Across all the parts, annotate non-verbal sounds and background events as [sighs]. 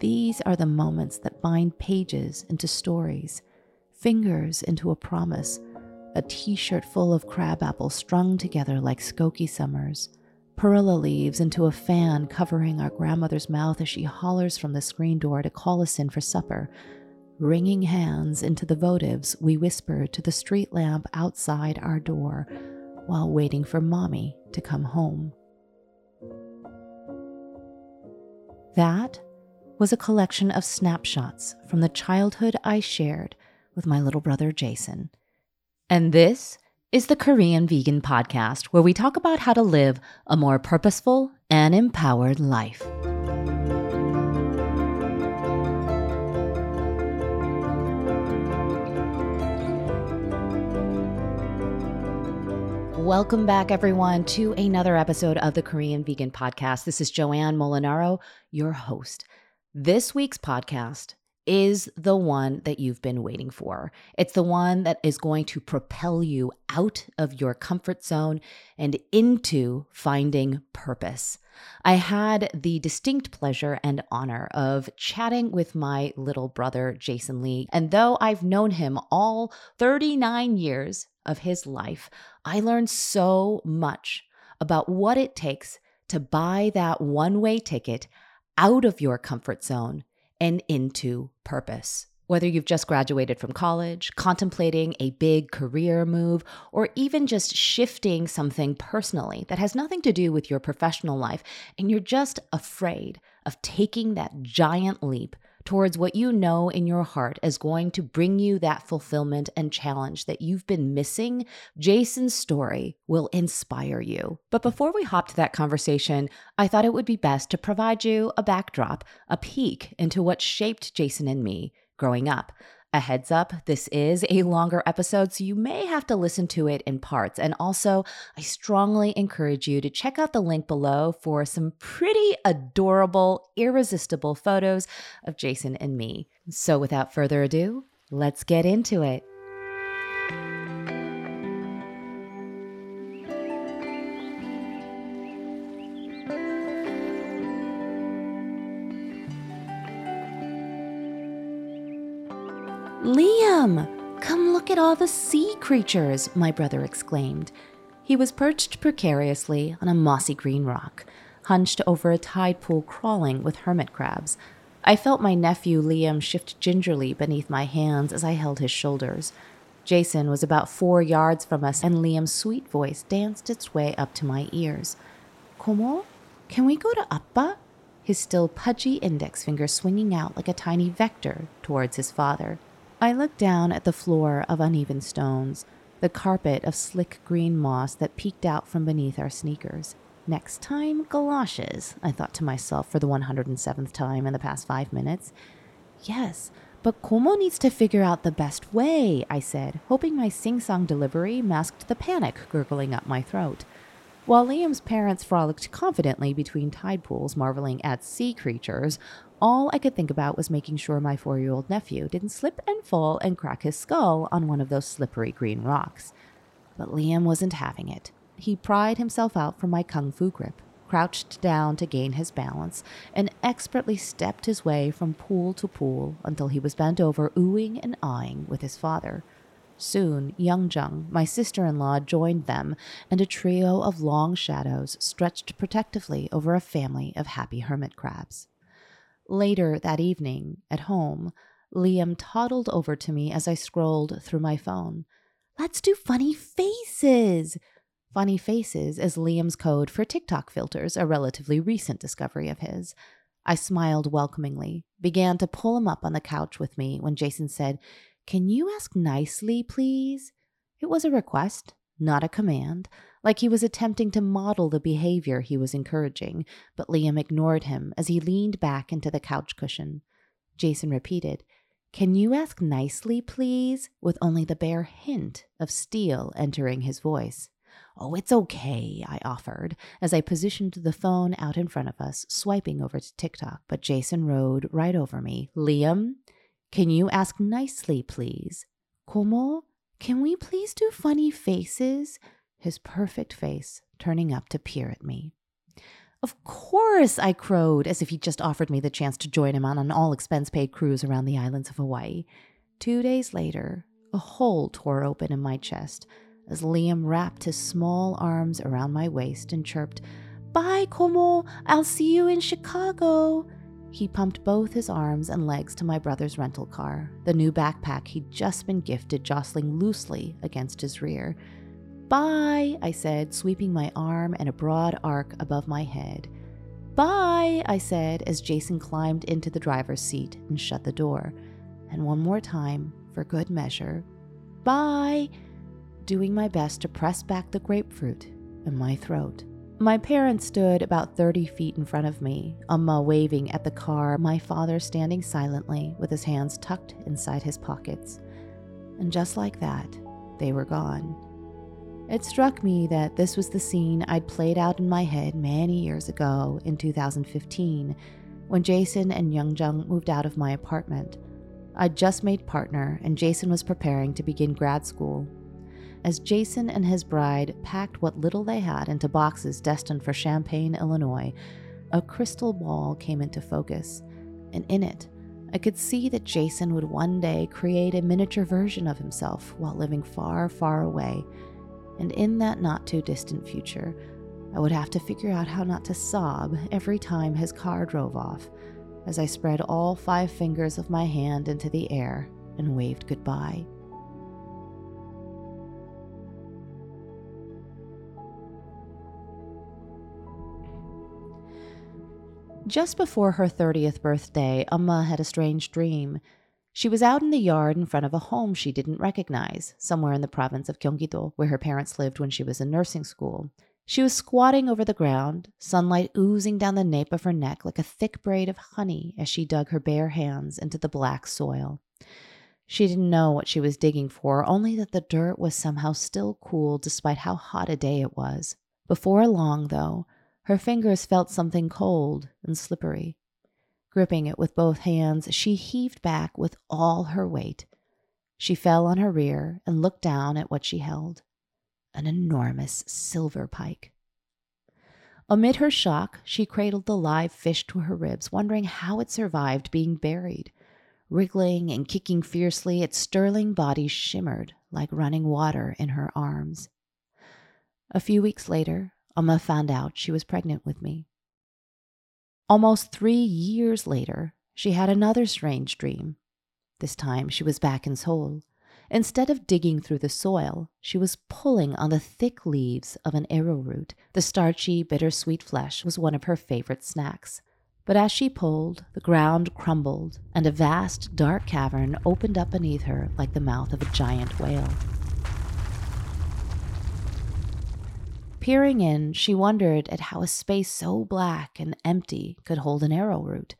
These are the moments that bind pages into stories, fingers into a promise, a t shirt full of crabapple strung together like skokie summers, perilla leaves into a fan covering our grandmother's mouth as she hollers from the screen door to call us in for supper, wringing hands into the votives we whisper to the street lamp outside our door while waiting for mommy to come home. That was a collection of snapshots from the childhood I shared with my little brother Jaesun. And this is the Korean Vegan Podcast, where we talk about how to live a more purposeful and empowered life. Welcome back, everyone, to another episode of the Korean Vegan Podcast. This is Joanne Molinaro, your host. This week's podcast is the one that you've been waiting for. It's the one that is going to propel you out of your comfort zone and into finding purpose. I had the distinct pleasure and honor of chatting with my little brother, Jaesun Lee. And though I've known him all 39 years of his life, I learned so much about what it takes to buy that one way ticket out of your comfort zone and into purpose. Whether you've just graduated from college, contemplating a big career move, or even just shifting something personally that has nothing to do with your professional life, and you're just afraid of taking that giant leap towards what you know in your heart is going to bring you that fulfillment and challenge that you've been missing, Jaesun's story will inspire you. But before we hop to that conversation, I thought it would be best to provide you a backdrop, a peek into what shaped Jaesun and me growing up. A heads up, this is a longer episode, so you may have to listen to it in parts. And also, I strongly encourage you to check out the link below for some pretty adorable, irresistible photos of Jaesun and me. So, without further ado, let's get into it. Liam, come look at all the sea creatures, my brother exclaimed. He was perched precariously on a mossy green rock, hunched over a tide pool crawling with hermit crabs. I felt my nephew Liam shift gingerly beneath my hands as I held his shoulders. Jaesun was about four yards from us, and Liam's sweet voice danced its way up to my ears. Gomo? Can we go to Appa? His still pudgy index finger swinging out like a tiny vector towards his father. I looked down at the floor of uneven stones, the carpet of slick green moss that peeked out from beneath our sneakers. Next time, galoshes, I thought to myself for the 107th time in the past five minutes. Yes, but Gomo needs to figure out the best way, I said, hoping my sing song delivery masked the panic gurgling up my throat. While Liam's parents frolicked confidently between tide pools, marveling at sea creatures, all I could think about was making sure my four year old nephew didn't slip and fall and crack his skull on one of those slippery green rocks. But Liam wasn't having it. He pried himself out from my kung fu grip, crouched down to gain his balance, and expertly stepped his way from pool to pool until he was bent over, oohing and awing with his father. Soon, Youngjung, my sister in law, joined them, and a trio of long shadows stretched protectively over a family of happy hermit crabs. Later that evening, at home, Liam toddled over to me as I scrolled through my phone. Let's do funny faces! Funny faces is Liam's code for TikTok filters, a relatively recent discovery of his. I smiled welcomingly, began to pull him up on the couch with me when Jaesun said, Can you ask nicely, please? It was a request, not a command like he was attempting to model the behavior he was encouraging, but Liam ignored him as he leaned back into the couch cushion. Jaesun repeated, Can you ask nicely, please? with only the bare hint of steel entering his voice. Oh, it's okay, I offered as I positioned the phone out in front of us, swiping over to TikTok. But Jaesun rode right over me. Liam, can you ask nicely, please? Gomo? Can we please do funny faces? His perfect face turning up to peer at me. Of course, I crowed, as if he'd just offered me the chance to join him on an all expense paid cruise around the islands of Hawaii. Two days later, a hole tore open in my chest as Liam wrapped his small arms around my waist and chirped, Bye, Gomo. I'll see you in Chicago. He pumped both his arms and legs to my brother's rental car, the new backpack he'd just been gifted jostling loosely against his rear. Bye, I said, sweeping my arm in a broad arc above my head. Bye, I said as Jason climbed into the driver's seat and shut the door. And one more time, for good measure. Bye, doing my best to press back the grapefruit in my throat. My parents stood about 30 feet in front of me, Amma waving at the car, my father standing silently with his hands tucked inside his pockets. And just like that, they were gone. It struck me that this was the scene I'd played out in my head many years ago in 2015 when Jaesun and Youngjung moved out of my apartment. I'd just made partner, and Jaesun was preparing to begin grad school. As Jaesun and his bride packed what little they had into boxes destined for Champaign, Illinois, a crystal ball came into focus, and in it, I could see that Jaesun would one day create a miniature version of himself while living far, far away and in that not too distant future, I would have to figure out how not to sob every time his car drove off as I spread all five fingers of my hand into the air and waved goodbye. Just before her 30th birthday, Amma had a strange dream. She was out in the yard in front of a home she didn't recognize, somewhere in the province of Gyeonggi-do, where her parents lived when she was in nursing school. She was squatting over the ground, sunlight oozing down the nape of her neck like a thick braid of honey as she dug her bare hands into the black soil. She didn't know what she was digging for, only that the dirt was somehow still cool despite how hot a day it was. Before long, though, her fingers felt something cold and slippery. Gripping it with both hands, she heaved back with all her weight. She fell on her rear and looked down at what she held an enormous silver pike. Amid her shock, she cradled the live fish to her ribs, wondering how it survived being buried. Wriggling and kicking fiercely, its sterling body shimmered like running water in her arms. A few weeks later, Amma found out she was pregnant with me. Almost three years later, she had another strange dream. This time she was back in Seoul. Instead of digging through the soil, she was pulling on the thick leaves of an arrowroot. The starchy, bittersweet flesh was one of her favorite snacks. But as she pulled, the ground crumbled, and a vast, dark cavern opened up beneath her like the mouth of a giant whale. Peering in, she wondered at how a space so black and empty could hold an arrowroot.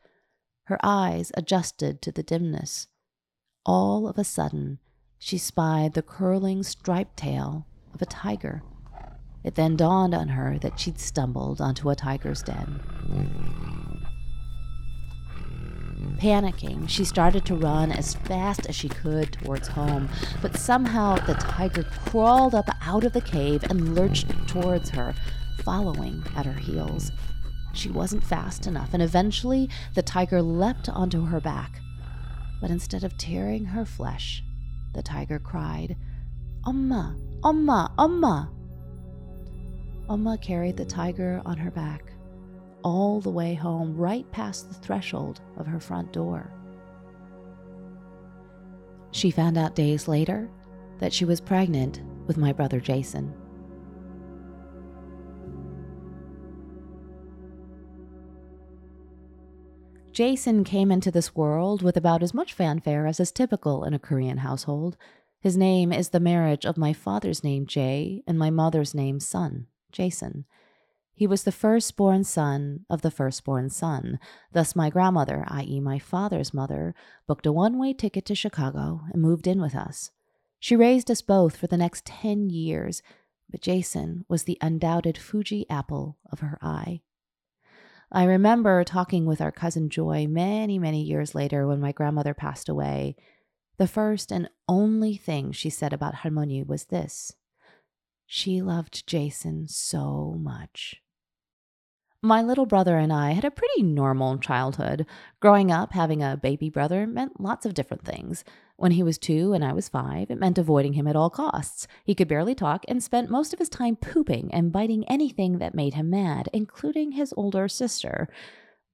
Her eyes adjusted to the dimness. All of a sudden, she spied the curling striped tail of a tiger. It then dawned on her that she'd stumbled onto a tiger's den. Panicking, she started to run as fast as she could towards home, but somehow the tiger crawled up out of the cave and lurched towards her, following at her heels. She wasn't fast enough, and eventually the tiger leapt onto her back. But instead of tearing her flesh, the tiger cried, Amma, Amma, Amma. Amma carried the tiger on her back all the way home, right past the threshold of her front door. She found out days later that she was pregnant with my brother Jaesun. Jaesun came into this world with about as much fanfare as is typical in a Korean household. His name is the marriage of my father's name, Jay, and my mother's name, Son, Jaesun. He was the firstborn son of the firstborn son. Thus, my grandmother, i.e., my father's mother, booked a one way ticket to Chicago and moved in with us. She raised us both for the next 10 years, but Jaesun was the undoubted Fuji apple of her eye. I remember talking with our cousin Joy many, many years later when my grandmother passed away. The first and only thing she said about Halmoni was this she loved Jaesun so much. My little brother and I had a pretty normal childhood. Growing up, having a baby brother meant lots of different things. When he was two and I was five, it meant avoiding him at all costs. He could barely talk and spent most of his time pooping and biting anything that made him mad, including his older sister.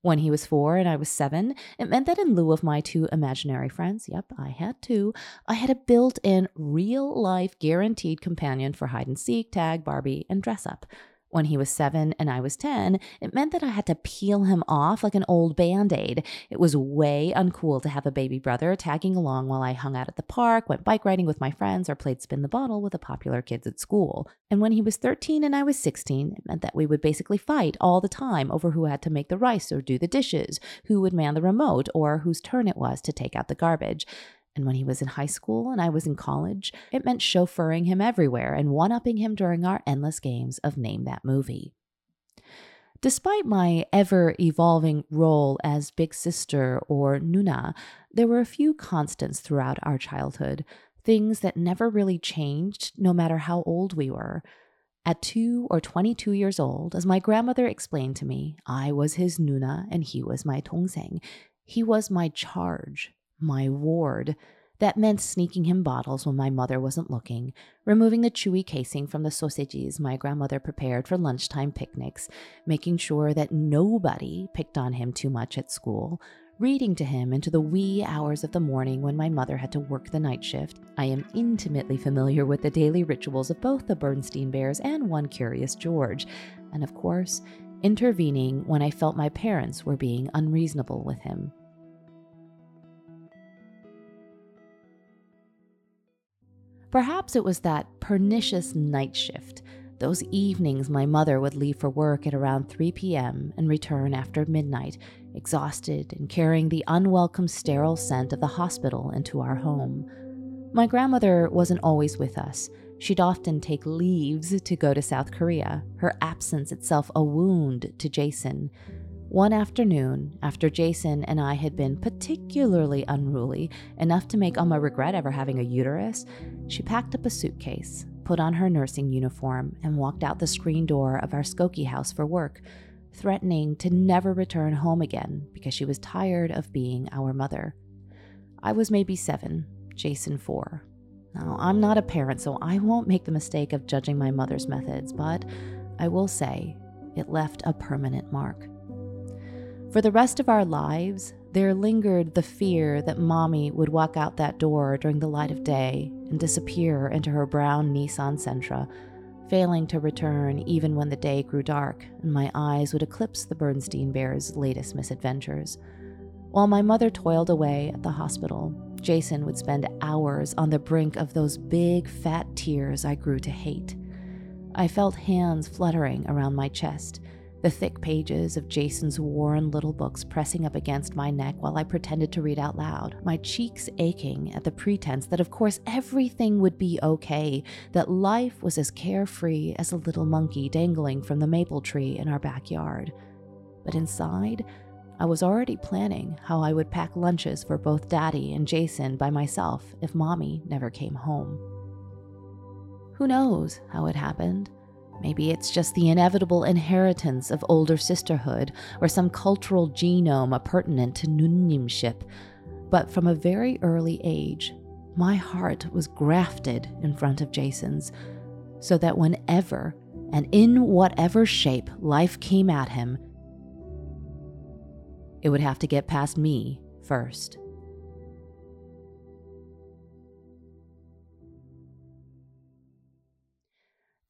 When he was four and I was seven, it meant that in lieu of my two imaginary friends, yep, I had two, I had a built in, real life, guaranteed companion for hide and seek, tag, Barbie, and dress up. When he was seven and I was 10, it meant that I had to peel him off like an old band aid. It was way uncool to have a baby brother tagging along while I hung out at the park, went bike riding with my friends, or played spin the bottle with the popular kids at school. And when he was 13 and I was 16, it meant that we would basically fight all the time over who had to make the rice or do the dishes, who would man the remote, or whose turn it was to take out the garbage. And when he was in high school and I was in college, it meant chauffeuring him everywhere and one upping him during our endless games of Name That Movie. Despite my ever evolving role as big sister or Nuna, there were a few constants throughout our childhood, things that never really changed no matter how old we were. At two or 22 years old, as my grandmother explained to me, I was his Nuna and he was my dongsaeng. He was my charge, my ward. That meant sneaking him bottles when my mother wasn't looking, removing the chewy casing from the sausages my grandmother prepared for lunchtime picnics, making sure that nobody picked on him too much at school, reading to him into the wee hours of the morning when my mother had to work the night shift. I am intimately familiar with the daily rituals of both the Berenstain Bears and One Curious George, and of course, intervening when I felt my parents were being unreasonable with him. Perhaps it was that pernicious night shift, those evenings my mother would leave for work at around 3 p.m. and return after midnight, exhausted and carrying the unwelcome sterile scent of the hospital into our home. My grandmother wasn't always with us. She'd often take leaves to go to South Korea, her absence itself a wound to Jaesun. One afternoon, after Jaesun and I had been particularly unruly, enough to make Amma regret ever having a uterus, she packed up a suitcase, put on her nursing uniform, and walked out the screen door of our Skokie house for work, threatening to never return home again because she was tired of being our mother. I was maybe seven, Jaesun four. Now, I'm not a parent, so I won't make the mistake of judging my mother's methods, but I will say it left a permanent mark. For the rest of our lives, there lingered the fear that mommy would walk out that door during the light of day and disappear into her brown Nissan Sentra, failing to return even when the day grew dark and my eyes would eclipse the Berenstain Bear's latest misadventures. While my mother toiled away at the hospital, Jaesun would spend hours on the brink of those big, fat tears I grew to hate. I felt hands fluttering around my chest the thick pages of Jaesun's worn little books pressing up against my neck while I pretended to read out loud, my cheeks aching at the pretense that, of course, everything would be okay, that life was as carefree as a little monkey dangling from the maple tree in our backyard. But inside, I was already planning how I would pack lunches for both Daddy and Jaesun by myself if Mommy never came home. Who knows how it happened? Maybe it's just the inevitable inheritance of older sisterhood or some cultural genome appurtenant to nunnimship. But from a very early age, my heart was grafted in front of Jaesun's, so that whenever and in whatever shape life came at him, it would have to get past me first.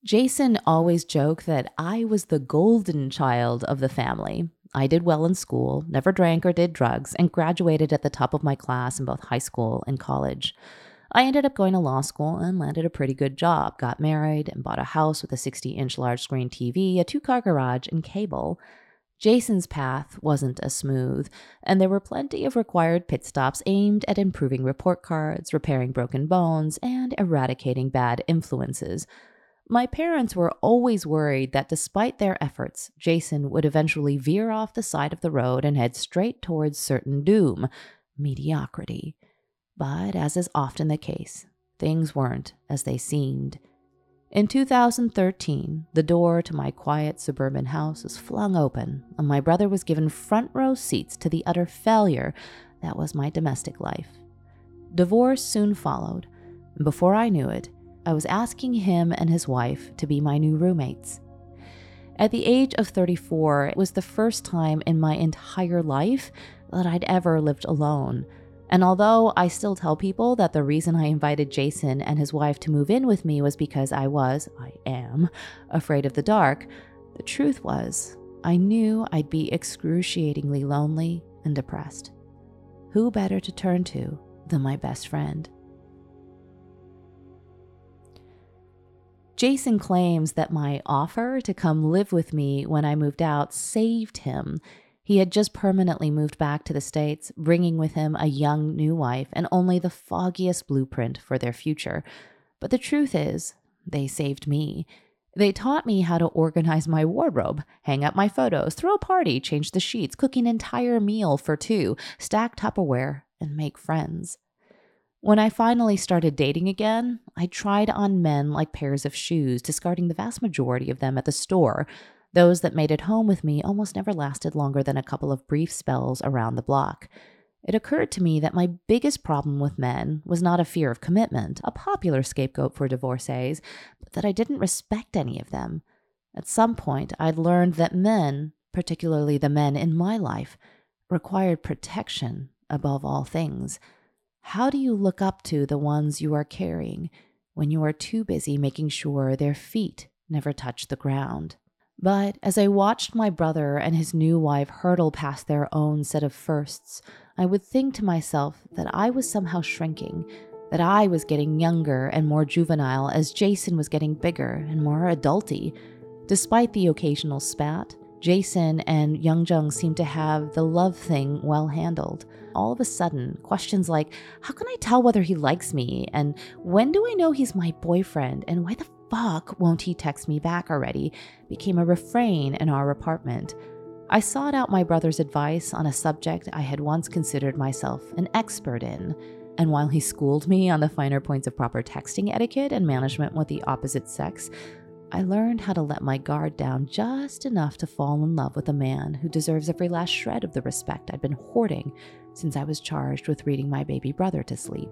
Jaesun always joked that I was the golden child of the family. I did well in school, never drank or did drugs, and graduated at the top of my class in both high school and college. I ended up going to law school and landed a pretty good job, got married, and bought a house with a 60 inch large screen TV, a two car garage, and cable. Jaesun's path wasn't as smooth, and there were plenty of required pit stops aimed at improving report cards, repairing broken bones, and eradicating bad influences. My parents were always worried that despite their efforts, Jaesun would eventually veer off the side of the road and head straight towards certain doom mediocrity. But as is often the case, things weren't as they seemed. In 2013, the door to my quiet suburban house was flung open, and my brother was given front row seats to the utter failure that was my domestic life. Divorce soon followed, and before I knew it, I was asking him and his wife to be my new roommates. At the age of 34, it was the first time in my entire life that I'd ever lived alone. And although I still tell people that the reason I invited Jaesun and his wife to move in with me was because I was, I am, afraid of the dark, the truth was, I knew I'd be excruciatingly lonely and depressed. Who better to turn to than my best friend? Jaesun claims that my offer to come live with me when I moved out saved him. He had just permanently moved back to the States, bringing with him a young new wife and only the foggiest blueprint for their future. But the truth is, they saved me. They taught me how to organize my wardrobe, hang up my photos, throw a party, change the sheets, cook an entire meal for two, stack Tupperware, and make friends. When I finally started dating again, I tried on men like pairs of shoes, discarding the vast majority of them at the store. Those that made it home with me almost never lasted longer than a couple of brief spells around the block. It occurred to me that my biggest problem with men was not a fear of commitment, a popular scapegoat for divorcees, but that I didn't respect any of them. At some point, I'd learned that men, particularly the men in my life, required protection above all things. How do you look up to the ones you are carrying when you are too busy making sure their feet never touch the ground? But as I watched my brother and his new wife hurtle past their own set of firsts, I would think to myself that I was somehow shrinking, that I was getting younger and more juvenile as Jaesun was getting bigger and more adulty. Despite the occasional spat, Jaesun and Youngjung seemed to have the love thing well handled all of a sudden, questions like, How can I tell whether he likes me? And when do I know he's my boyfriend? And why the fuck won't he text me back already? became a refrain in our apartment. I sought out my brother's advice on a subject I had once considered myself an expert in. And while he schooled me on the finer points of proper texting etiquette and management with the opposite sex, I learned how to let my guard down just enough to fall in love with a man who deserves every last shred of the respect I'd been hoarding since I was charged with reading my baby brother to sleep.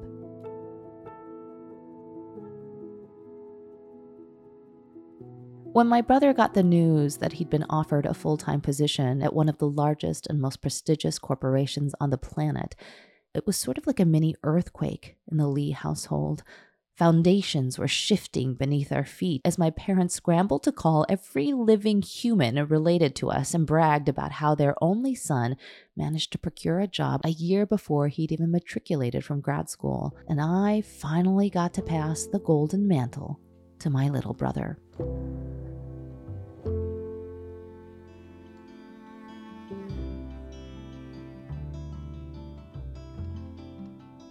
When my brother got the news that he'd been offered a full time position at one of the largest and most prestigious corporations on the planet, it was sort of like a mini earthquake in the Lee household. Foundations were shifting beneath our feet as my parents scrambled to call every living human related to us and bragged about how their only son managed to procure a job a year before he'd even matriculated from grad school. And I finally got to pass the golden mantle to my little brother.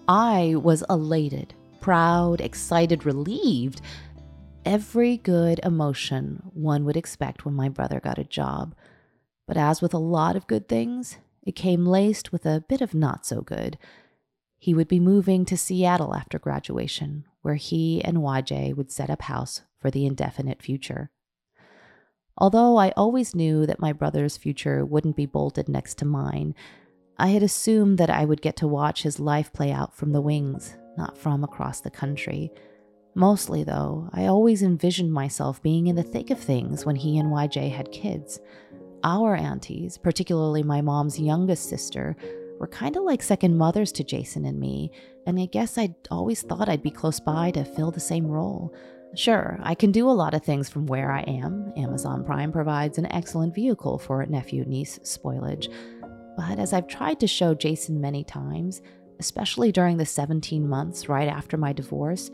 I was elated proud, excited, relieved, every good emotion one would expect when my brother got a job. But as with a lot of good things, it came laced with a bit of not so good. He would be moving to Seattle after graduation, where he and YJ would set up house for the indefinite future. Although I always knew that my brother's future wouldn't be bolted next to mine, I had assumed that I would get to watch his life play out from the wings, not from across the country. Mostly, though, I always envisioned myself being in the thick of things when he and YJ had kids. Our aunties, particularly my mom's youngest sister, were kind of like second mothers to Jaesun and me, and I guess I'd always thought I'd be close by to fill the same role. Sure, I can do a lot of things from where I am. Amazon Prime provides an excellent vehicle for nephew niece spoilage. But as I've tried to show Jaesun many times, especially during the 17 months right after my divorce,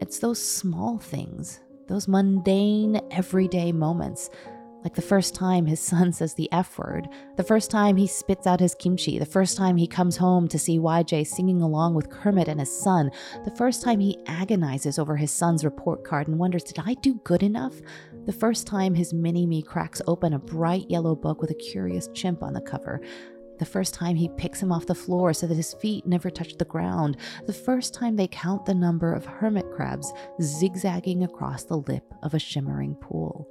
it's those small things, those mundane, everyday moments. Like the first time his [laughs] son says the F word, the first time he spits out his kimchi, the first time he comes home to see YJ singing along with Kermit and his son, the first time he agonizes over his son's report card and wonders, Did I do good enough? The first time his mini me cracks open a bright yellow book with a curious chimp on the cover, the first time he picks him off the floor so that his feet never touch the ground, the first time they count the number of hermit crabs zigzagging across the lip of a shimmering pool.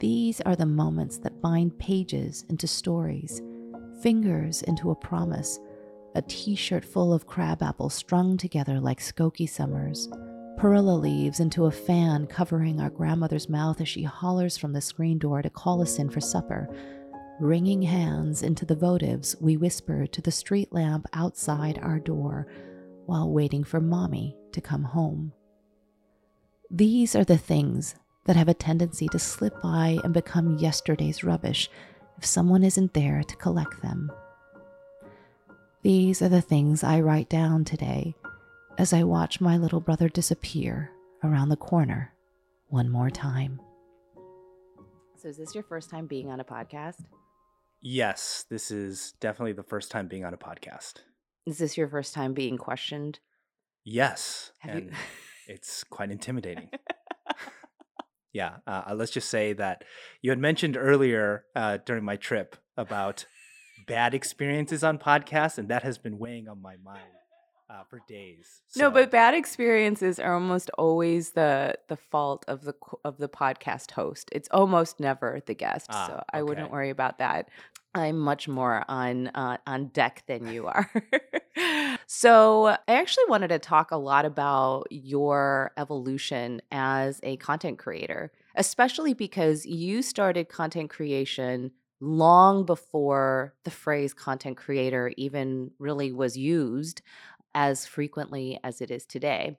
These are the moments that bind pages into stories, fingers into a promise, a t shirt full of crab apples strung together like Skokie summers, perilla leaves into a fan covering our grandmother's mouth as she hollers from the screen door to call us in for supper Wringing hands into the votives, we whisper to the street lamp outside our door while waiting for mommy to come home. These are the things that have a tendency to slip by and become yesterday's rubbish if someone isn't there to collect them. These are the things I write down today as I watch my little brother disappear around the corner one more time. So, is this your first time being on a podcast? Yes, this is definitely the first time being on a podcast. Is this your first time being questioned? Yes, Have and you... it's quite intimidating. [laughs] yeah, uh, uh, let's just say that you had mentioned earlier uh, during my trip about bad experiences on podcasts, and that has been weighing on my mind uh, for days. So. No, but bad experiences are almost always the the fault of the of the podcast host. It's almost never the guest, ah, so I okay. wouldn't worry about that. I'm much more on uh, on deck than you are. [laughs] so I actually wanted to talk a lot about your evolution as a content creator, especially because you started content creation long before the phrase content creator even really was used as frequently as it is today.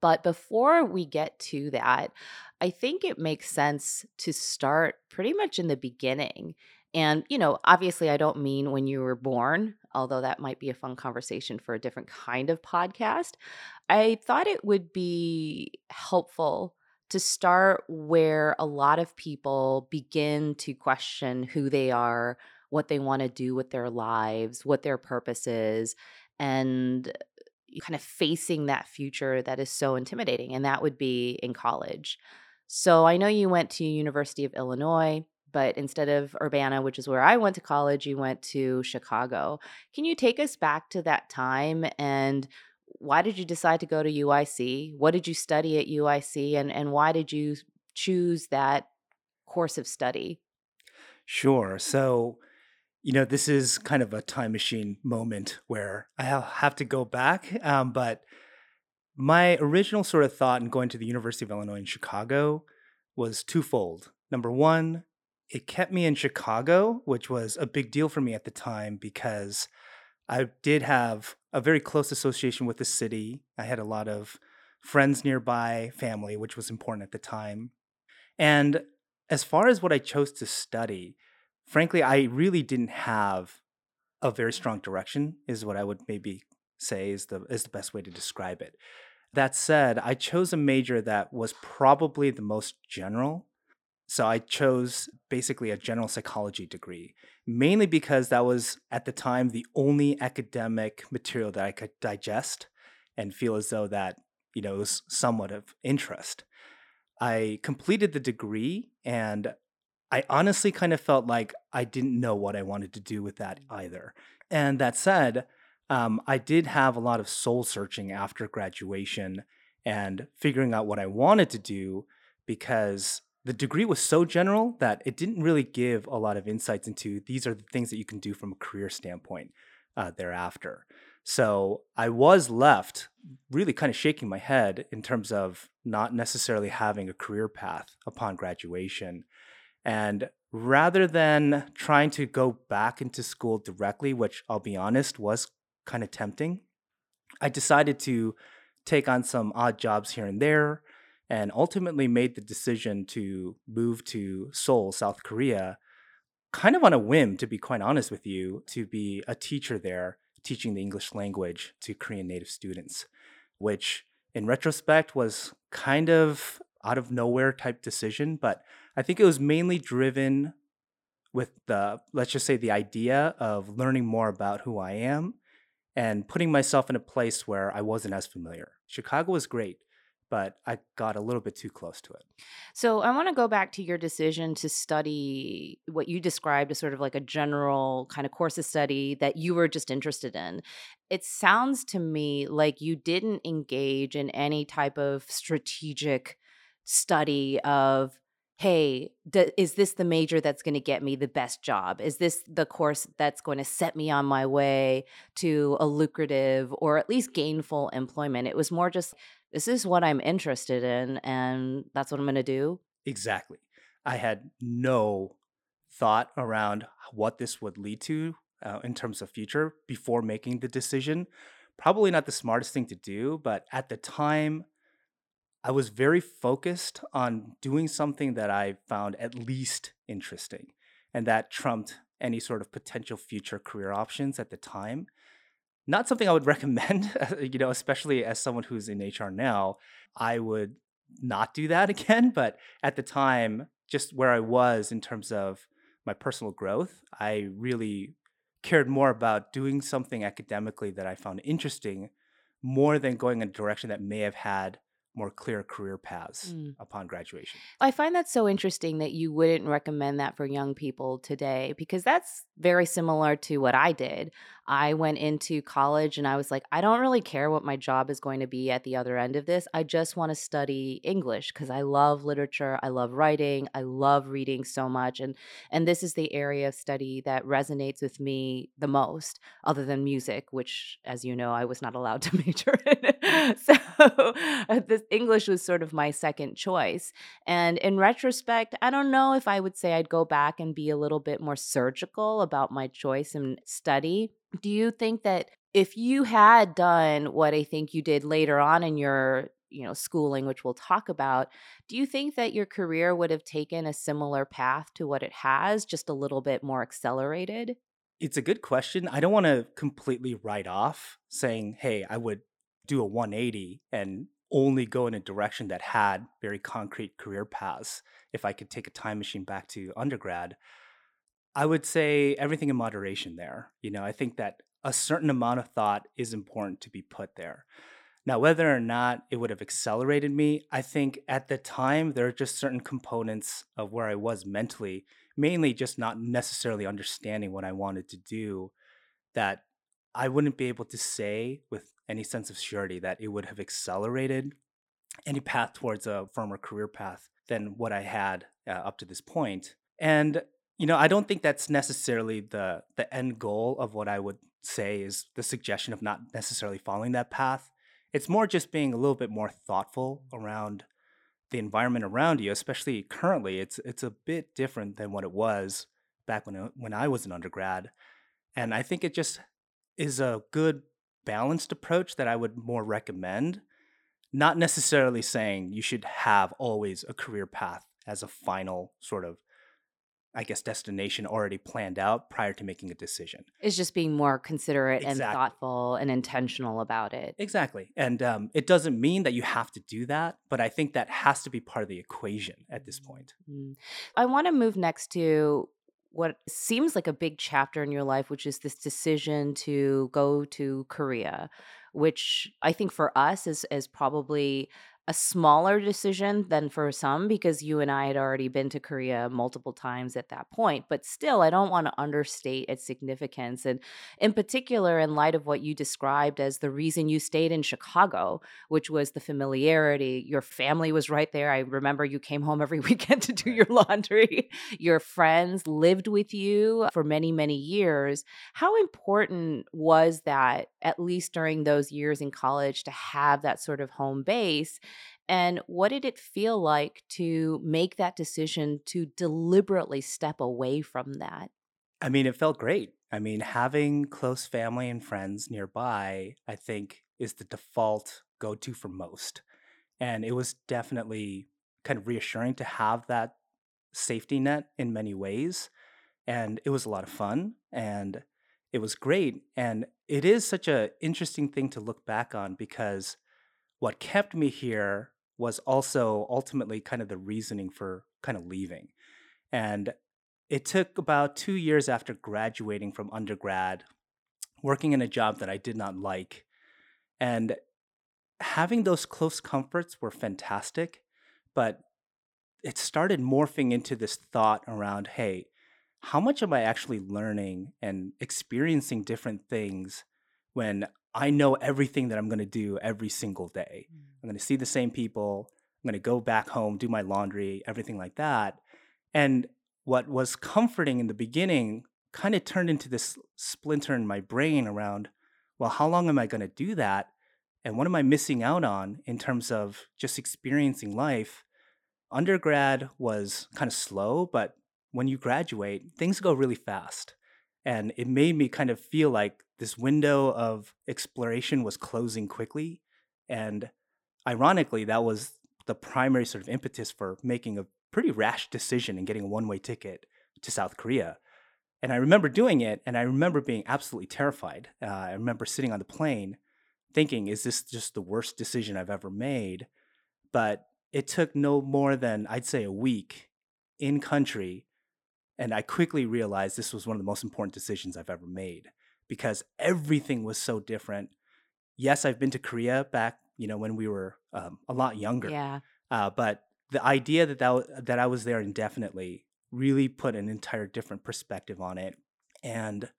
But before we get to that, I think it makes sense to start pretty much in the beginning. And, you know, obviously, I don't mean when you were born, although that might be a fun conversation for a different kind of podcast. I thought it would be helpful to start where a lot of people begin to question who they are, what they want to do with their lives, what their purpose is, and kind of facing that future that is so intimidating and that would be in college. So i know you went to university of illinois but instead of urbana which is where i went to college you went to chicago. Can you take us back to that time and why did you decide to go to uic what did you study at uic and, and why did you choose that course of study? Sure so you know, this is kind of a time machine moment where I have to go back. Um, but my original sort of thought in going to the University of Illinois in Chicago was twofold. Number one, it kept me in Chicago, which was a big deal for me at the time because I did have a very close association with the city. I had a lot of friends nearby, family, which was important at the time. And as far as what I chose to study, frankly, I really didn't have a very strong direction, is what I would maybe say is the is the best way to describe it. That said, I chose a major that was probably the most general. So I chose basically a general psychology degree, mainly because that was at the time the only academic material that I could digest and feel as though that, you know, was somewhat of interest. I completed the degree and I honestly kind of felt like I didn't know what I wanted to do with that either. And that said, um, I did have a lot of soul searching after graduation and figuring out what I wanted to do because the degree was so general that it didn't really give a lot of insights into these are the things that you can do from a career standpoint uh, thereafter. So I was left really kind of shaking my head in terms of not necessarily having a career path upon graduation. And rather than trying to go back into school directly, which I'll be honest was kind of tempting, I decided to take on some odd jobs here and there and ultimately made the decision to move to Seoul, South Korea, kind of on a whim, to be quite honest with you, to be a teacher there, teaching the English language to Korean native students, which in retrospect was kind of out of nowhere type decision, but I think it was mainly driven with the, let's just say, the idea of learning more about who I am and putting myself in a place where I wasn't as familiar. Chicago was great, but I got a little bit too close to it. So I want to go back to your decision to study what you described as sort of like a general kind of course of study that you were just interested in. It sounds to me like you didn't engage in any type of strategic study of hey, is this the major that's going to get me the best job? Is this the course that's going to set me on my way to a lucrative or at least gainful employment? It was more just, this is what I'm interested in, and that's what I'm going to do. Exactly. I had no thought around what this would lead to uh, in terms of future before making the decision. Probably not the smartest thing to do, but at the time, I was very focused on doing something that I found at least interesting, and that trumped any sort of potential future career options at the time. Not something I would [laughs] recommend, uh, you know, especially as someone who's in HR now. I would not do that [laughs] again, but at the time, just where I was in terms of my personal growth, I really cared more about doing something academically that I found interesting more than going in a direction that may have had more clear career paths mm. upon graduation. I find that so interesting that you wouldn't recommend that for young people today because that's very similar to what I did. I went into college and I was like, I don't really care what my job is going to be at the other end of this. I just want to study English because I love literature, I love writing, I love reading so much and and this is the area of study that resonates with me the most other than music, which as you know, I was not allowed to [laughs] major in. so [laughs] this English was sort of my second choice. And in retrospect, I don't know if I would say I'd go back and be a little bit more surgical about my choice in study do you think that if you had done what I think you did later on in your you know schooling which we'll talk about do you think that your career would have taken a similar path to what it has just a little bit more accelerated? It's a good question i don't want to completely write off saying hey i would do a 180 and only go in a direction that had very concrete career paths if i could take a time machine back to undergrad I would say everything in moderation there. You know, I think that a certain amount of thought is important to be put there. Now, whether or not it would have accelerated me, I think at the time there are just certain components of where I was mentally, mainly just not necessarily understanding what I wanted to do, that I wouldn't be able to say with any sense of surety that it would have accelerated any path towards a firmer career path than what I had uh, up to this point. And you know, I don't think that's necessarily the the end goal of what I would say is the suggestion of not necessarily following that path. It's more just being a little bit more thoughtful around the environment around you, especially currently. It's it's a bit different than what it was back when uh, when I was an undergrad, and I think it just is a good balanced approach that I would more recommend. Not necessarily saying you should have always a career path as a final sort of I guess, destination already planned out prior to making a decision. It's just being more considerate exactly. and thoughtful and intentional about it. Exactly. And um, it doesn't mean that you have to do that, but I think that has to be part of the equation at this point. Mm-hmm. I want to move next to what seems like a big chapter in your life, which is this decision to go to Korea, which I think for us is, is probably a smaller decision than for some because you and I had already been to Korea multiple times at that point. But still, I don't want to understate its significance. And in particular, in light of what you described as the reason you stayed in Chicago, which was the familiarity. Your family was right there. I remember you came home every [laughs] weekend to do your laundry. Your friends lived with you for many, many years. How important was that, at least during those years in college, to have that sort of home base? And what did it feel like to make that decision to deliberately step away from that? I mean, it felt great. I mean, having close family and friends nearby, I think, is the default go to for most. And it was definitely kind of reassuring to have that safety net in many ways. And it was a lot of fun and it was great. And it is such an interesting thing to look back on because what kept me here was also ultimately kind of the reasoning for kind of leaving. And it took about two years after graduating from undergrad, working in a job that I did not like. And having those close comforts were fantastic, but it started morphing into this thought around hey, how much am I actually learning and experiencing different things when I know everything that I'm going to do every single day? Mm. I'm going to see the same people. I'm going to go back home, do my laundry, everything like that. And what was comforting in the beginning kind of turned into this splinter in my brain around, well, how long am I going to do that? And what am I missing out on in terms of just experiencing life? Undergrad was kind of slow, but when you graduate, things go really fast. And it made me kind of feel like this window of exploration was closing quickly. And ironically, that was the primary sort of impetus for making a pretty rash decision and getting a one way ticket to South Korea. And I remember doing it, and I remember being absolutely terrified. Uh, I remember sitting on the plane thinking, is this just the worst decision I've ever made? But it took no more than, I'd say, a week in country and I quickly realized this was one of the most important decisions I've ever made because everything was so different. Yes, I've been to Korea back, you know, when we were um, a lot younger. Yeah. Uh, but the idea that that, that I was there indefinitely really put an entire different perspective on it. And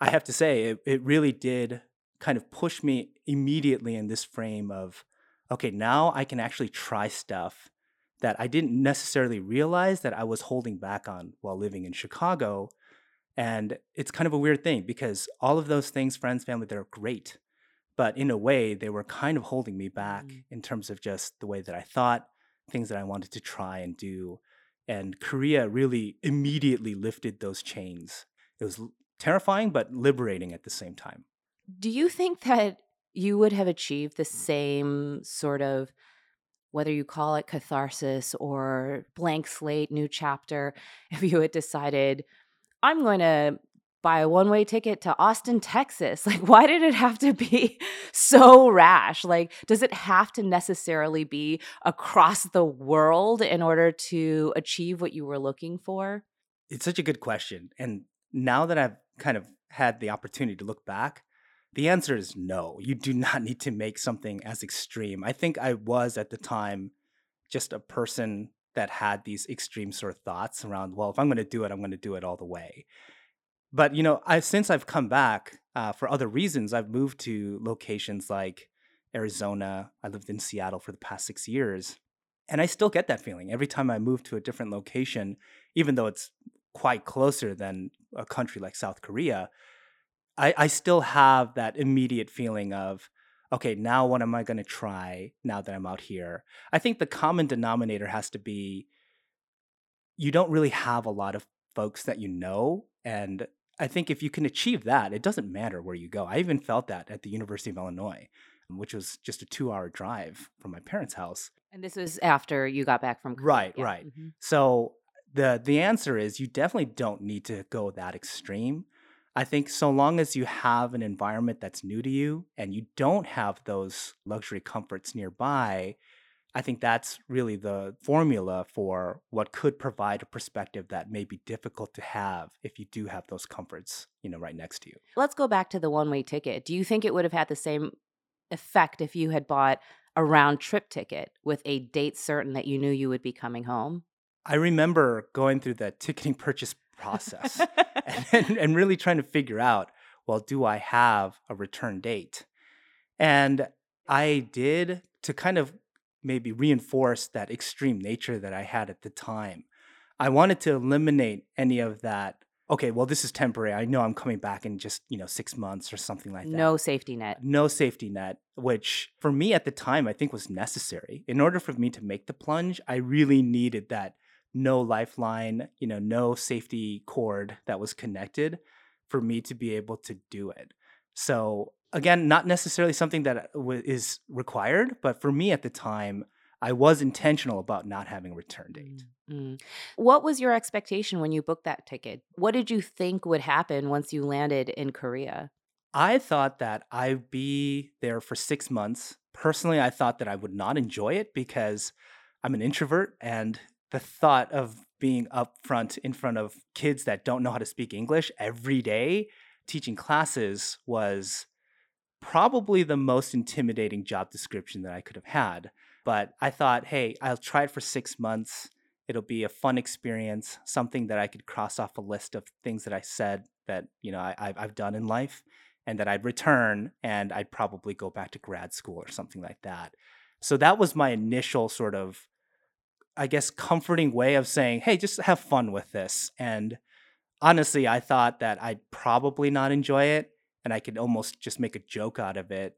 I have to say, it, it really did kind of push me immediately in this frame of, okay, now I can actually try stuff that I didn't necessarily realize that I was holding back on while living in Chicago. And it's kind of a weird thing because all of those things, friends, family, they're great. But in a way, they were kind of holding me back mm. in terms of just the way that I thought, things that I wanted to try and do. And Korea really immediately lifted those chains. It was terrifying, but liberating at the same time. Do you think that you would have achieved the same sort of whether you call it catharsis or blank slate, new chapter, [laughs] if you had decided, I'm going to buy a one way ticket to Austin, Texas. [laughs] Like, why did it have to be [laughs] so rash? Like, does it have to necessarily be across the world in order to achieve what you were looking for? It's such a good question. And now that I've kind of had the opportunity to look back, the answer is no. You do not need to make something as extreme. I think I was at the time just a person that had these extreme sort of thoughts around, well, if I'm going to do it, I'm going to do it all the way. But you know, I since I've come back uh, for other reasons, I've moved to locations like Arizona. I lived in Seattle for the past six years, and I still get that feeling every time I move to a different location, even though it's quite closer than a country like South Korea. I, I still have that immediate feeling of, okay, now what am I going to try now that I'm out here? I think the common denominator has to be you don't really have a lot of folks that you know. And I think if you can achieve that, it doesn't matter where you go. I even felt that at the University of Illinois, which was just a two hour drive from my parents' house. And this was after you got back from Right, yeah. right. Mm-hmm. So the the answer is you definitely don't need to go that extreme. I think so long as you have an environment that's new to you and you don't have those luxury comforts nearby, I think that's really the formula for what could provide a perspective that may be difficult to have if you do have those comforts, you know, right next to you. Let's go back to the one-way ticket. Do you think it would have had the same effect if you had bought a round trip ticket with a date certain that you knew you would be coming home? I remember going through the ticketing [laughs] purchase process [laughs] and, and really trying to figure out well, do I have a return date? And I did to kind of maybe reinforce that extreme nature that I had at the time. I wanted to eliminate any of that. Okay, well, this is temporary. I know I'm coming back in just, you know, six months or something like that. No safety net. No safety net, which for me at the time, I think was necessary. In order for me to make the plunge, I really needed that no lifeline, you know, no safety cord that was connected for me to be able to do it. So again, not necessarily something that is required, but for me at the time, I was intentional about not having a return date. Mm-hmm. What was your expectation when you booked that ticket? What did you think would happen once you landed in Korea? I thought that I'd be there for six months. Personally, I thought that I would not enjoy it because I'm an introvert and the thought of being up front in front of kids that don't know how to speak English every day, teaching classes was probably the most intimidating job description that I could have had. But I thought, hey, I'll try it for six months. It'll be a fun experience, something that I could cross off a list of things that I said that you know I, I've done in life, and that I'd return and I'd probably go back to grad school or something like that. So that was my initial sort of, I guess, comforting way of saying, hey, just have fun with this. And honestly, I thought that I'd probably not enjoy it and I could almost just make a joke out of it,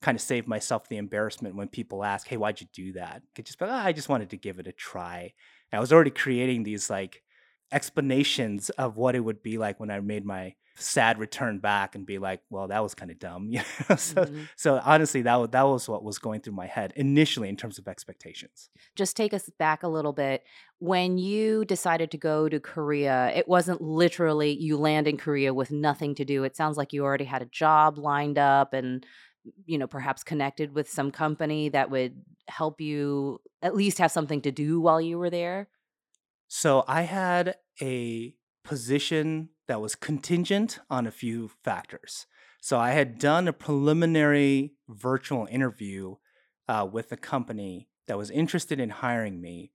kind of save myself the embarrassment when people ask, "Hey, why'd you do that?" I could just be, oh, "I just wanted to give it a try." And I was already creating these like explanations of what it would be like when I made my sad return back and be like, well, that was kind of dumb. [laughs] You know? so, mm-hmm. so honestly, that was, that was what was going through my head initially in terms of expectations. Just take us back a little bit. When you decided to go to Korea, it wasn't literally you land in Korea with nothing to do. It sounds like you already had a job lined up and you know perhaps connected with some company that would help you at least have something to do while you were there so i had a position that was contingent on a few factors. So I had done a preliminary virtual interview uh, with a company that was interested in hiring me,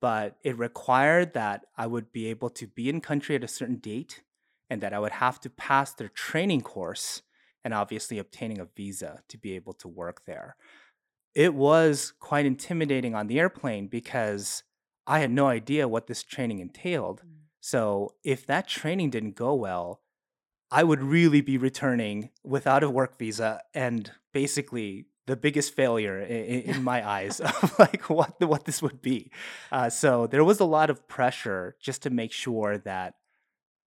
but it required that I would be able to be in country at a certain date and that I would have to pass their training course and obviously obtaining a visa to be able to work there. It was quite intimidating on the airplane because I had no idea what this training entailed. Mm. So if that training didn't go well, I would really be returning without a work visa and basically the biggest failure in, in [laughs] my eyes [laughs] of like what the, what this would be. Uh, so there was a lot of pressure just to make sure that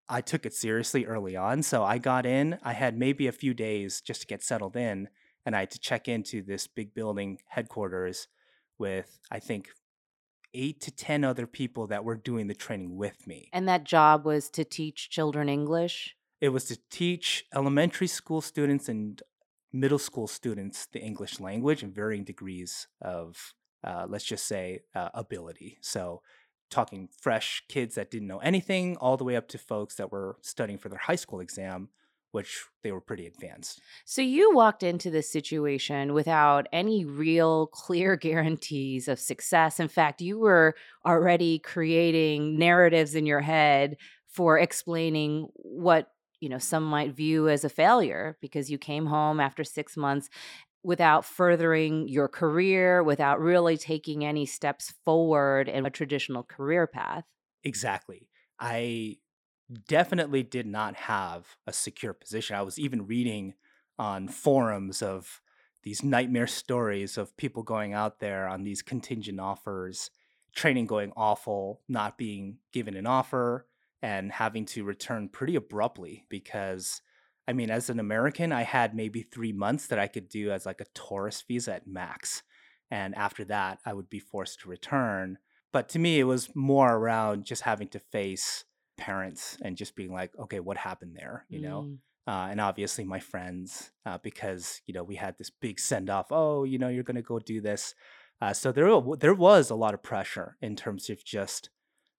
I took it seriously early on. So I got in. I had maybe a few days just to get settled in, and I had to check into this big building headquarters with I think eight to 10 other people that were doing the training with me. And that job was to teach children English? It was to teach elementary school students and middle school students the English language in varying degrees of, uh, let's just say, uh, ability. So, talking fresh kids that didn't know anything, all the way up to folks that were studying for their high school exam which they were pretty advanced. So you walked into this situation without any real clear [laughs] guarantees of success. In fact, you were already creating narratives in your head for explaining what, you know, some might view as a failure because you came home after 6 months without furthering your career, without really taking any steps forward in a traditional career path. Exactly. I definitely did not have a secure position. I was even reading on forums of these nightmare stories of people going out there on these contingent offers, training going awful, not being given an offer, and having to return pretty abruptly because. I mean, as an American, I had maybe three months that I could do as like a tourist visa at max. And after that, I would be forced to return. But to me, it was more around just having to face parents and just being like, okay, what happened there? You know? Mm. Uh, and obviously my friends, uh, because, you know, we had this big send off. Oh, you know, you're going to go do this. Uh, so there, there was a lot of pressure in terms of just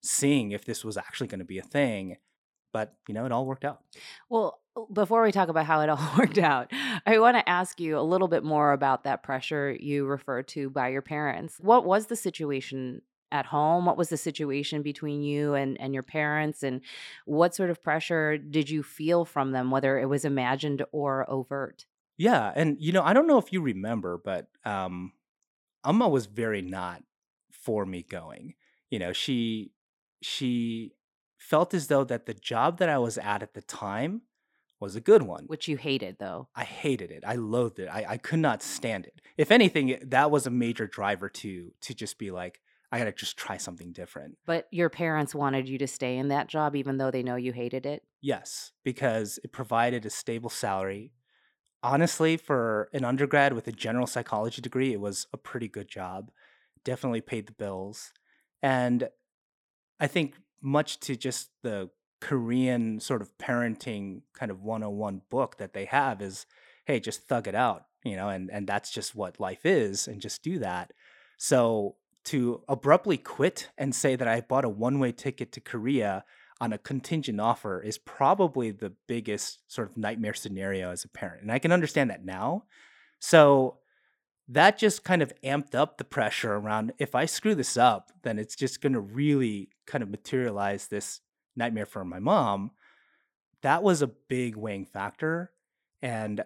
seeing if this was actually going to be a thing. But, you know, it all worked out. Well, before we talk about how it all [laughs] worked out, I want to ask you a little bit more about that pressure you referred to by your parents. What was the situation at home? What was the situation between you and, and your parents? And what sort of pressure did you feel from them, whether it was imagined or overt? Yeah. And, you know, I don't know if you remember, but um, Amma was very not for me going. You know, she, she felt as though that the job that I was at at the time was a good one. Which you hated, though. I hated it. I loathed it. I, I could not stand it. If anything, that was a major driver to to just be like, I got to just try something different. But your parents wanted you to stay in that job even though they know you hated it? Yes, because it provided a stable salary. Honestly, for an undergrad with a general psychology degree, it was a pretty good job. Definitely paid the bills. And I think, much to just the Korean sort of parenting kind of 101 book that they have, is hey, just thug it out, you know, and, and that's just what life is, and just do that. So to abruptly quit and say that I bought a one way ticket to Korea, on a contingent offer is probably the biggest sort of nightmare scenario as a parent. And I can understand that now. So that just kind of amped up the pressure around if I screw this up, then it's just going to really kind of materialize this nightmare for my mom. That was a big weighing factor. And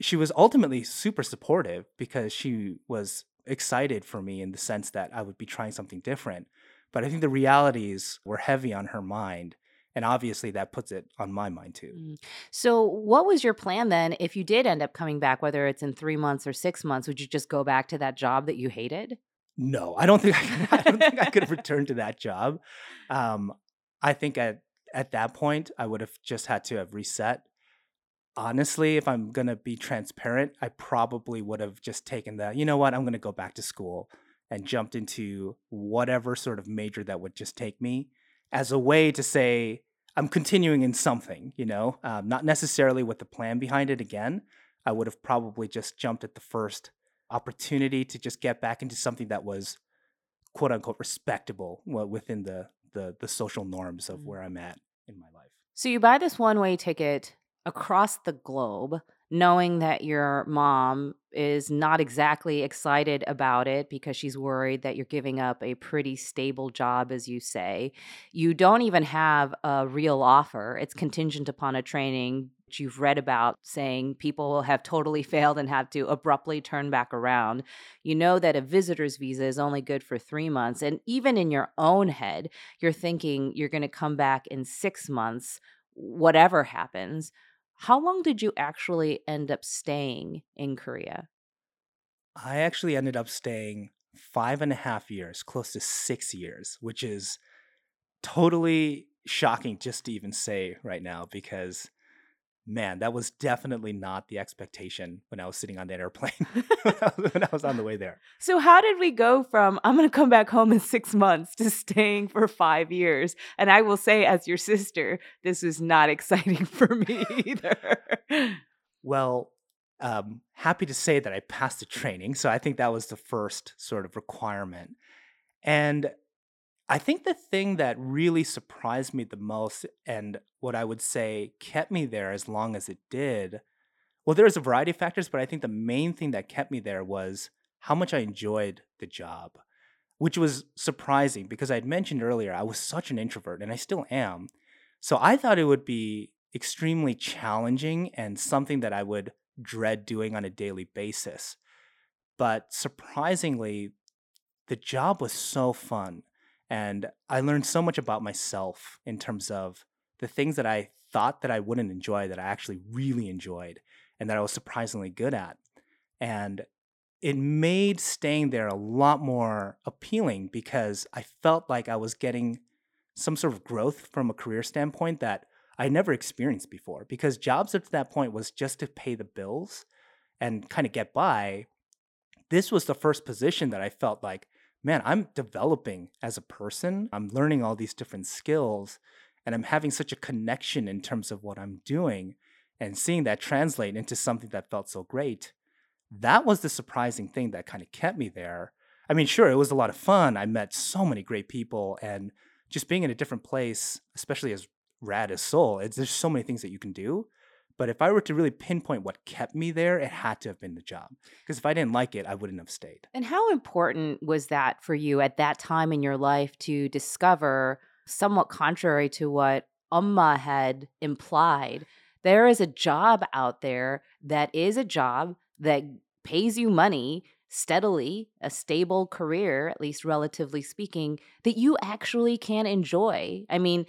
she was ultimately super supportive because she was excited for me in the sense that I would be trying something different. But I think the realities were heavy on her mind. And obviously, that puts it on my mind too. Mm. So, what was your plan then if you did end up coming back, whether it's in three months or six months? Would you just go back to that job that you hated? No, I don't think I, could, [laughs] I don't think I could [laughs] have returned to that job. Um, I think at at that point, I would have just had to have reset. Honestly, if I'm gonna be transparent, I probably would have just taken the, you know what, I'm gonna go back to school and jumped into whatever sort of major that would just take me as a way to say I'm continuing in something, you know, um, not necessarily with the plan behind it again. I would have probably just jumped at the first opportunity to just get back into something that was quote unquote respectable within the the, the social norms of mm. where I'm at in my life. So you buy this one way ticket across the globe knowing that your mom is not exactly excited about it because she's worried that you're giving up a pretty stable job, as you say. You don't even have a real offer, it's contingent upon a training you've read about saying people have totally [laughs] failed and have to abruptly turn back around. You know that a visitor's visa is only good for three months. And even in your own head, you're thinking you're going to come back in six months, whatever happens. How long did you actually end up staying in Korea? I actually ended up staying five and a half years, close to six years, which is totally shocking just to even say right now because man, that was definitely not the expectation when I was sitting on that airplane [laughs] [laughs] when I was on the way there. So, how did we go from I'm going to come back home in six months to staying for five years? And I will say, as your sister, this was not [laughs] exciting for me either. well, um, happy to say that I passed the training. So, I think that was the first sort of requirement. And I think the thing that really surprised me the most, and what I would say kept me there as long as it did, well, there's a variety of factors, but I think the main thing that kept me there was how much I enjoyed the job, which was surprising because I had mentioned earlier I was such an introvert, and I still am. So I thought it would be extremely challenging and something that I would dread doing on a daily basis. But surprisingly, the job was so fun and I learned so much about myself in terms of the things that I thought that I wouldn't enjoy that I actually really enjoyed and that I was surprisingly good at. And it made staying there a lot more appealing because I felt like I was getting some sort of growth from a career standpoint that I never experienced before. Because jobs up to that point was just to pay the bills and kind of get by. This was the first position that I felt like man, I'm developing as a person. I'm learning all these different skills and I'm having such a connection in terms of what I'm doing and seeing that translate into something that felt so great. That was the surprising thing that kind of kept me there. I mean, sure, it was a lot of fun. I met so many great people and just being in a different place, especially as rad as Seoul, there's so many things that you can do. But if I were to really pinpoint what kept me there, it had to have been the job. Because if I didn't like it, I wouldn't have stayed. And how important was that for you at that time in your life to discover, somewhat contrary to what Umma had implied, there is a job out there that is a job that pays you money steadily, a stable career, at least relatively speaking, that you actually can enjoy. I mean,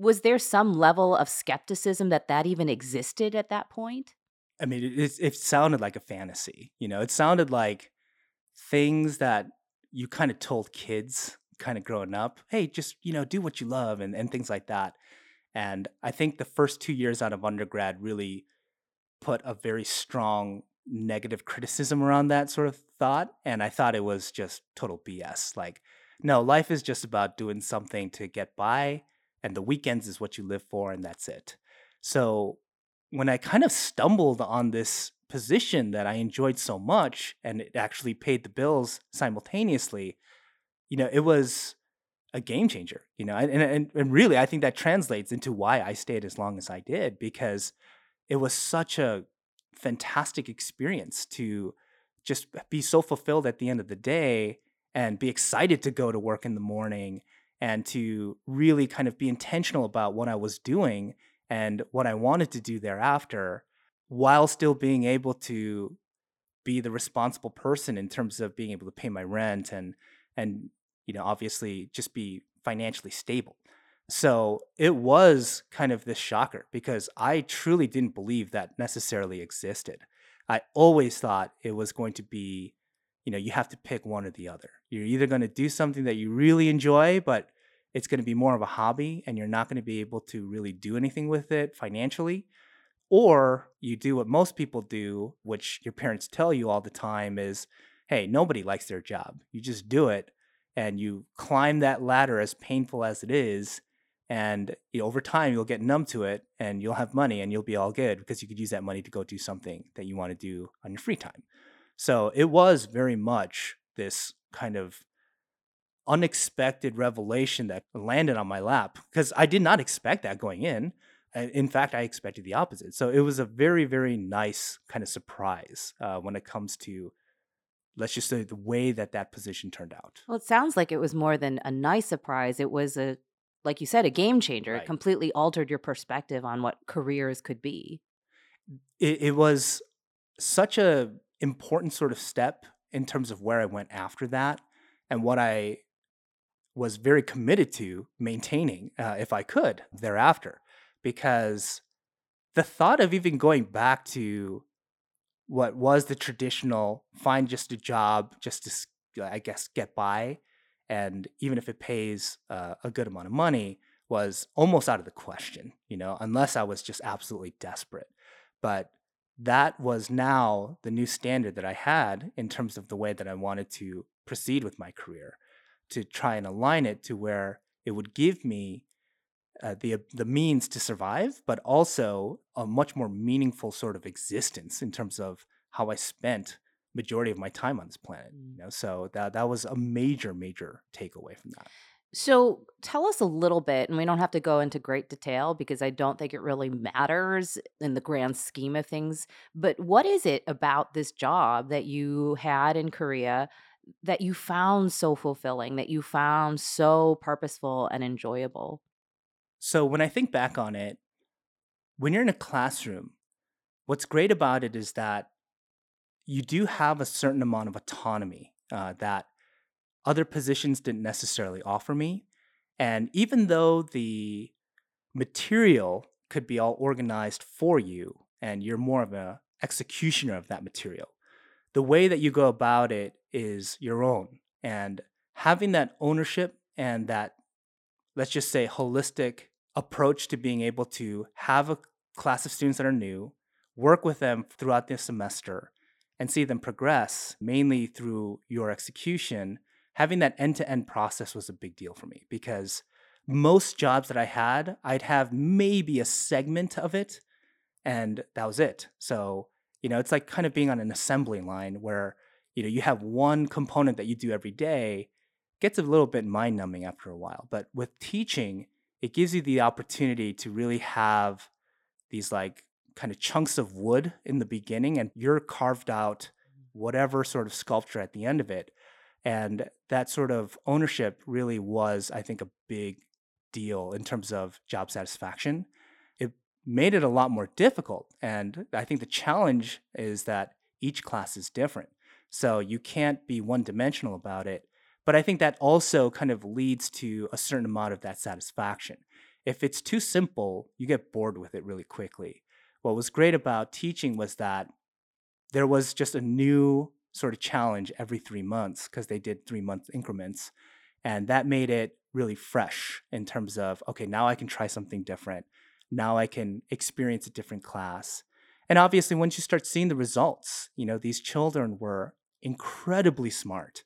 was there some level of skepticism that that even existed at that point? I mean, it, it sounded like a fantasy. You know, it sounded like things that you kind of told kids kind of growing up hey, just, you know, do what you love and, and things like that. And I think the first two years out of undergrad really put a very strong negative criticism around that sort of thought. And I thought it was just total BS. Like, no, life is just about doing something to get by and the weekends is what you live for and that's it. So when I kind of stumbled on this position that I enjoyed so much and it actually paid the bills simultaneously, you know, it was a game changer, you know, and, and and really I think that translates into why I stayed as long as I did because it was such a fantastic experience to just be so fulfilled at the end of the day and be excited to go to work in the morning and to really kind of be intentional about what I was doing and what I wanted to do thereafter while still being able to be the responsible person in terms of being able to pay my rent and and you know obviously just be financially stable. So it was kind of this shocker because i truly didn't believe that necessarily existed. I always thought it was going to be you know you have to pick one or the other you're either going to do something that you really enjoy but it's going to be more of a hobby and you're not going to be able to really do anything with it financially or you do what most people do, which your parents tell you all the time is, hey, nobody likes their job. You just do it and you climb that ladder as painful as it is. And you know, over time, you'll get numb to it and you'll have money and you'll be all good because you could use that money to go do something that you want to do on your free time. So it was very much this kind of unexpected revelation that landed on my lap because I did not expect that going in. In fact, I expected the opposite. So it was a very, very nice kind of surprise uh, when it comes to, let's just say, the way that that position turned out. Well, it sounds like it was more than a nice surprise. It was a, like you said, a game changer. Right. It completely altered your perspective on what careers could be. It, it was such a important sort of step in terms of where I went after that and what I was very committed to maintaining, uh, if I could, thereafter. Because the thought of even going back to what was the traditional find just a job just to i guess get by and even if it pays uh, a good amount of money was almost out of the question you know unless i was just absolutely desperate. But that was now the new standard that i had in terms of the way that i wanted to proceed with my career to try and align it to where it would give me uh, the the means to survive, but also a much more meaningful sort of existence in terms of how I spent majority of my time on this planet. Mm. You know, so that that was a major major takeaway from that. So tell us a little bit, and we don't have to go into great detail because I don't think it really matters in the grand scheme of things. But what is it about this job that you had in Korea that you found so fulfilling, that you found so purposeful and enjoyable? So when I think back on it, when you're in a classroom, what's great about it is that you do have a certain amount of autonomy uh, that other positions didn't necessarily offer me. And even though the material could be all organized for you and you're more of an executioner of that material, the way that you go about it is your own. And having that ownership and that, let's just say, holistic approach to being able to have a class of students that are new, work with them throughout the semester, and see them progress, mainly through your execution, having that end to end process was a big deal for me because most jobs that I had, I'd have maybe a segment of it, and that was it. So, you know, it's like kind of being on an assembly line where, you know, you have one component that you do every day, gets a little bit mind numbing after a while. But with teaching, it gives you the opportunity to really have these like kind of chunks of wood in the beginning and you're carved out whatever sort of sculpture at the end of it and that sort of ownership really was i think a big deal in terms of job satisfaction it made it a lot more difficult and i think the challenge is that each class is different so you can't be one dimensional about it but I think that also kind of leads to a certain amount of that satisfaction. If it's too simple, you get bored with it really quickly. What was great about teaching was that there was just a new sort of challenge every three months because they did three month increments. And that made it really fresh in terms of, okay, now I can try something different. Now I can experience a different class. And obviously, once you start seeing the results, you know, these children were incredibly smart.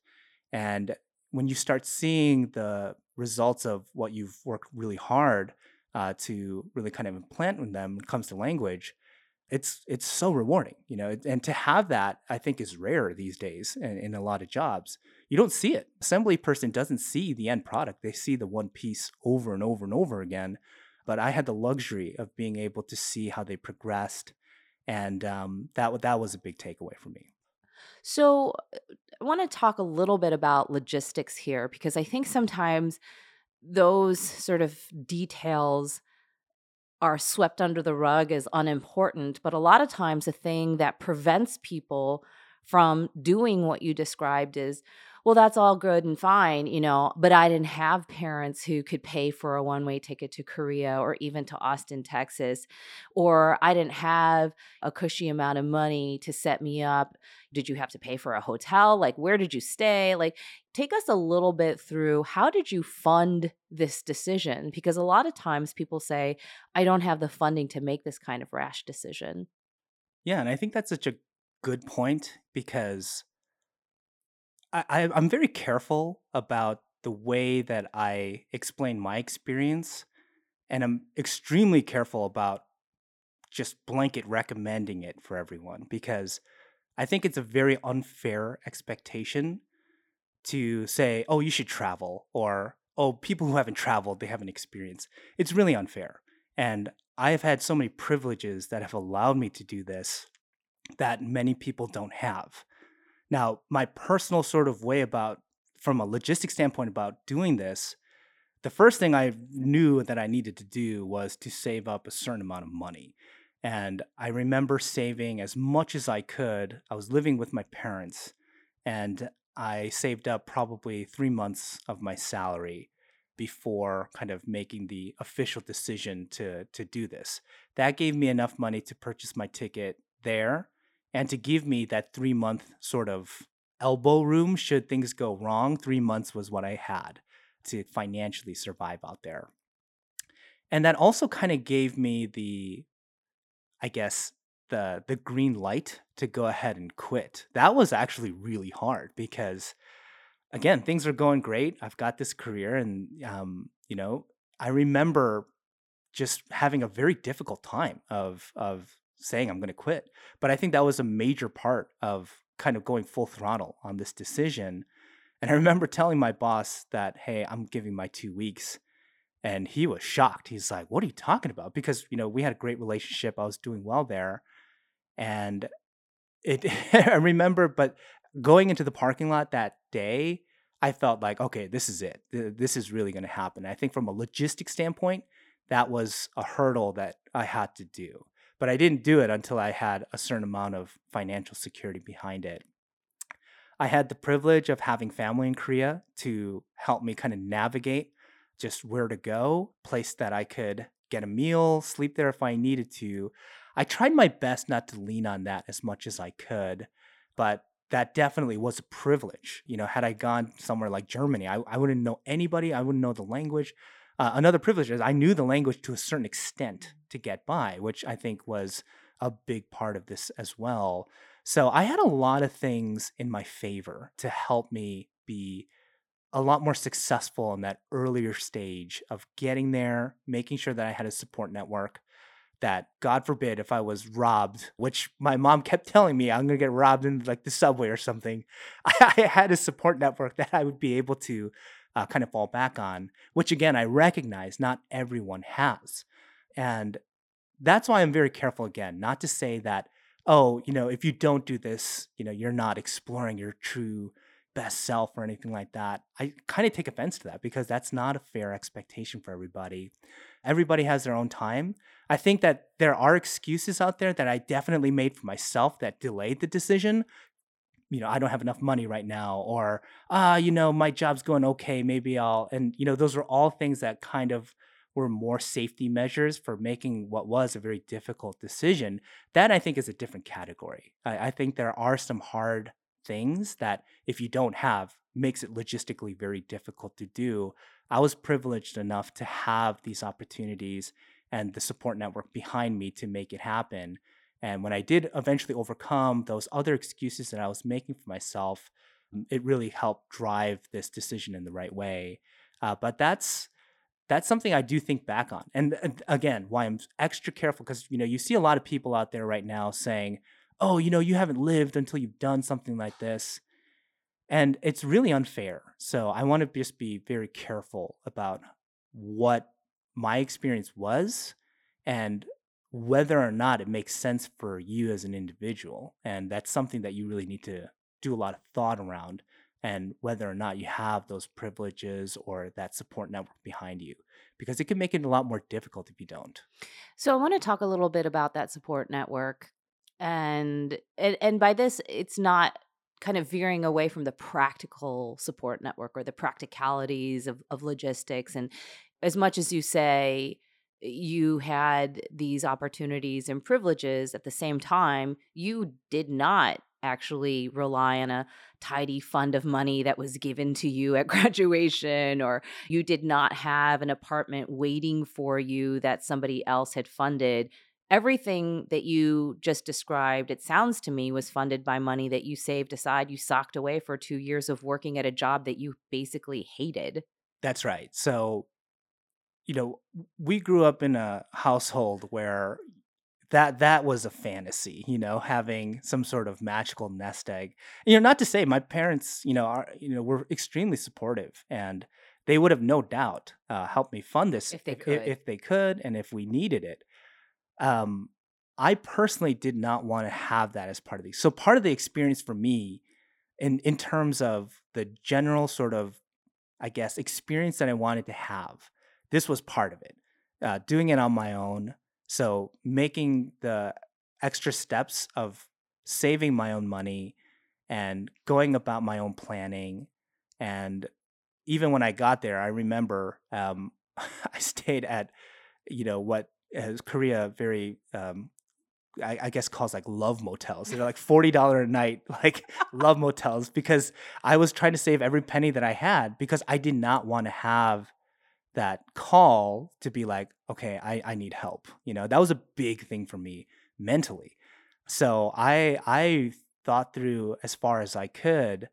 And when you start seeing the results of what you've worked really hard uh, to really kind of implant in them when it comes to language, it's it's so rewarding, you know. And to have that, I think, is rare these days in, in a lot of jobs. You don't see it. Assembly person doesn't see the end product; they see the one piece over and over and over again. But I had the luxury of being able to see how they progressed, and um, that that was a big takeaway for me. So, uh, I want to talk a little bit about logistics here because I think sometimes those sort of details are swept under the rug as unimportant. But a lot of times, the thing that prevents people from doing what you described is well, that's all good and fine, you know, but I didn't have parents who could pay for a one way ticket to Korea or even to Austin, Texas, or I didn't have a cushy amount of money to set me up. Did you have to pay for a hotel? Like, where did you stay? Like, take us a little bit through how did you fund this decision? Because a lot of times people say, I don't have the funding to make this kind of rash decision. Yeah, and I think that's such a good point because I, I'm very careful about the way that I explain my experience, and I'm extremely careful about just blanket recommending it for everyone because I think it's a very unfair expectation to say, oh, you should travel, or oh, people who haven't traveled, they haven't experienced. It's really unfair. And I have had so many privileges that have allowed me to do this that many people don't have. Now, my personal sort of way about, from a logistic standpoint, about doing this, the first thing I knew that I needed to do was to save up a certain amount of money. And I remember saving as much as I could. I was living with my parents, and I saved up probably three months of my salary before kind of making the official decision to to do this. That gave me enough money to purchase my ticket there and to give me that three month sort of elbow room should things go wrong. Three months was what I had to financially survive out there. And that also kind of gave me the, I guess, the the green light to go ahead and quit. That was actually really hard because again, things are going great. I've got this career and um, you know, I remember just having a very difficult time of of saying I'm going to quit. But I think that was a major part of kind of going full throttle on this decision. And I remember telling my boss that, hey, I'm giving my two weeks. And he was shocked. He's like, what are you talking about? Because, you know, we had a great relationship. I was doing well there. And it, [laughs] I remember, but going into the parking lot that day, I felt like, okay, this is it. This is really going to happen. I think from a logistic standpoint, that was a hurdle that I had to do but I didn't do it until I had a certain amount of financial security behind it. I had the privilege of having family in Korea to help me kind of navigate just where to go, place that I could get a meal, sleep there if I needed to. I tried my best not to lean on that as much as I could, but that definitely was a privilege. You know, had I gone somewhere like Germany, I, I wouldn't know anybody, I wouldn't know the language. Uh, another privilege is I knew the language to a certain extent to get by, which I think was a big part of this as well. So I had a lot of things in my favor to help me be a lot more successful in that earlier stage of getting there, making sure that I had a support network. That God forbid if I was robbed, which my mom kept [laughs] telling me I'm gonna get robbed in like the subway or something, [laughs] I, had a support network that I would be able to uh, kind of fall back on, which again, I recognize not everyone has. And that's why I'm very careful again, not to say that, oh, you know, if you don't do this, you know, you're not exploring your true best self or anything like that. I kind of take offense to that because that's not a fair expectation for everybody. Everybody has their own time. I think that there are excuses out there that I definitely made for myself that delayed the decision you know, I don't have enough money right now, or ah, you know, my job's going okay, maybe I'll, and you know, those are all things that kind of were more safety measures for making what was a very difficult decision. That I think is a different category. I, I think there are some hard things that if you don't have makes it logistically very difficult to do. I was privileged enough to have these opportunities and the support network behind me to make it happen. And when I did eventually overcome those other excuses that I was making for myself, mm, it really helped drive this decision in the right way. Uh, but that's that's something I do think back on. And, and again, why I'm extra careful because you know you see a lot of people out there right now saying, "Oh, you know, you haven't lived until you've done something like this," and it's really unfair. So I want to just be very careful about what my experience was and whether or not it makes sense for you as an individual. And that's something that you really need to do a lot of thought around and whether or not you have those privileges or that support network behind you because it can make it a lot more difficult if you don't. So I want to talk a little bit about that support network. And and, and by this it's not kind of veering away from the practical support network or the practicalities of, of logistics and as much as you say eh, you had these opportunities and privileges at the same time you did not actually rely on a tidy fund of money that was given to you at [laughs] graduation, or you did not have an apartment waiting for you that somebody else had funded. Everything that you just described, it sounds to me, was funded by money that you saved aside, you socked away for two years of working at a job that you basically hated. That's right. So, you know, we grew up in a household where that that was a fantasy, you know, having some sort of magical nest egg. You know, not to say my parents, you know, are you know were extremely supportive, and they would have no doubt uh, helped me fund this if they if, could, if they could, and if we needed it. Um, I personally did not want to have that as part of the. So part of the experience for me, in in terms of the general sort of, I guess, experience that I wanted to have, this was part of it. Uh, doing it on my own, so making the extra steps of saving my own money and going about my own planning. And even when I got there, I remember um, [laughs] I stayed at, you know, what is Korea very, um, I, I, guess calls like love motels. They're like [laughs] forty dollar a night, [laughs] like love motels, because I was trying to save every penny that I had because I did not want to have that call to be like, okay, I, I need help. You know, that was a big thing for me mentally. So I I thought through as far as I could.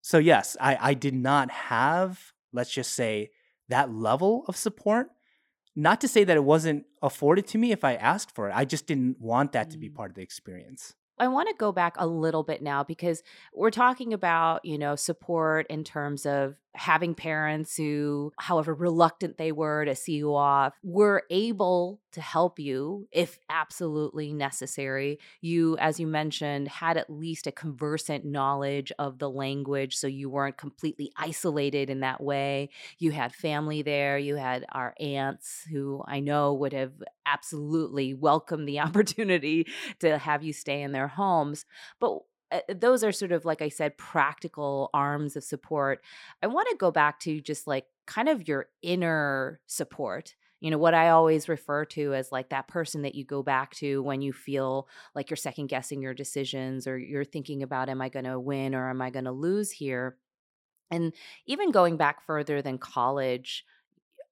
So yes, I, I did not have, let's just say, that level of support. Not to say that it wasn't afforded to me if I asked for it. I just didn't want that to be mm. part of the experience. I want to go back a little bit now because we're talking about, you know, support in terms of having parents who, however reluctant they were to see you off, were able to help you if absolutely necessary. You, as you mentioned, had at least a conversant knowledge of the language, so you weren't completely isolated in that way. You had family there, you had our aunts who I know would have absolutely welcomed the [laughs] opportunity to have you stay in their homes. But uh, those are sort of like I said, practical arms of support. I want to go back to just like kind of your inner support. You know, what I always refer to as like that person that you go back to when you feel like you're second guessing your decisions or you're thinking about, am I going to win or am I going to lose here? And even going back further than college,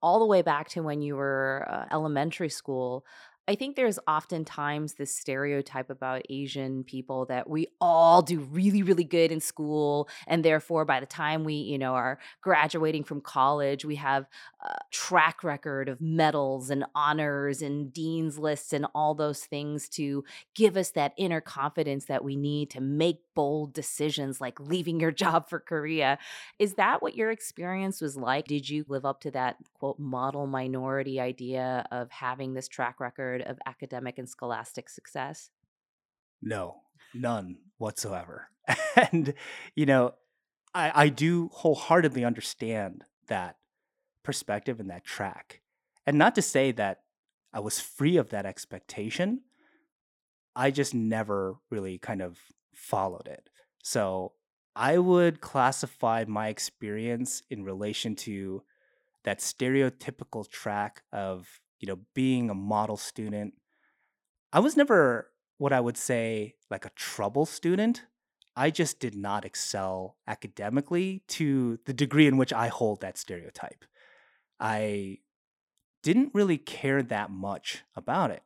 all the way back to when you were uh, elementary school, I think there's oftentimes this stereotype about Asian people that we all do really, really good in school. And therefore, by the time we, you know, are graduating from college, we have a track record of medals and honors and dean's lists and all those things to give us that inner confidence that we need to make bold decisions like leaving your [laughs] job for Korea. Is that what your experience was like? Did you live up to that quote model minority idea of having this track record? Of academic and scholastic success? No, none whatsoever. [laughs] and, you know, I, I do wholeheartedly understand that perspective and that track. And not to say that I was free of that expectation, I just never really kind of followed it. So I would classify my experience in relation to that stereotypical track of you know, being a model student, I was never what I would say like a trouble student. I just did not excel academically to the degree in which I hold that stereotype. I didn't really care that much about it.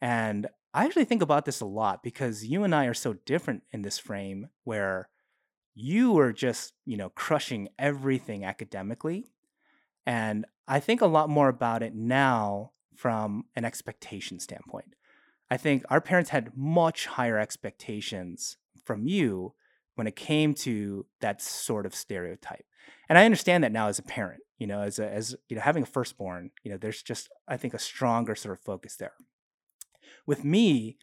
And I actually think about this a lot because you and I are so different in this frame where you were just, you know, crushing everything academically. And I think a lot more about it now from an expectation standpoint. I think our parents had much higher expectations from you when it came to that sort of stereotype. And I understand that now as a parent, you know, as a, as you know, having a firstborn, you know, there's just I think a stronger sort of focus there. With me,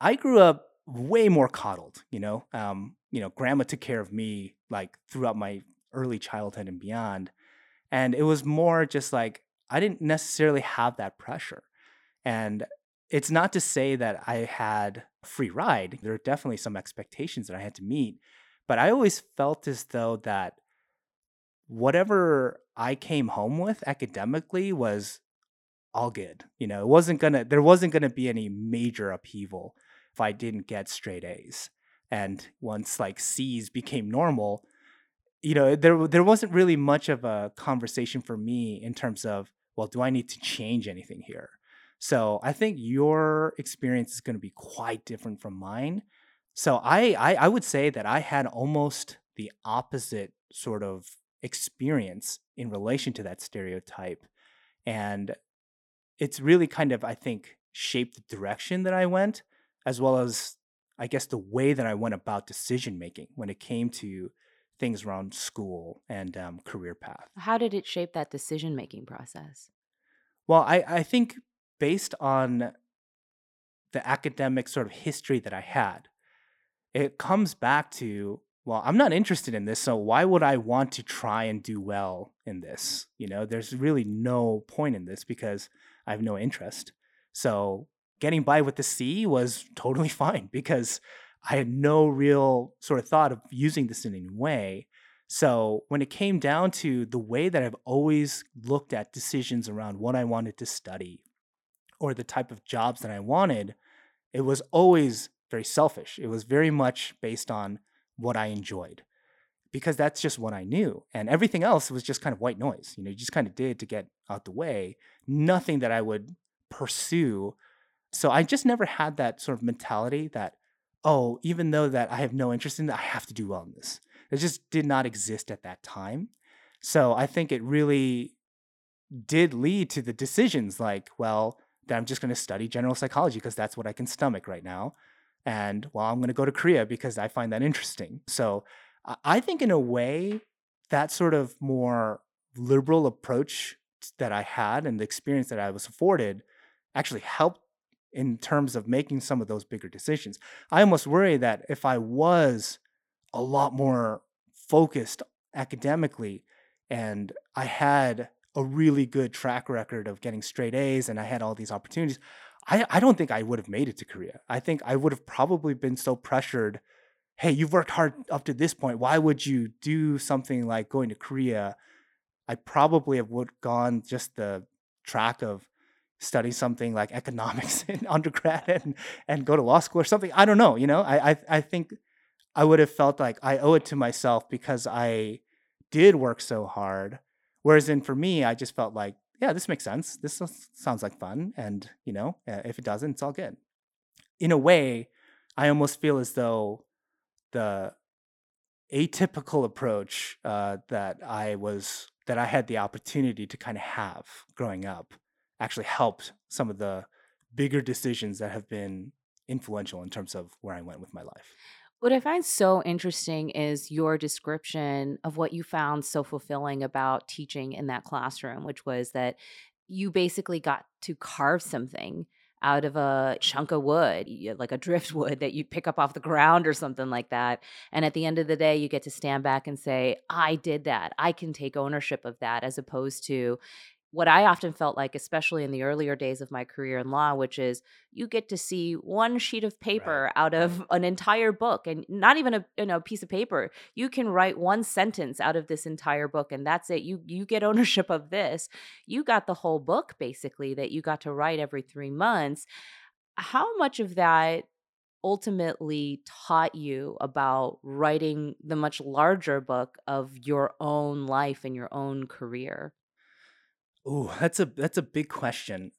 I grew up way more coddled, you know. Um, you know, grandma took care of me like throughout my early childhood and beyond. And it was more just like I didn't necessarily have that pressure. And it's not to say that I had free ride. There are definitely some expectations that I had to meet, but I always felt as though that whatever I came home with academically was all good. You know, it wasn't gonna there wasn't gonna be any major upheaval if I didn't get straight A's. And once like C's became normal, you know, there there wasn't really much of a conversation for me in terms of, well, do I need to change anything here? So I think your experience is going to be quite different from mine. So I, I I would say that I had almost the opposite sort of experience in relation to that stereotype. And it's really kind of, I think, shaped the direction that I went, as well as, I guess, the way that I went about decision making when it came to things around school and um, career path. How did it shape that decision making process? Well, I, I think based on the academic sort of history that I had, it comes back to well, I'm not interested in this, so why would I want to try and do well in this? You know, there's really no point in this because I have no interest. So getting by with the C was totally [laughs] fine because I had no real sort of thought of using this in any way. So when it came down to the way that I've always looked at decisions around what I wanted to study or the type of jobs that I wanted, it was always very selfish. It was very much based on what I enjoyed because that's just what I knew. And everything else was just kind of white noise. You know, you just kind of did to get out the way, nothing that I would pursue. So I just never had that sort of mentality that, oh, even though that I have no interest in that, I have to do well in this. It just did not exist at that time. So I think it really did lead to the decisions like, well, that I'm just going to study general psychology because that's what I can stomach right now and well, I'm going to go to Korea because I find that interesting. So I think, in a way, that sort of more liberal approach that I had and the experience that I was afforded actually helped in terms of making some of those bigger decisions. I almost worry that if I was a lot more focused academically and I had a really good track record of getting straight A's and I had all these opportunities, I, I don't think I would have made it to Korea. I think I would have probably been so pressured. Hey, you've worked hard up to this point. Why would you do something like going to Korea? I probably have would gone just the track of study something like economics [laughs] in undergrad and, and go to law school or something. I don't know. You know, I, I I think I would have felt like I owe it to myself because I did work so hard. Whereas then for me, I just felt like yeah, this makes sense. This sounds like fun. And, you know, if it doesn't, it's all good. In a way, I almost feel as though the atypical approach uh, that I was, that I had the opportunity to kind of have growing up actually helped some of the bigger decisions that have been influential in terms of where I went with my life. What I find so interesting is your description of what you found so fulfilling about teaching in that classroom, which was that you basically got to carve something out of a chunk of wood, like a driftwood [laughs] that you'd pick up off the ground or something like that. And at the end of the day, you get to stand back and say, I did that. I can take ownership of that, as opposed to, what I often felt like, especially in the earlier days of my career in law, which is you get to see one sheet of paper right. out of an entire book and not even a you know, piece of paper. You can write one sentence out of this entire book and that's it. You you get [laughs] ownership of this. You got the whole book basically that you got to write every 3 months. How much of that ultimately taught you about writing the much larger book of your own life and your own career? Oh, that's a that's a big question.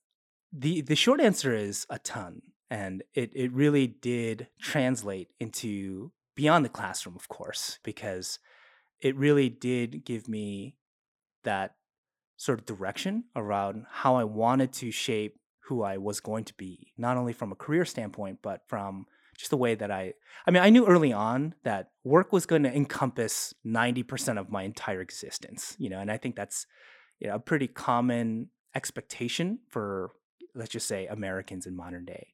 The the short answer is a ton. And it, it really did translate into beyond the classroom, of course, because it really did give me that sort of direction around how I wanted to shape who I was going to be, not only from a career standpoint, but from just the way that I, I mean, I knew early on that work was going to encompass 90% of my entire existence, you know, and I think that's you know, a pretty common expectation for, let's just say, Americans in modern day.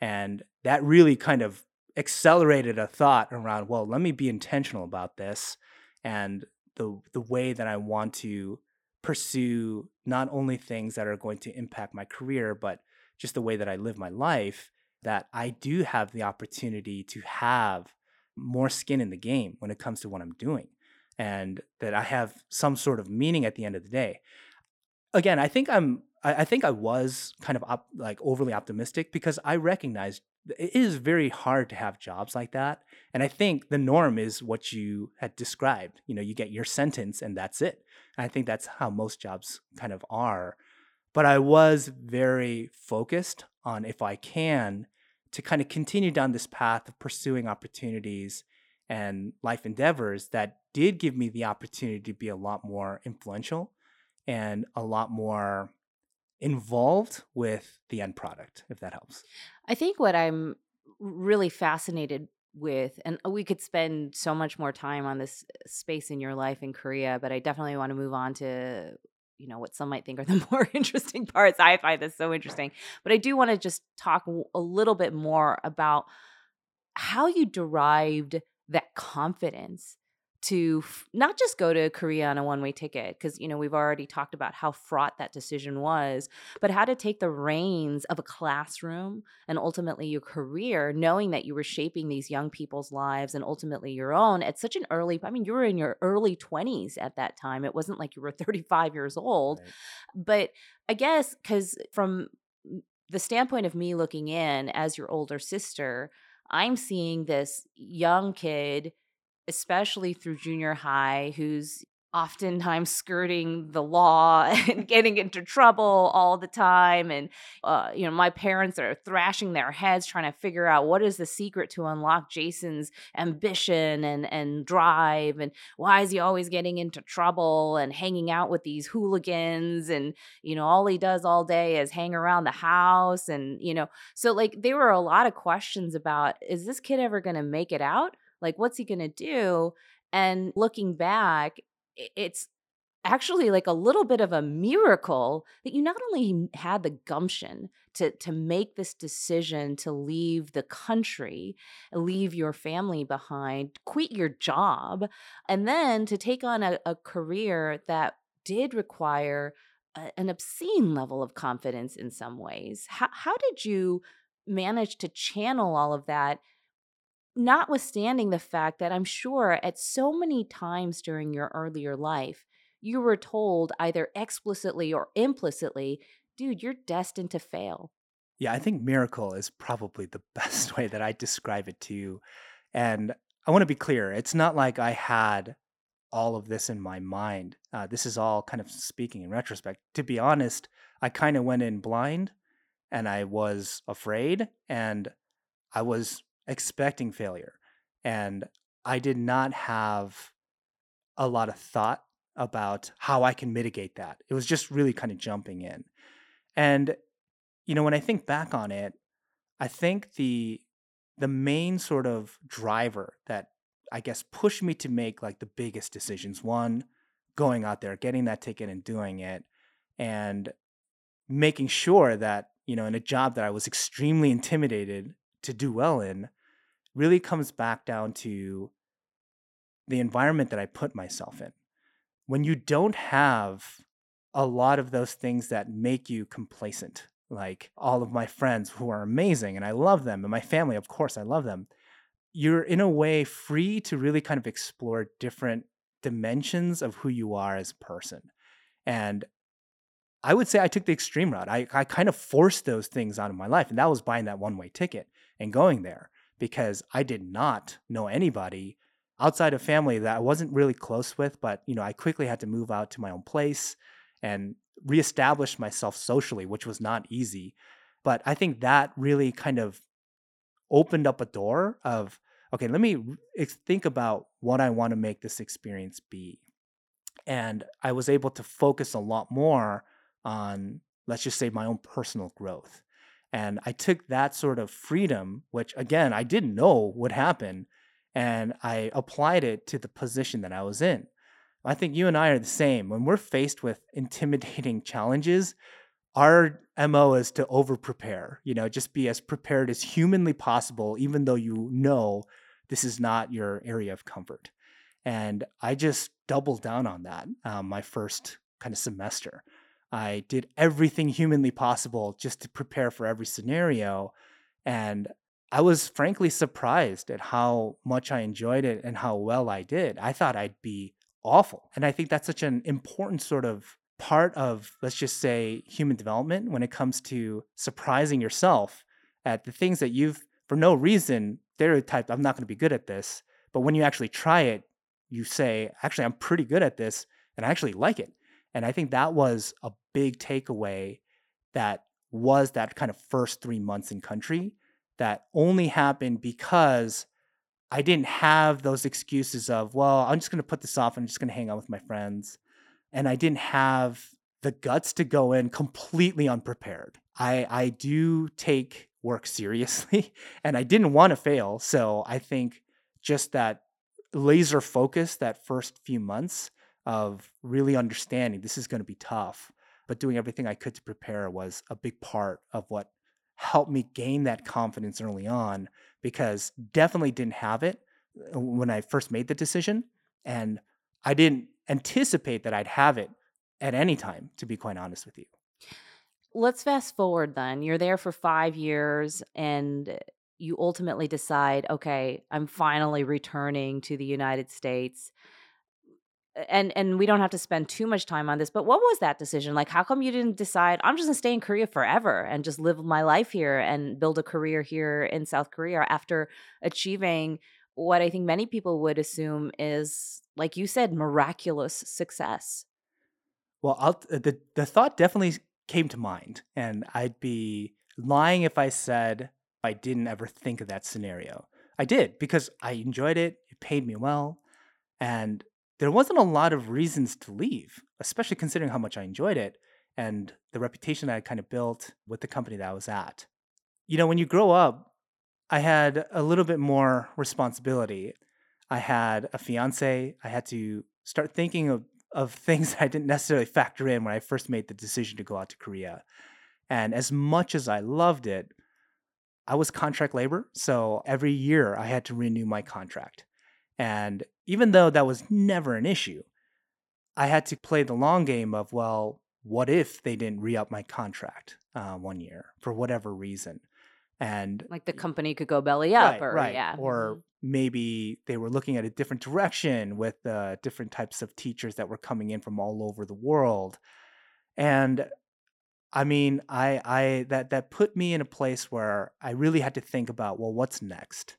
And that really kind of accelerated a thought around, well, let me be intentional about this and the the way that I want to pursue not only things that are going to impact my career, but just the way that I live my life, that I do have the opportunity to have more skin in the game when it comes to what I'm doing and that I have some sort of meaning at the end of the day. Again, I think I'm I, think I was kind of op, like overly optimistic because I recognized it is very hard to have jobs like that. And I think the norm is what you had described. You know, you get your sentence and that's it. And I think that's how most jobs kind of are. But I was very focused on if I can to kind of continue down this path of pursuing opportunities and life endeavors that did give me the opportunity to be a lot more influential and a lot more involved with the end product, if that helps. I think what I'm really fascinated with, and we could spend so much more time on this uh, space in your life in Korea, but I definitely want to move on to you know what some might think are the [laughs] more interesting parts. I find this so interesting, but I do want to just talk a little bit more about how you derived that confidence to f- not just go to Korea on a one way ticket, because, you know, we've already talked about how fraught that decision was, but how to take the reins of a classroom and ultimately your career, knowing that you were shaping these young people's lives and ultimately your own at such an early, I mean, you were in your early 20s at that time. It wasn't like you were 35 years old. Right. But I guess, because from the standpoint of me looking in as your older sister, I'm seeing this young kid especially through junior high, who's oftentimes skirting the law [laughs] and getting into trouble all the time and uh, you know my parents are thrashing their heads trying to figure out what is the secret to unlock Jaesun's ambition and and drive and why is he always getting into trouble and hanging out with these hooligans and you know all he does all day is hang around the house and you know so like there were a lot of questions about is this kid ever going to make it out like, what's he going to do? And looking back, it's actually like a little bit of a miracle that you not only had the gumption to to make this decision to leave the country, leave your family behind, quit your job, and then to take on a, a career that did require a, an obscene level of confidence in some ways. How how did you manage to channel all of that notwithstanding the fact that I'm sure at so many times during your earlier life, you were told either explicitly or implicitly, dude, you're destined to fail. Yeah, I think miracle is probably the [laughs] best way that I describe it to you. And I want to be clear it's not like I had all of this in my mind. Uh, this is all kind of speaking in retrospect. To be honest, I kind of went in blind and I was afraid and I was expecting failure. And I did not have a lot of thought about how I can mitigate that. It was just really kind of jumping in. And you know, when I think back on it, I think the the main sort of driver that I guess pushed me to make like the biggest decisions, one, going out there, getting that ticket and doing it and making sure that, you know, in a job that I was extremely intimidated to do well in really comes back down to the environment that I put myself in. When you don't have a lot of those things that make you complacent, like all of my friends who are amazing and I love them, and my family, of course, I love them, you're in a way free to really kind of explore different dimensions of who you are as a person. And I would say I took the extreme route. I, I kind of forced those things out of my life, and that was buying that one way ticket and going there because I did not know anybody outside of family that I wasn't really close with. But, you know, I quickly had to move out to my own place and reestablish myself socially, which was not easy. But I think that really kind of opened up a door of, okay, let me think about what I want to make this experience be. And I was able to focus a lot more on, let's just say, my own personal growth. And I took that sort of freedom, which again, I didn't know would happen, and I applied it to the position that I was in. I think you and I are the same. When we're faced with intimidating [laughs] challenges, our MO is to over prepare, you know, just be as prepared as humanly possible, even though you know this is not your area of comfort. And I just doubled down on that um, my first kind of semester. I did everything humanly possible just to prepare for every scenario. And I was frankly surprised at how much I enjoyed it and how well I did. I thought I'd be awful. And I think that's such an important sort of part of, let's just say, human development when it comes to surprising yourself at the things that you've, for no reason, stereotyped, I'm not going to be good at this. But when you actually try it, you say, actually, I'm pretty good at this and I actually like it. And I think that was a big takeaway that was that kind of first three months in country that only happened because I didn't have those excuses of, well, I'm just going to put this off. I'm just going to hang out with my friends. And I didn't have the guts to go in completely unprepared. I, I do take work seriously [laughs] and I didn't want to fail. So I think just that laser focus that first few months of really understanding this is going to be tough, but doing everything I could to prepare was a big part of what helped me gain that confidence early on because definitely didn't have it uh, when I first made the decision. And I didn't anticipate that I'd have it at any time, to be quite honest with you. Let's fast forward then. You're there for five years and you ultimately decide, okay, I'm finally returning to the United States and and we don't have to spend too much time on this but what was that decision? Like how come you didn't decide i'm just going to stay in korea forever and just live my life here and build a career here in south korea after achieving what i think many people would assume is like you said miraculous success? Well I'll, the the thought definitely came to mind and i'd be lying if i said i didn't ever think of that scenario. I did because i enjoyed it it paid me well and there wasn't a lot of reasons to leave, especially considering how much I enjoyed it and the reputation that I kind of built with the company that I was at. You know, when you grow up, I had a little bit more responsibility. I had a fiance. I had to start thinking of, of [laughs] things I didn't necessarily factor in when I first made the decision to go out to Korea. And as much as I loved it, I was contract labor. So every year I had to renew my contract. And even though that was never an issue, I had to play the long game of, well, what if they didn't re up my contract uh, one year for whatever reason? And like the company could go belly up, right, or right. yeah, or mm-hmm. maybe they were looking at a different direction with uh, different types of teachers that were coming in from all over the world. And I mean, I, I that that put me in a place where I really had to think about, well, what's next?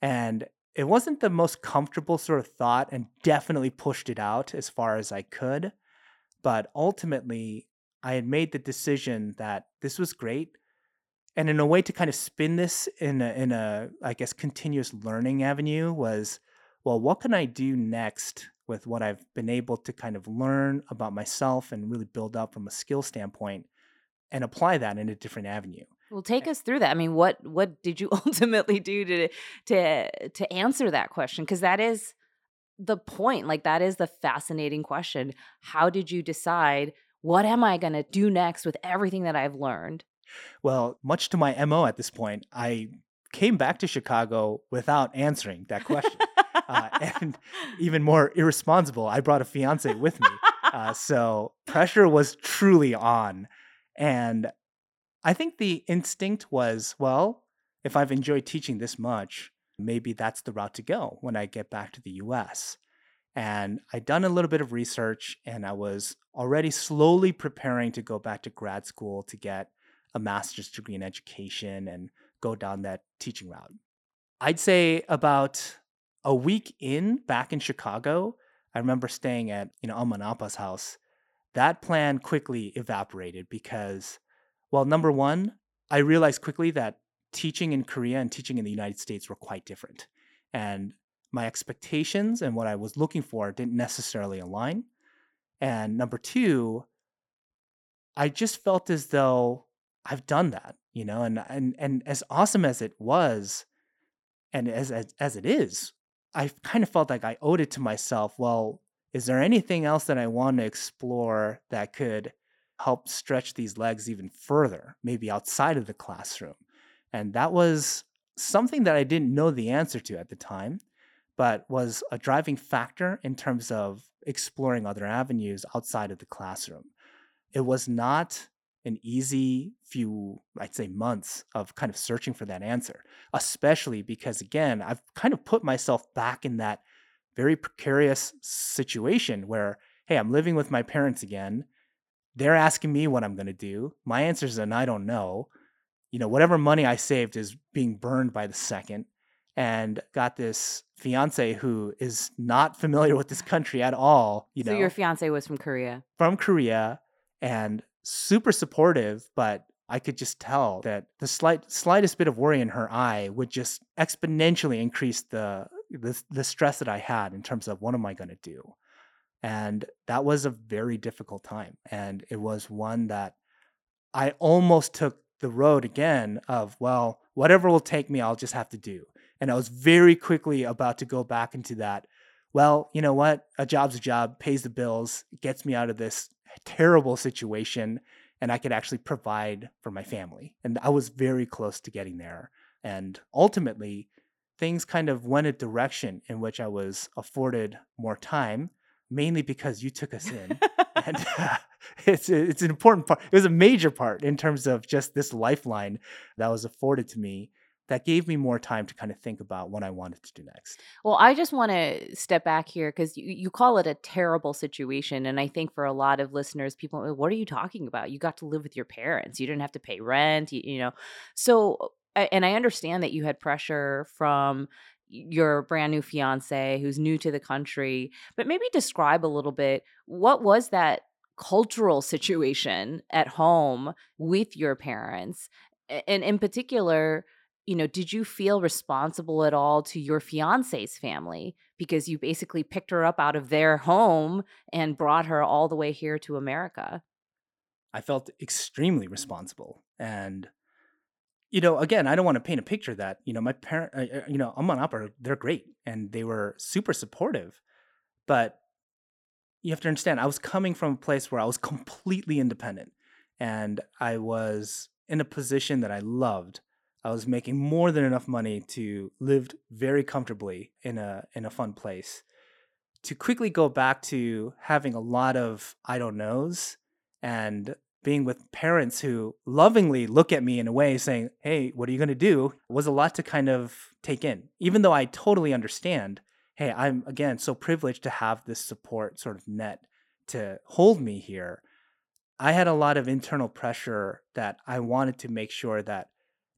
And it wasn't the most comfortable sort of thought and definitely pushed it out as far as I could. But ultimately, I had made the decision that this was great. And in a way to kind of spin this in a, in a, I guess, continuous learning avenue was, well, what can I do next with what I've been able to kind of learn about myself and really build up from a skill standpoint and apply that in a different avenue? Well, take us through that. I mean, what what did you [laughs] ultimately do to to to answer that question? Because that is the point. Like that is the fascinating question. How did you decide what am I going to do next with everything that I've learned? Well, much to my mo at this point, I came back to Chicago without answering that question. uh, [laughs] and even more irresponsible, I brought a fiance with me. Uh, so pressure was truly on. And I think the instinct was, well, if I've enjoyed teaching this much, maybe that's the route to go when I get back to the US. And I'd done a little bit of research and I was already slowly preparing to go back to grad school to get a master's degree in education and go down that teaching route. I'd say about a week in back in Chicago, I remember staying at, you know, Amma and Appa's house. That plan quickly evaporated because well, number one, I realized quickly that teaching in Korea and teaching in the United States were quite different. And my expectations and what I was looking for didn't necessarily align. And number two, I just felt as though I've done that, you know, and and and as awesome as it was, and as as, as it is, I kind of felt like I owed it to myself. Well, is there anything else that I want to explore that could help stretch these legs even further, maybe outside of the classroom? And that was something that I didn't know the answer to at the time, but was a driving factor in terms of exploring other avenues outside of the classroom. It was not an easy few, I'd say, months of kind of searching for that answer, especially because, again, I've kind of put myself back in that very precarious situation where, hey, I'm living with my parents again. They're asking me what I'm going to do. My answer is an I don't know. You know, whatever money I saved is being burned by the second. And got this fiance who is not familiar with this country at all. You know, so know, your fiance was from Korea. From Korea, and super supportive, but I could just tell that the slight slightest bit of worry in her eye would just exponentially increase the the, the stress that I had in terms of what am I going to do. And that was a very difficult time. And it was one that I almost took the road again of, well, whatever will take me, I'll just have to do. And I was very quickly about to go back into that. Well, you know what? A job's a job, pays the bills, gets me out of this terrible situation and I could actually provide for my family. And I was very close to getting there. And ultimately, things kind of went a direction in which I was afforded more time, mainly because you took us in. [laughs] and uh, [laughs] it's it's an important part. It was a major part in terms of just this lifeline that was afforded to me that gave me more time to kind of think about what I wanted to do next. Well, I just want to step back here because you, you call it a terrible situation. And I think for a lot of listeners, people, what are you talking about? You got to live with your parents, you didn't have to pay rent, you, you know. So, and I understand that you had pressure from your brand new fiance who's new to the country, but maybe describe a little bit what was that cultural situation at home with your parents? And in particular, you know, did you feel responsible at all to your fiance's family because you basically picked her up out of their home and brought her all the way here to America? I felt extremely responsible. And, you know, again, I don't want to paint a picture that, you know, my parent, uh, uh you know, Amma and Appa, they're great and they were super supportive. But you have to understand, I was coming from a place where I was [laughs] completely independent and I was in a position that I loved I was making more than enough money to live very comfortably in a in a fun place. To quickly go back to having a lot of I don't knows and being with parents who lovingly look at me in a way saying, Hey, what are you going to do? was a lot to kind of take in. Even though I totally understand, hey, I'm again so privileged to have this support sort of net to hold me here. I had a lot of internal pressure that I wanted to make sure that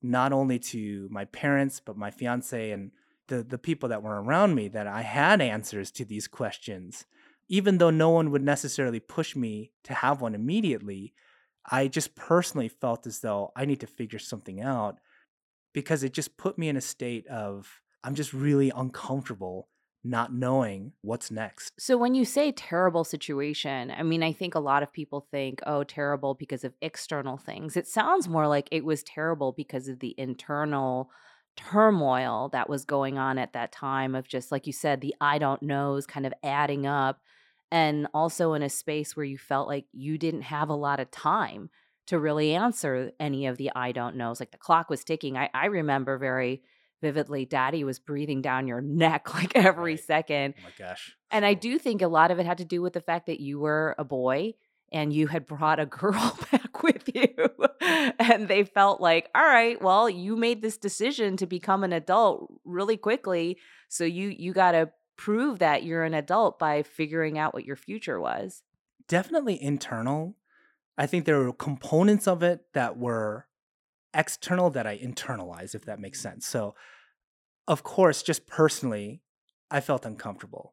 not only to my parents, but my fiance and the, the people that were around me that I had answers to these questions. Even though no one would necessarily push me to have one immediately, I just personally felt as though I need to figure something out because it just put me in a state of I'm just really uncomfortable not knowing what's next. So when you say terrible situation, I mean, I think a lot of people think, oh, terrible because of external things. It sounds more like it was terrible because of the internal turmoil that was going on at that time of just like you said the i don't knows kind of adding up and also in a space where you felt like you didn't have a lot of time to really answer any of the i don't knows like the clock was ticking i, I remember very vividly daddy was breathing down your [laughs] neck like every right. second. Oh my gosh. And I do think a lot of it had to do with the fact that you were a boy and you had brought a [laughs] girl back with you. and they felt like, all right, well, you made this decision to become an adult really quickly. So you you got to prove that you're an adult by figuring out what your future was. Definitely internal. I think there were components of it that were external that I internalized, if that makes sense. So, of course, just personally, I felt uncomfortable.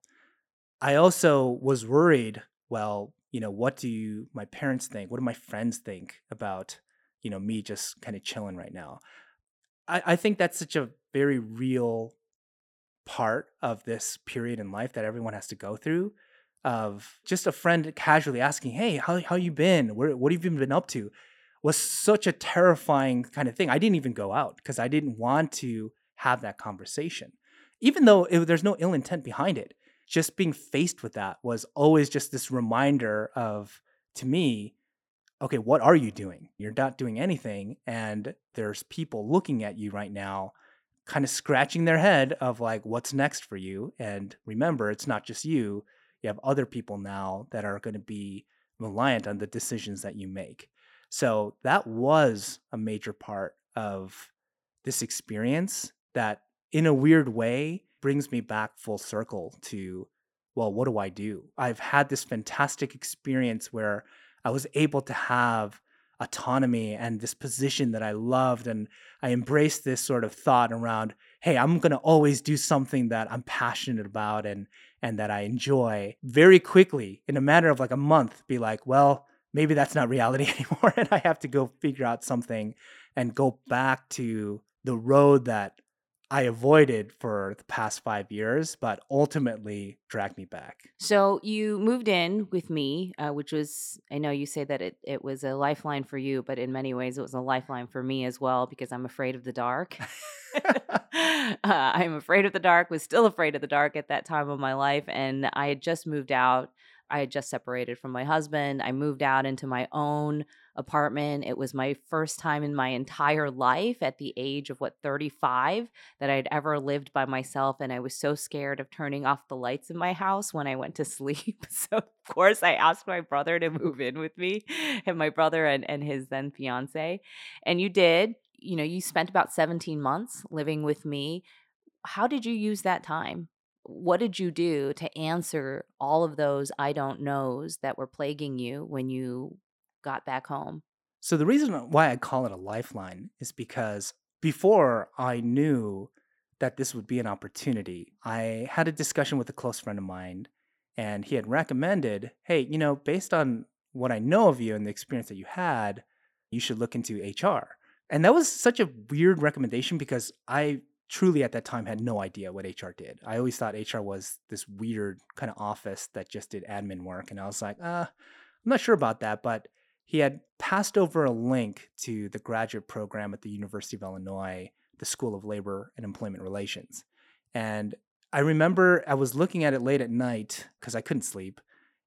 I also was worried, well, you know, what do you, my parents think? What do my friends think about, you know, me just kind of chilling right now? I, I think that's such a very real part of this period in life that everyone has to go through. of just a friend casually asking, "Hey, how how you been? Where, what have you been up to?" was such a terrifying kind of thing. I didn't even go out because I didn't want to have that conversation, even though it, there's no ill intent behind it. Just being faced with that was always just this reminder of, to me, okay, what are you doing? You're not doing anything, and there's people looking at you right now kind of scratching their head of like what's next for you? And remember it's not just you you have other people now that are going to be reliant on the decisions that you make. So that was a major part of this experience that in a weird way brings me back full circle to well what do i do? I've had this fantastic experience where i was able to have autonomy and this position that I loved. And I embraced this sort of thought around, hey, I'm to always do something that I'm passionate about and, and that I enjoy very quickly in a matter of like a month, be like, well, maybe that's not reality [laughs] anymore. and I have to go figure out something and go back to the road that I avoided for the past five years, but ultimately dragged me back. So you moved in with me, uh, which was, I know you say that it, it was a lifeline for you, but in many ways it was a lifeline for me as well because I'm afraid of the dark. [laughs] [laughs] uh, I'm afraid of the dark, was still afraid of the dark at that time of my life. And I had just moved out. I had just separated from my husband. I moved out into my own apartment. It was my first time in my entire life at the age of what 35 that I'd ever lived by myself and I was so scared of turning off the lights in my house when I went to [laughs] sleep. So of course I asked my brother to move in with me and my brother and and his then fiance. And you did. You know, you spent about 17 months living with me. How did you use that time? what did you do to answer all of those I don't knows that were plaguing you when you got back home. So the reason why I call it a lifeline is because before I knew that this would be an opportunity, I had a discussion with a close friend of mine and he had recommended, "Hey, you know, based on what I know of you and the experience that you had, you should look into HR." And that was such a weird recommendation because I truly at that time had no idea what HR did. I always thought HR was this weird kind of office that just did admin work and I was like, "Uh, I'm not sure about that, but he had passed over a link to the graduate program at the University of Illinois, the School of Labor and Employment Relations. And I remember I was looking at it late at night because I couldn't sleep.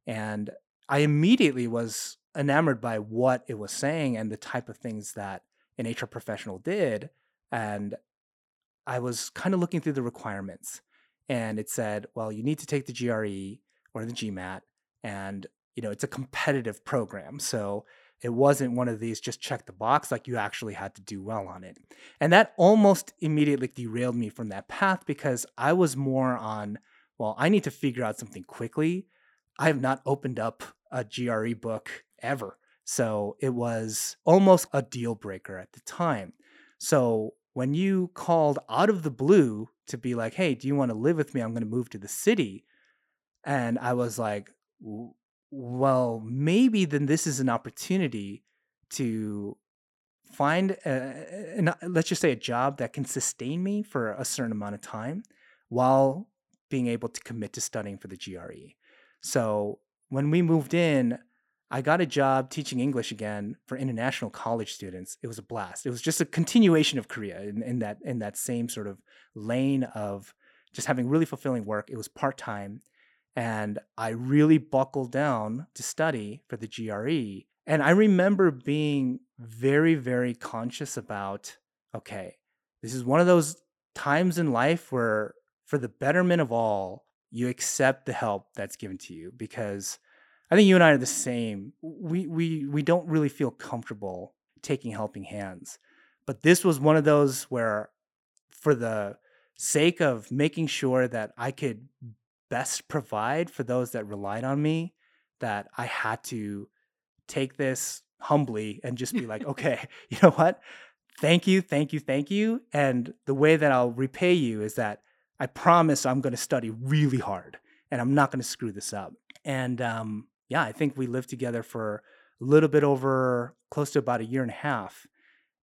And I immediately was enamored by what it was saying and the type of things that an HR professional did. And I was kind of looking through the requirements. And it said, well, you need to take the GRE or the GMAT and you know, it's a competitive program. So it wasn't one of these just check the box, like you actually had to do well on it. And that almost immediately derailed me from that path because I was more on, well, I need to figure out something quickly. I have not opened up a GRE book ever. So it was almost a deal breaker at the time. So when you called out of the blue to be like, hey, do you want to live with me? I'm going to move to the city. And I was like, well, maybe then this is an opportunity to find, a, a, let's just say, a job that can sustain me for a certain amount of time while being able to commit to studying for the GRE. So when we moved in, I got a job teaching English again for international college students. It was a blast. It was just a continuation of Korea in, in that in that same sort of lane of just having really fulfilling work. It was part time and I really buckled down to study for the GRE. And I remember being very, very conscious about okay, this is one of those times in life where, for the betterment of all, you accept the help that's given to you because I think you and I are the same. We we we don't really feel comfortable taking helping hands. But this was one of those where for the sake of making sure that I could best provide for those that relied on me that I had to take this humbly and just be like, [laughs] okay, [laughs] you know what? Thank you, thank you, thank you. And the way that I'll repay you is that I promise I'm going to study really hard and I'm not going to screw this up. And um, yeah, I think we lived together for a little bit over close to about a year and a half.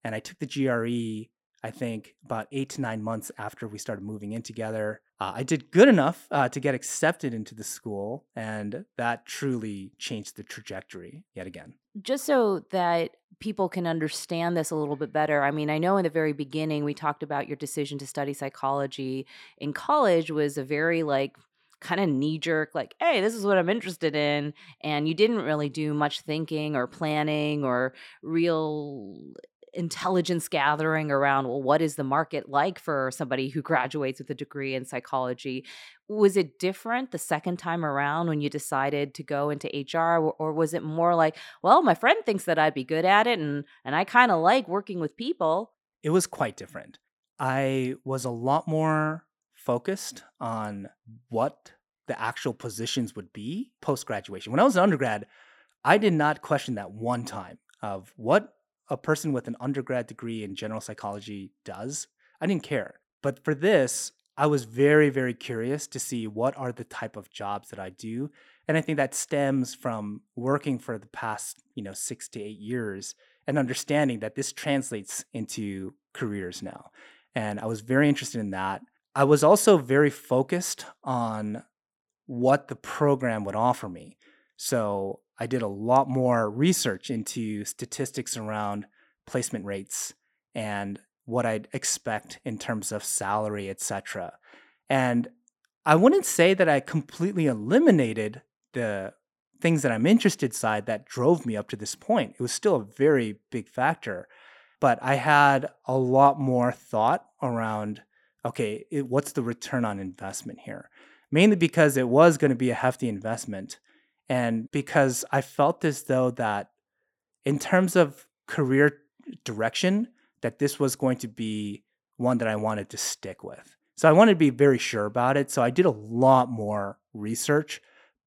And I took the GRE I think about eight to nine months after we started moving in together. Uh, I did good enough uh, to get accepted into the school, and that truly changed the trajectory yet again. Just so that people can understand this a little bit better, I mean, I know in the very beginning we talked about your decision to study psychology in college was a very like kind of knee jerk, like, hey, this is what I'm interested in. And you didn't really do much thinking or planning or real intelligence gathering around well what is the market like for somebody who graduates with a degree in psychology? Was it different the second time around when you decided to go into hr or, was it more like well my friend thinks that i'd be good at it and and i kind of like working with people. It was quite different. I was a lot more focused on what the actual positions would be post graduation when i was an undergrad i did not question that one time of what a person with an undergrad degree in general psychology does. I didn't care. But for this, I was very, very curious to see what are the type of jobs that I do. And I think that stems from working for the past, you know, six to eight years and understanding that this translates into careers now. And I was very interested in that. I was also very focused on what the program would offer me. So I did a lot more research into statistics around placement rates and what I'd expect in terms of salary, etc. And I wouldn't say that I completely eliminated the things that I'm interested side that drove me up to this point. It was still a very big factor, but I had a lot more thought around okay, it, what's the return on investment here? Mainly because it was going to be a hefty investment and because I felt as though that in terms of career direction, that this was going to be one that I wanted to stick with. So I wanted to be very sure about it. So I did a lot more research,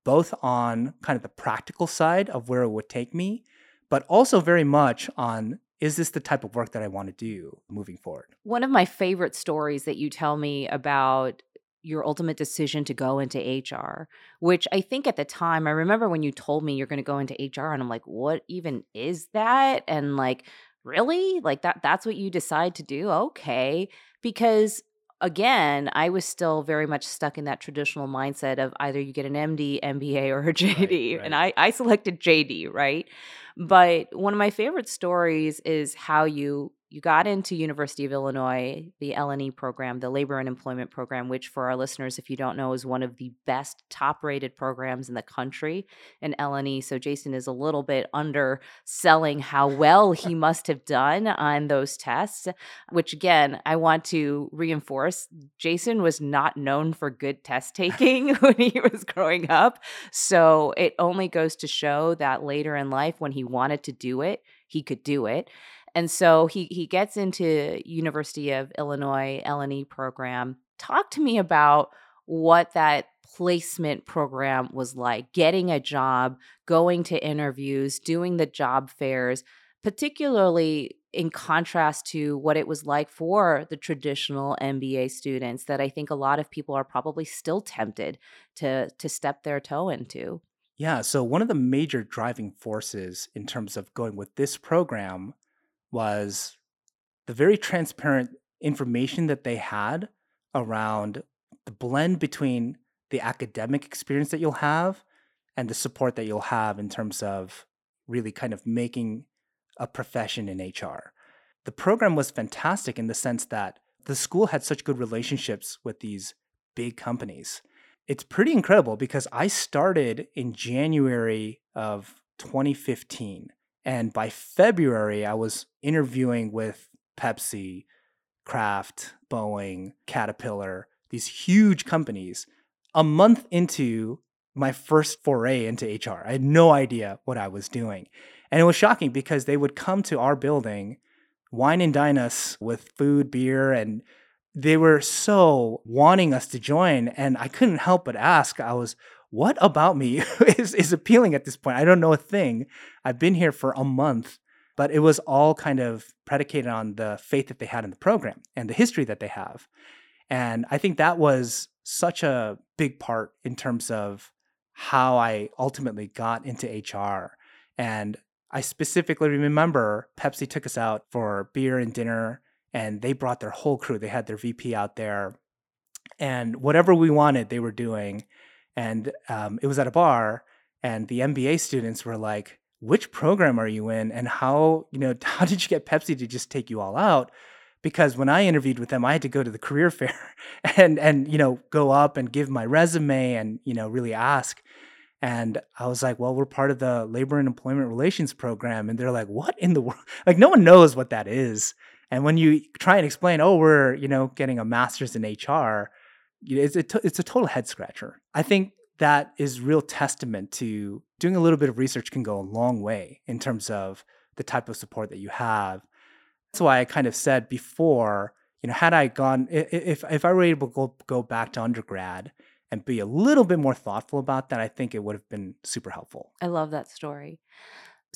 both on kind of the practical side of where it would take me, but also very much on is this the type of work that I want to do moving forward? One of my favorite stories that you tell me about your ultimate decision to go into HR, which I think at the time, I remember when you told me you're going to go into HR and I'm like, what even is that? And like, really? Like that that's what you decide to do? Okay. Because again, I was still very much stuck in that traditional mindset of either you get an MD, MBA, or a JD. Right, right. And I, I selected JD, right? But one of my favorite stories is how you you got into University of Illinois, the LNE program, the Labor and Employment Program, which for our listeners, if you don't know, is one of the best top-rated programs in the country in LNE. So Jaesun is a little bit underselling how well he must have done on those tests, which again, I want to reinforce. Jaesun was not known for good test taking [laughs] when he was growing up. So it only goes to show that later in life, when he wanted to do it, he could do it. And so he he gets into University of Illinois LNE program. Talk to me about what that placement program was like, getting a job, going to interviews, doing the job fairs, particularly in contrast to what it was like for the traditional MBA students that I think a lot of people are probably still tempted to to step their toe into. Yeah, so one of the major driving forces in terms of going with this program was the very transparent information that they had around the blend between the academic experience that you'll have and the support that you'll have in terms of really kind of making a profession in HR. The program was fantastic in the sense that the school had such good relationships with these big companies. It's pretty incredible because I started in January of 2015 and by February, I was interviewing with Pepsi, Kraft, Boeing, Caterpillar, these huge companies a month into my first foray into HR. I had no idea what I was doing. And it was shocking because they would come to our building, wine and dine us with food, beer, and they were so wanting us to join. And I couldn't help but ask, I was, what about me [laughs] is, is appealing at this point? I don't know a thing. I've been here for a month, but it was all kind of predicated on the faith that they had in the program and the history that they have. And I think that was such a big part in terms of how I ultimately got into HR. And I specifically remember Pepsi took us out for beer and dinner and they brought their whole crew. They had their VP out there, and whatever we wanted, they were doing. And um, it was at a bar, and the MBA students were like, "Which program are you in? And how you know [laughs] how did you get Pepsi to just take you all out?" Because when I interviewed with them, I had to go to the career [laughs] fair and and you know go up and give my resume and you know really ask. And I was like, well, we're part of the labor and employment relations program. And they're like, what in the world? [laughs] Like, no one knows what that is. And when you try and explain, oh, we're, you know, getting a master's in HR, it's a, t- it's a total head scratcher. I think that is real testament to doing a little bit of research can go a long way in terms of the type of support that you have. That's why I kind of said before, you know, had I gone, if, if I were able to go, go back to undergrad and be a little bit more thoughtful about that, I think it would have been super helpful. I love that story.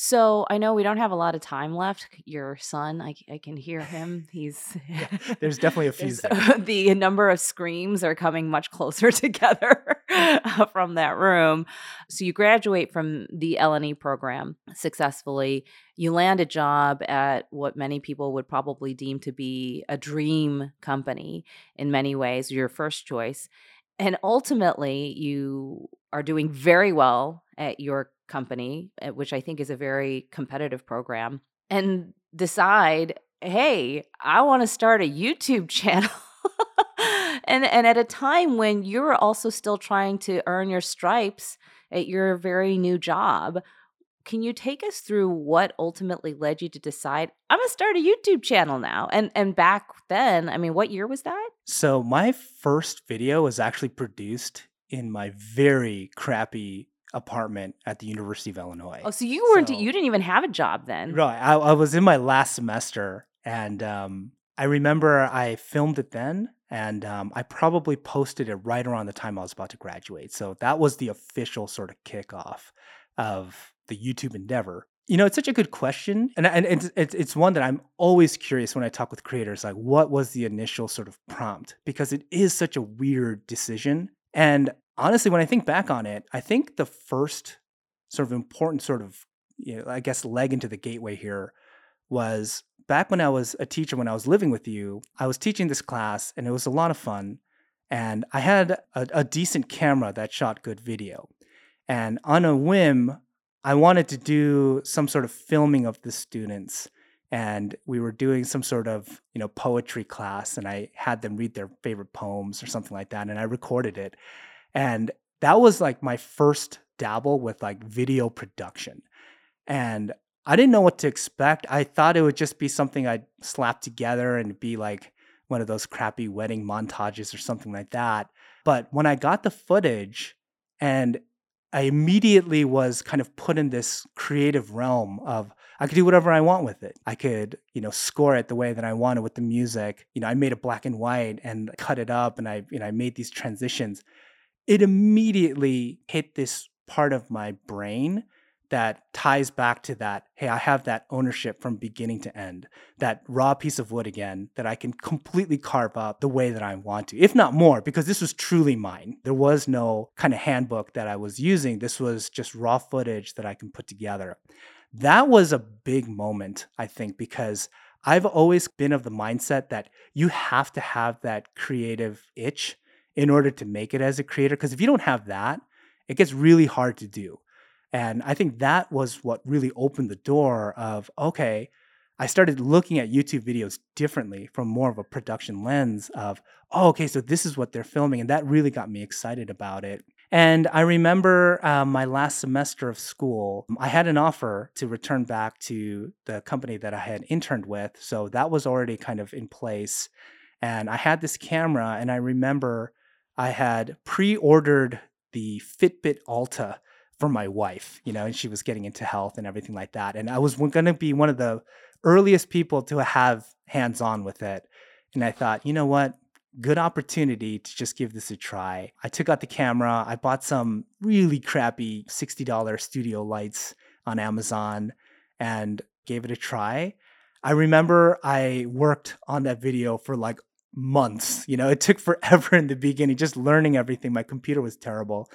So I know we don't have a lot of time left. Your son, I, I can hear him. He's yeah, [laughs] there's definitely a few. [laughs] the number of screams are coming much closer [laughs] together uh, from that room. So you graduate from the LNE program successfully. You land a job at what many people would probably deem to be a dream company in many ways, your first choice. And ultimately, you are doing very well at your company, eh, which I think is a very competitive program, and decide, hey, I want to start a YouTube [laughs] channel. and and at a time when you're also still trying to earn your stripes at your very new job, can you take us through what ultimately led you to decide I'm to start a YouTube channel now? And and back then, I mean, what year was that? So my first video was actually produced in my very crappy apartment at the University of Illinois. Oh, so you weren't so, you didn't even have a job then. Right. I, I was in my last semester and um, I remember I filmed it then and um, I probably posted it right around the time I was about to graduate. So that was the official sort of kickoff of the YouTube endeavor. You know, it's such a good question, and and it's, it's it's one that I'm always curious when I talk with creators. Like, what was the initial sort of prompt? Because it is such a weird decision, and honestly, when I think back on it, I think the first sort of important sort of, you know, I guess, leg into the gateway here was back when I was a teacher, when I was living with you, I was teaching this class and it was a lot of fun. And I had a, a decent camera that shot good video. And on a whim, I wanted to do some sort of filming of the students. And we were doing some sort of, you know, poetry class, and I had them read their favorite poems or something like that. And I recorded it. And that was like my first dabble with like video production. And I didn't know what to expect. I thought it would just be something I'd slap together and be like one of those crappy wedding montages or something like that. But when I got the footage and I immediately was kind of put in this creative realm of I could do whatever I want with it. I could, you know, score it the way that I wanted with the music. You know, I made it black and white and cut it up and I, you know, I made these transitions it immediately hit this part of my brain that ties back to that hey i have that ownership from beginning to end that raw piece of wood again that i can completely carve up the way that i want to if not more because this was truly mine. There was no kind of handbook that i was using. This was just raw footage that i can put together. That was a big moment i think because i've always been of the mindset that you have to have that creative itch in order to make it as a creator. Because if you don't have that, it gets really hard to do. And I think that was what really opened the door of okay, I started looking at YouTube videos differently from more of a production lens of, oh, okay, so this is what they're filming. And that really got me excited about it. And I remember uh, my last semester of school, I had an offer to return back to the company that I had interned with. So that was already kind of in place. And I had this camera, and I remember I had pre-ordered the Fitbit Alta for my wife, you know, and she was getting into health and everything like that. And I was going to be one of the earliest people to have hands on with it. And I thought, you know what? Good opportunity to just give this a try. I took out the camera. I bought some really crappy $60 studio lights on Amazon and gave it a try. I remember I worked on that video for like months. You know, it took forever in the beginning, just learning everything. My computer was terrible.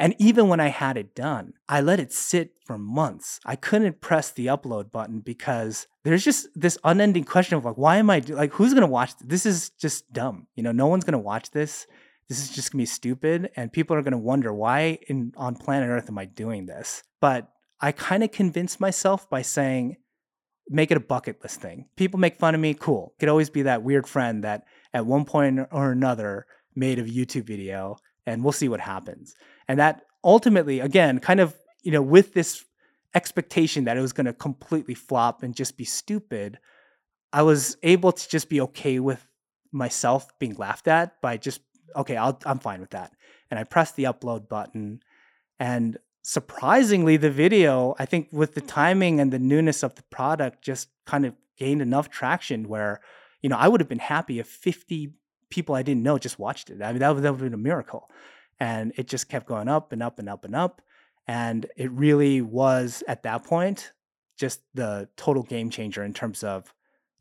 And even when I had it done, I let it sit for months. I couldn't press the upload button because there's just this unending question of like, why am I like, who's gonna watch this? This is just dumb. You know, no one's gonna watch this. This is just gonna be stupid, and people are gonna wonder why in on planet Earth am I doing this? But I kind of convinced myself by saying, make it a bucket list thing. People make fun of me, cool. Could always be that weird friend that at one point or another made a YouTube video, and we'll see what happens. And that ultimately, again, kind of, you know, with this expectation that it was going to completely flop and just be stupid, I was able to just be okay with myself being laughed at by just, okay, I'll, I'm fine with that. And I pressed the upload button. And surprisingly, the video, I think with the timing and the newness of the product, just kind of gained enough traction where, you know, I would have been happy if 50 people I didn't know just watched it. I mean, that would, that would have been a miracle. And it just kept going up and up and up and up. And it really was at that point just the total game changer in terms of,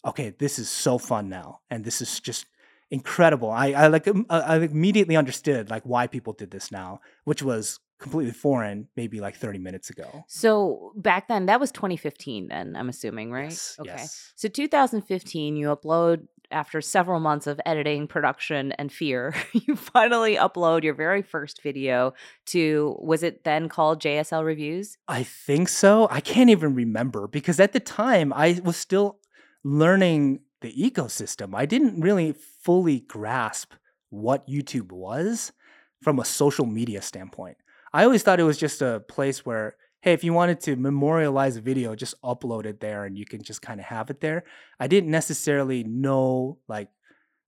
okay, this is so fun now. And this is just incredible. I, I like I immediately understood like why people did this now, which was completely foreign maybe like 30 minutes ago. So back then, that was 2015 then, I'm assuming, right? Yes, okay. yes. So 2015, you upload after several months of editing, production, and fear, [laughs] you finally upload your very first video to, was it then called JSL Reviews? I think so. I can't even remember because at the time I was still learning the ecosystem. I didn't really fully grasp what YouTube was from a social media standpoint. I always thought it was just a place where, hey, if you wanted to memorialize a video, just upload it there and you can just kind of have it there. I didn't necessarily know like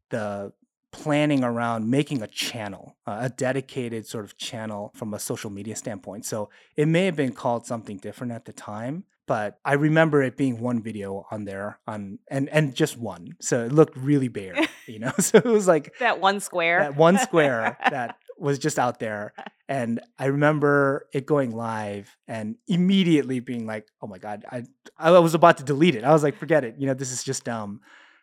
the planning around making a channel, uh, a dedicated sort of channel from a social media standpoint. So it may have been called something different at the time, but I remember it being one video on there on and and just one. So it looked really bare, [laughs] you know. [laughs] So it was like That one square. that one square [laughs] that was just out there. [laughs] And I remember it going live and immediately being like, oh my God, I, I was about to delete it. I was like, forget it. You know, this is just dumb.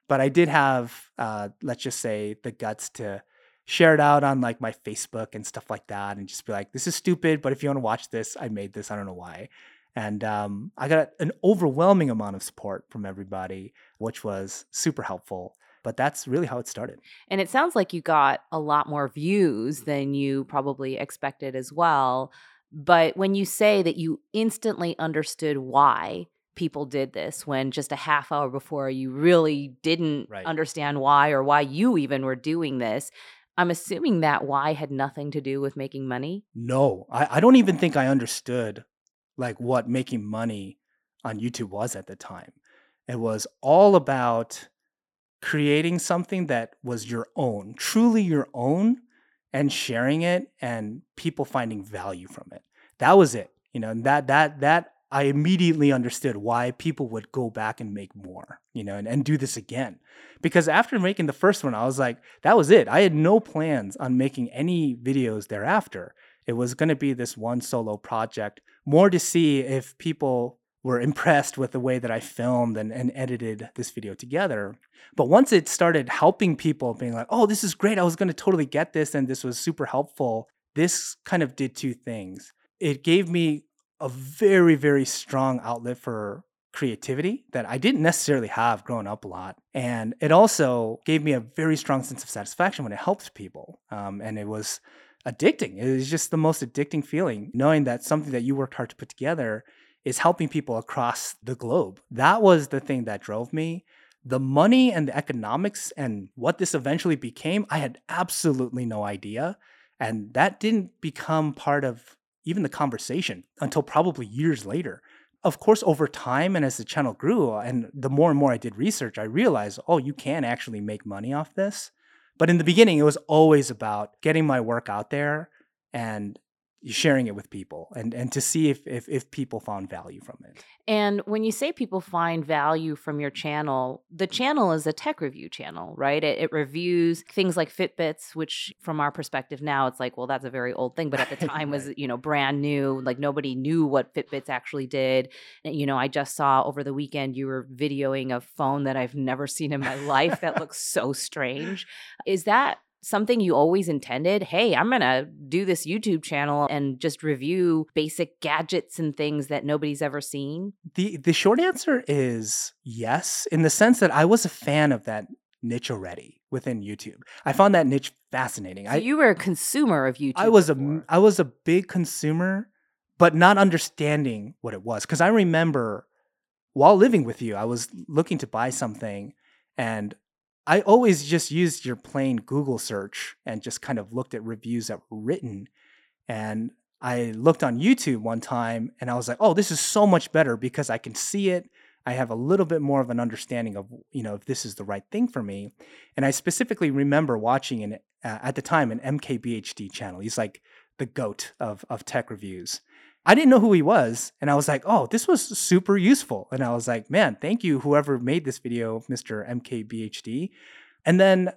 But I did have, uh, let's just say, the guts to share it out on like my Facebook and stuff like that and just be like, this is stupid. But if you want to watch this, I made this. I don't know why. And um, I got an overwhelming amount of support from everybody, which was super helpful but that's really how it started. And it sounds like you got a lot more views mm-hmm. than you probably expected as well. But when you say that you instantly understood why people did this, when just a half hour before you really didn't Right. understand why or why you even were doing this, I'm assuming that why had nothing to do with making money. No, I, I don't even think I understood like what making money on YouTube was at the time. It was all about creating something that was your own, truly your own, and sharing it and people finding value from it. That was it. You know, and that that that I immediately understood why people would go back and make more, you know, and, and do this again. Because after making the first one, I was like, that was it. I had no plans on making any videos thereafter. It was going to be this one solo project, more to see if people were impressed with the way that I filmed and, and edited this video together. But once it started helping people, being like, oh, this is great. I was going to totally get this and this was super helpful. This kind of did two things. It gave me a very, very strong outlet for creativity that I didn't necessarily have growing up a lot. And it also gave me a very strong sense of satisfaction when it helped people. Um, and it was addicting. It was just the most addicting feeling, knowing that something that you worked hard to put together is helping people across the globe. That was the thing that drove me. The money and the economics and what this eventually became, I had absolutely no idea. And that didn't become part of even the conversation until probably years later. Of course, over time and as the channel grew, and the more and more I did research, I realized, oh, you can actually make money off this. But in the beginning, it was always about getting my work out there and sharing it with people and, and to see if, if, if people found value from it. And when you say people find value from your channel, the channel is a tech review channel, right? It, it reviews things like Fitbits, which from our perspective now, it's like, well, that's a very old thing. But at the [laughs] time was, you know, brand new. Like nobody knew what Fitbits actually did. And, you know, I just saw over the weekend you were videoing a phone that I've never seen in my life that looks so strange. Is that something you always intended? Hey, I'm going to do this YouTube channel and just review basic gadgets and things that nobody's ever seen? The the short answer is yes, in the sense that I was a fan of that niche already within YouTube. I found that niche fascinating. So I, you were a consumer of YouTube. I was a before. I was a big consumer, but not understanding what it was. Because I remember while living with you, I was looking to buy something, and I always just used your plain Google search and just kind of looked at reviews that were written. And I looked on YouTube one time, and I was like, "Oh, this is so much better because I can see it." I have a little bit more of an understanding of, you know, if this is the right thing for me. And I specifically remember watching an, uh, at the time an MKBHD channel. He's like the goat of, of tech reviews. I didn't know who he was. And I was like, oh, this was super useful. And I was like, man, thank you, whoever made this video, Mr. MKBHD. And then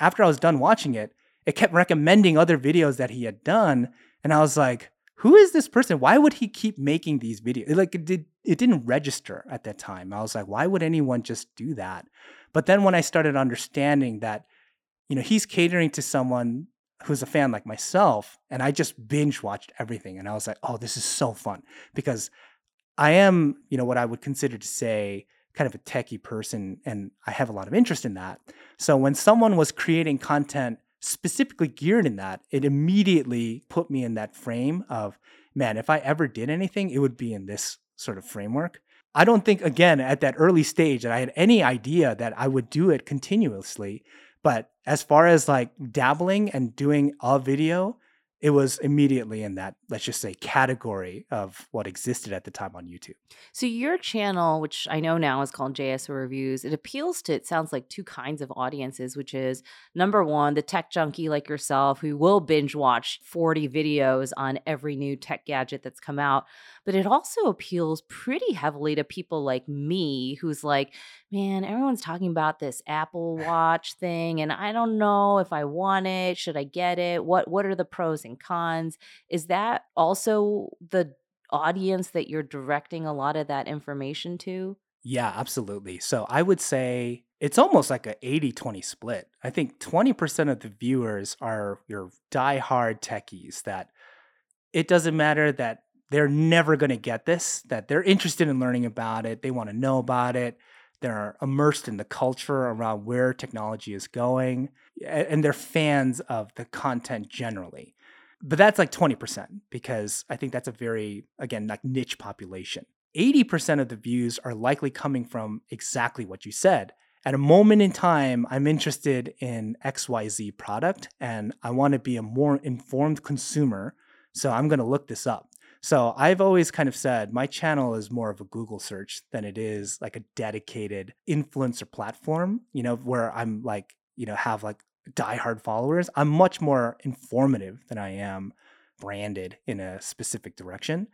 after I was done watching it, it kept recommending other videos that he had done. And I was like, who is this person? Why would he keep making these videos? Like it did it didn't register at that time. I was like, why would anyone just do that? But then when I started understanding that, you know, he's catering to someone who's a fan like myself, and I just binge watched everything. And I was like, oh, this is so fun because I am, you know, what I would consider to say kind of a techie person, and I have a lot of interest in that. So when someone was creating content specifically geared in that, it immediately put me in that frame of, man, if I ever did anything, it would be in this sort of framework. I don't think, again, at that early stage that I had any idea that I would do it continuously. But as far as like dabbling and doing a video, it was immediately in that, let's just say, category of what existed at the time on YouTube. So your channel, which I know now is called JSL Reviews, it appeals to it sounds like two kinds of audiences, which is number one, the tech junkie like yourself who will binge watch 40 videos on every new tech gadget that's come out. But it also appeals pretty heavily to people like me who's like, man, everyone's talking about this Apple [laughs] Watch thing and I don't know if I want it. Should I get it? What what are the pros and cons? Is that also the audience that you're directing a lot of that information to? Yeah, absolutely. So I would say it's almost like a 80 20 split. I think 20% of the viewers are your die-hard techies that it doesn't matter that they're never going to get this, that they're interested in learning about it, they want to know about it, they're immersed in the culture around where technology is going, and they're fans of the content generally but that's like 20% because I think that's a very, again, like niche population. 80% of the views are likely coming from exactly what you said. At a moment in time, I'm interested in XYZ product and I want to be a more informed consumer. So I'm going to look this up. So I've always kind of said my channel is more of a Google search than it is like a dedicated influencer platform, you know, where I'm like, you know, have like diehard followers. I'm much more informative than I am branded in a specific direction.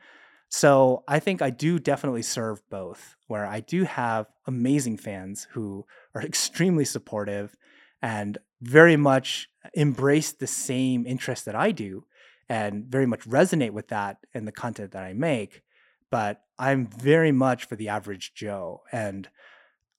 So I think I do definitely serve both, where I do have amazing fans who are [laughs] extremely supportive and very much embrace the same interest that I do and very much resonate with that in the content that I make. But I'm very much for the average Joe. And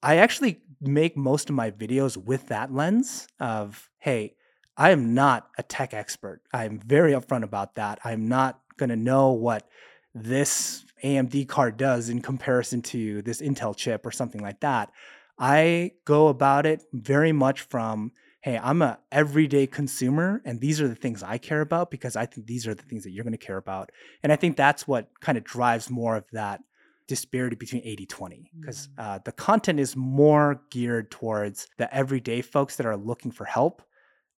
I actually make most of my videos with that lens of, hey, I am not a tech expert. I'm very upfront about that. I'm not going to know what this AMD card does in comparison to this Intel chip or something like that. I go about it very much from, hey, I'm a everyday consumer and these are the things I care about because I think these are the things that you're going to care about. And I think that's what kind of drives more of that disparity between 80 20 because mm. uh, the content is more geared towards the everyday folks that are looking for help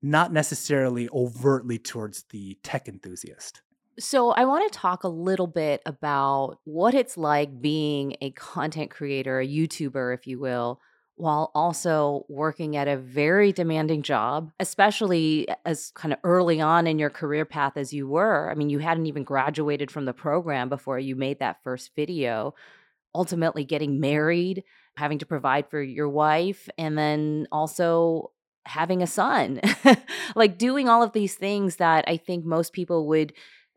not necessarily overtly towards the tech enthusiast so, I want to talk a little bit about what it's like being a content creator, a YouTuber, if you will, while also working at a very demanding job, especially as kind of early on in your career path as you were. I mean, you hadn't even graduated from the program before you made that first video. Ultimately, getting married, having to provide for your wife, and then also having a son. [laughs] like doing all of these things that I think most people would,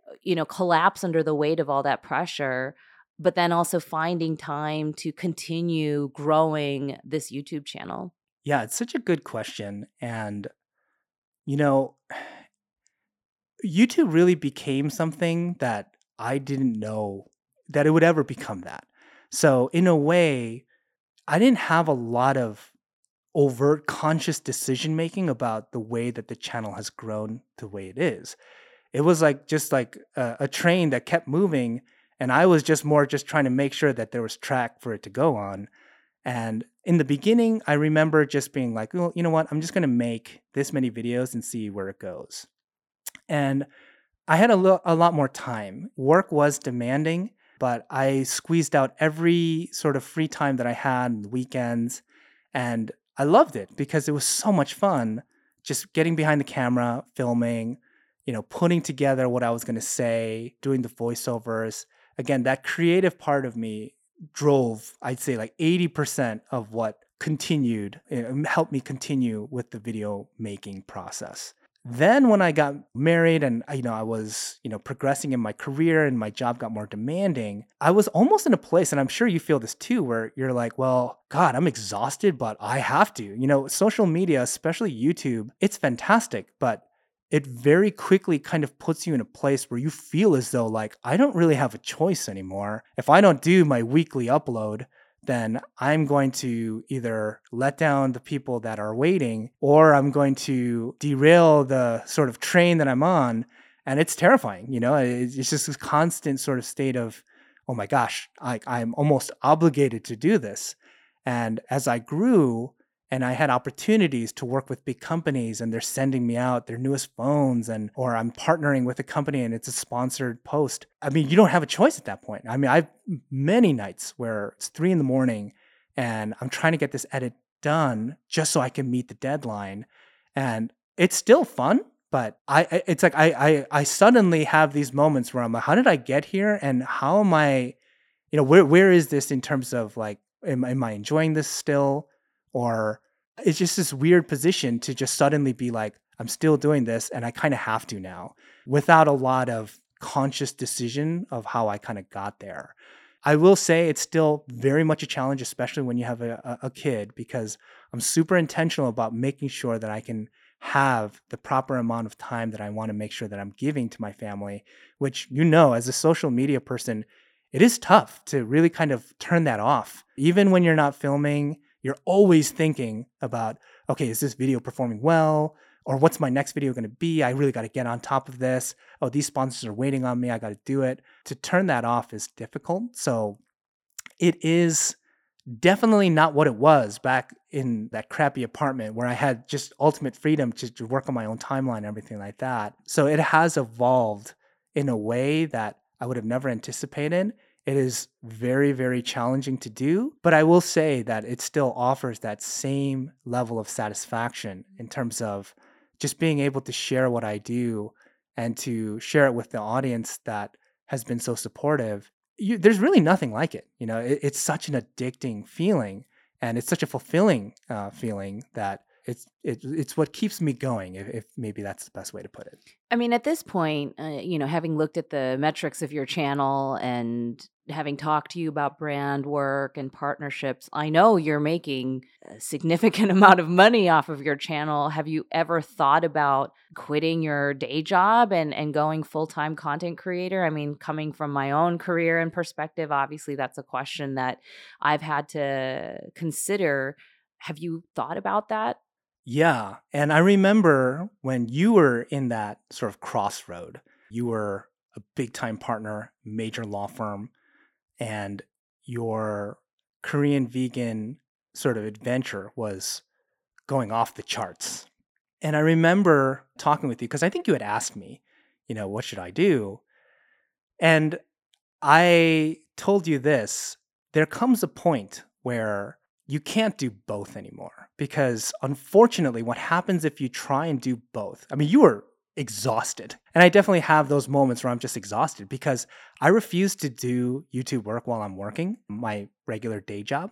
uh, you know, collapse under the weight of all that pressure but then also finding time to continue growing this YouTube channel? Yeah, it's such a good question. And you know, YouTube really became something that I didn't know that it would ever become that. So, in a way, I didn't have a lot of overt conscious decision making about the way that the channel has grown the way it is. It was like just like a, a train that kept moving and I was just more just trying to make sure that there was track for it to go on. And in the beginning, I remember just being like, well, you know what? I'm just going to make this many videos and see where it goes. And I had a, lo- a lot more time. Work was demanding, but I squeezed out every sort of free time that I had, weekends, and I loved it because it was so much fun just getting behind the camera, filming, you know, putting together what I was going to say, doing the voiceovers. Again, that creative part of me drove, I'd say, like 80% of what continued, eh, helped me continue with the video making process. Then when I got married and you know I was, you know, progressing in my career and my job got more demanding, I was almost in a place and I'm sure you feel this too where you're like, well, god, I'm exhausted, but I have to. You know, social media, especially YouTube, it's fantastic, but it very quickly kind of puts you in a place where you feel as though like I don't really have a choice anymore. If I don't do my weekly upload, then I'm going to either let down the people that are waiting or I'm going to derail the sort of train that I'm on. And it's terrifying, you know, it's just this constant sort of state of, oh my gosh, I, I'm almost obligated to do this. And as I grew, and I had opportunities to work with big companies and they're sending me out their newest phones and or I'm partnering with a company and it's a sponsored post. I mean, you don't have a choice at that point. I mean, I've many nights where it's three in the morning and I'm trying to get this edit done just so I can meet the deadline. And it's still fun, but I it's like I I I suddenly have these moments where I'm like, how did I get here? And how am I, you know, where where is this in terms of like am, am I enjoying this still? Or it's just this weird position to just suddenly be like i'm still doing this and i kind of have to now without a lot of conscious decision of how i kind of got there. I will say it's still very much a challenge especially when you have a, a kid because i'm super intentional about making sure that i can have the proper amount of time that i want to make sure that i'm giving to my family which you know as a social media person it is tough to really kind of turn that off. Even when you're not filming you're always thinking about, okay, is this video performing well? Or what's my next video going to be? I really got to get on top of this. Oh, these sponsors are waiting on me. I got to do it. To turn that off is difficult. So it is definitely not what it was back in that crappy apartment where I had just ultimate freedom to, to work on my own timeline and everything like that. So it has evolved in a way that I would have never anticipated. It is very, very challenging to do, but I will say that it still offers that same level of satisfaction in terms of just being able to share what I do and to share it with the audience that has been so supportive. You, there's really nothing like it. You know, it, it's such an addicting feeling and it's such a fulfilling uh, feeling that it's it, it's what keeps me going if, if, maybe that's the best way to put it. I mean at this point uh, you know having looked at the metrics of your channel and having talked to you about brand work and partnerships i know you're making a significant [laughs] amount of money off of your channel. Have you ever thought about quitting your day job and and going full-time content creator? I mean coming from my own career and perspective obviously that's a question that i've had to consider. Have you thought about that yeah. And I remember when you were in that sort of crossroad, you were a big time partner, major law firm, and your Korean vegan sort of adventure was going off the charts. And I remember talking with you because I think you had asked me, you know, what should I do? And I told you this there comes a point where you can't do both anymore because unfortunately what happens if you try and do both? I mean you are exhausted. And i definitely have those moments where i'm just exhausted because i refuse to do youtube work while i'm working my regular day job.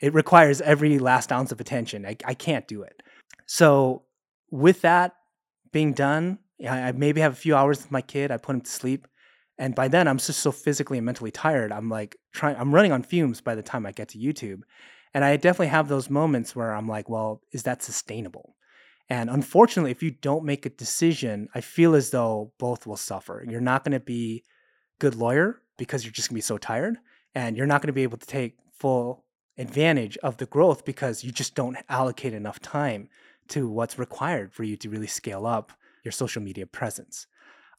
It requires every last ounce of attention. I, I can't do it. So with that being done I maybe have a few hours with my kid i put him to sleep and by then i'm just so physically and mentally tired i'm like trying i'm running on fumes by the time i get to youtube and I definitely have those moments where I'm like, well, is that sustainable? And unfortunately, if you don't make a decision, I feel as though both will suffer. You're not going to be a good lawyer because you're just going to be so tired and you're not going to be able to take full advantage of the growth because you just don't allocate enough time to what's required for you to really scale up your social media presence.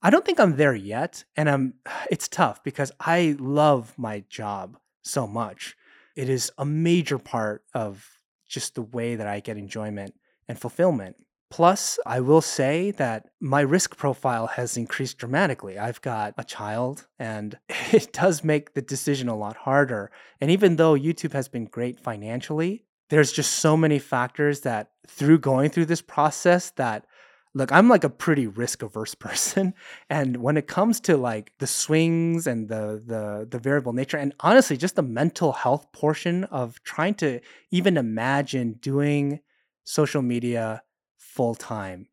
I don't think I'm there yet and I'm [sighs] it's tough because I love my job so much. It is a major part of just the way that I get enjoyment and fulfillment. Plus, I will say that my risk profile has increased dramatically. I've got a child, and [laughs] it does make the decision a lot harder. And even though YouTube has been great financially, there's just so many factors that through going through this process that look i'm like a pretty risk averse [laughs] person and when it comes to like the swings and the the the variable nature and honestly just the mental health portion of trying to even imagine doing social media full time,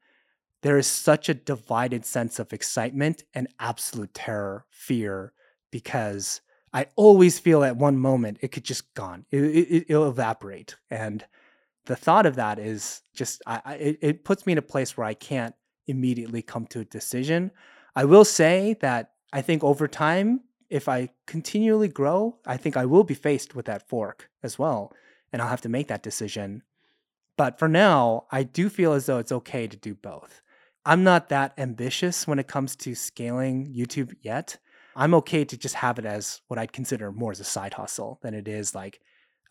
there is such a divided sense of excitement and absolute terror, fear, because I always feel at one moment it could just gone, it, it, will evaporate. And the thought of that is just, I, I, it, puts me in a place where I can't immediately come to a decision. I will say that I think over time, if I continually grow, I think I will be faced with that fork as well. And I'll have to make that decision. But for now, I do feel as though it's okay to do both. I'm not that ambitious when it comes to scaling YouTube yet. I'm okay to just have it as what I'd consider more as a side hustle than it is like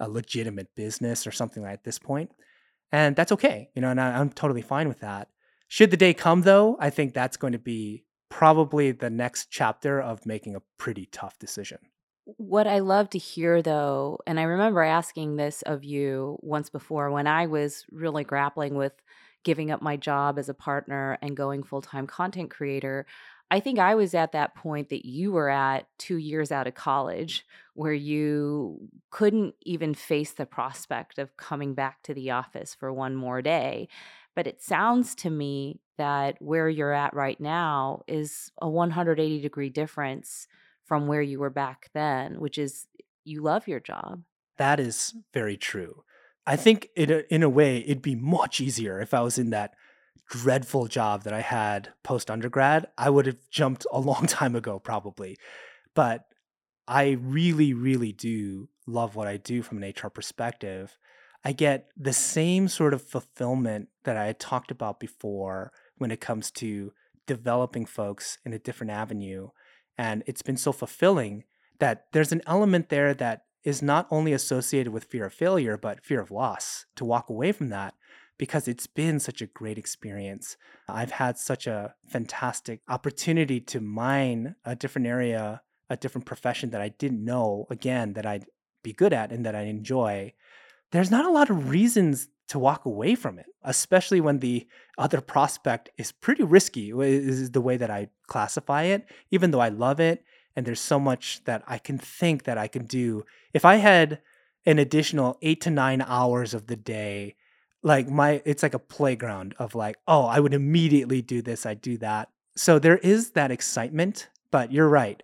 a legitimate business or something like at this point. And that's okay, you know, and I, I'm totally fine with that. Should the day come though, I think that's going to be probably the next chapter of making a pretty tough decision. What I love to hear though, and I remember asking this of you once before when I was really grappling with giving up my job as a partner and going full time content creator. I think I was at that point that you were at two years out of college, where you couldn't even face the prospect of coming back to the office for one more day. But it sounds to me that where you're at right now is a 180 degree difference from where you were back then, which is you love your job. That is very true. I think in a, in a way it'd be much easier if I was in that dreadful job that I had post undergrad. I would have jumped a long [laughs] time ago probably. But I really really do love what I do from an HR perspective. I get the same sort of fulfillment that I had talked about before when it comes to developing folks in a different avenue and it's been so fulfilling that there's an element there that is not only associated with fear of failure, but fear of loss to walk away from that because it's been such a great experience. I've had such a fantastic opportunity to mine a different area, a different profession that I didn't know, again, that I'd be good at and that I enjoy. There's not a lot of reasons to walk away from it, especially when the other prospect is pretty risky, is the way that I classify it, even though I love it. And there's so much that I can think that I can do. If I had an additional eight to nine hours of the day, like my, it's like a playground of like, oh, I would immediately do this, I do that. So there is that excitement, but you're right.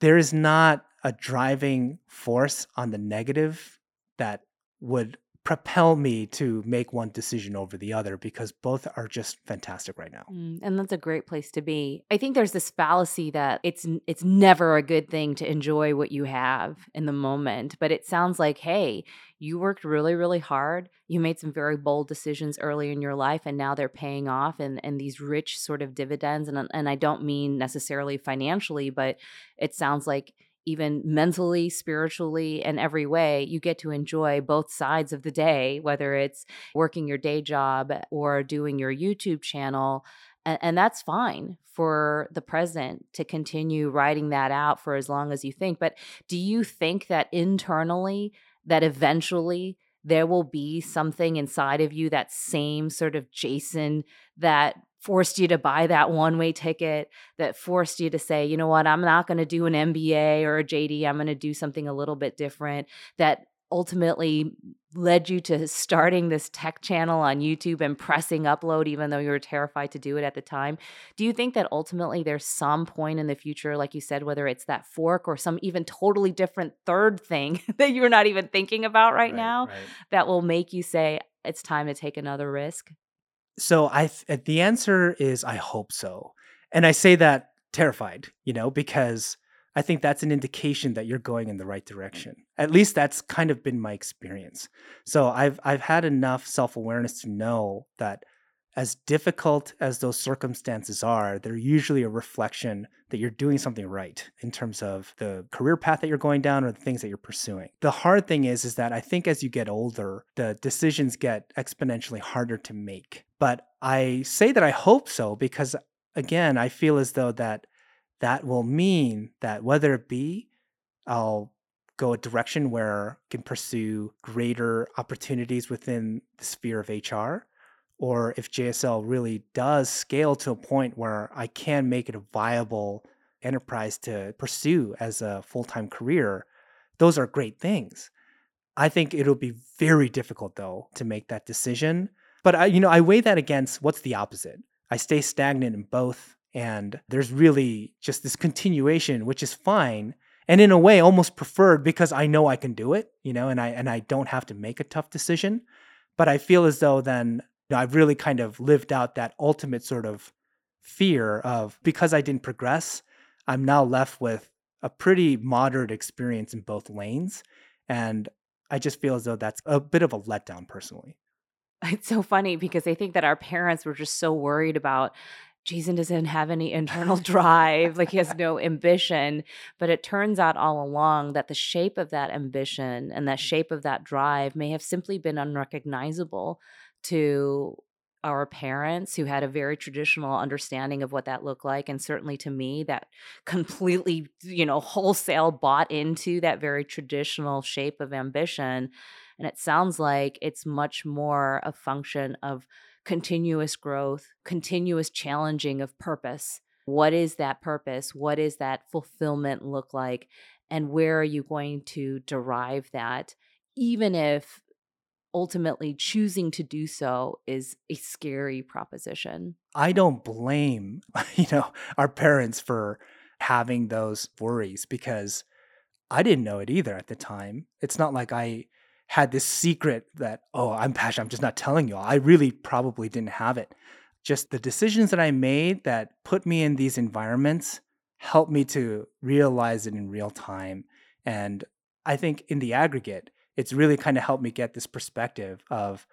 There is not a driving force on the negative that would propel me to make one decision over the other because both are just fantastic right now. Mm, and that's a great place to be. I think there's this fallacy that it's it's never a good thing to enjoy what you have in the moment, but it sounds like hey, you worked really really hard. You made some very bold decisions early in your life and now they're paying off and and these rich sort of dividends and and I don't mean necessarily financially, but it sounds like even mentally, spiritually, and every way, you get to enjoy both sides of the day, whether it's working your day job or doing your YouTube channel. And, and, that's fine for the present to continue writing that out for as long as you think. But do you think that internally, that eventually there will be something inside of you, that same sort of Jaesun that forced you to buy that one way ticket, that forced you to say, you know what, I'm not going to do an MBA or a JD. I'm going to do something a little bit different, that ultimately led you to starting this tech channel on YouTube and pressing upload, even though you were terrified to do it at the time. Do you think that ultimately there's some point in the future, like you said, whether it's that fork or some even totally different third thing [laughs] that you're not even thinking about right, right now, right. that will make you say, it's time to take another risk? So I th- uh, the answer is I hope so. And I say that terrified, you know, because I think that's an indication that you're going in the right direction. At least that's kind of been my experience. So I've I've had enough self-awareness to know that as difficult as those circumstances are, they're usually a reflection that you're doing something right in terms of the career path that you're going down or the things that you're pursuing. The hard thing is is that I think as you get older, the decisions get exponentially harder to make. But I say that I hope so because again, I feel as though that that will mean that whether it be I'll go a direction where I can pursue greater opportunities within the sphere of HR or if JSL really does scale to a point where I can make it a viable enterprise to pursue as a full time career, those are great things. I think it'll be very difficult though to make that decision. But I, you know, I weigh that against what's the opposite. I stay stagnant in both, and there's really just this continuation, which is fine, and in a way almost preferred because I know I can do it, you know, and I and I don't have to make a tough decision. But I feel as though then know, I've really kind of lived out that ultimate sort of fear of because I didn't progress, I'm now left with a pretty moderate experience in both lanes. And I just feel as though that's a bit of a letdown personally. [laughs] It's so funny because I think that our parents were just so worried about Jaesun doesn't have any internal [laughs] drive, like he has [laughs] no ambition. But it turns out all along that the shape of that ambition and that mm. shape of that drive may have simply been unrecognizable to our parents who had a very traditional understanding of what that looked like and certainly to me that [laughs] completely you know wholesale bought into that very traditional shape of ambition. And it sounds like it's much more a function of continuous growth continuous challenging of purpose. What is that purpose? What is that fulfillment look like? And where are you going to derive that? Even if ultimately choosing to do so is a scary proposition. I don't blame, [laughs] you know, our parents for having those worries because I didn't know it either at the time. It's not like I had this secret that, oh, I'm passionate, I'm just not telling you. I really probably didn't have it. Just the decisions that I made that put me in these environments helped me to realize it in real time. And I think in the aggregate, it's really kind of helped me get this perspective of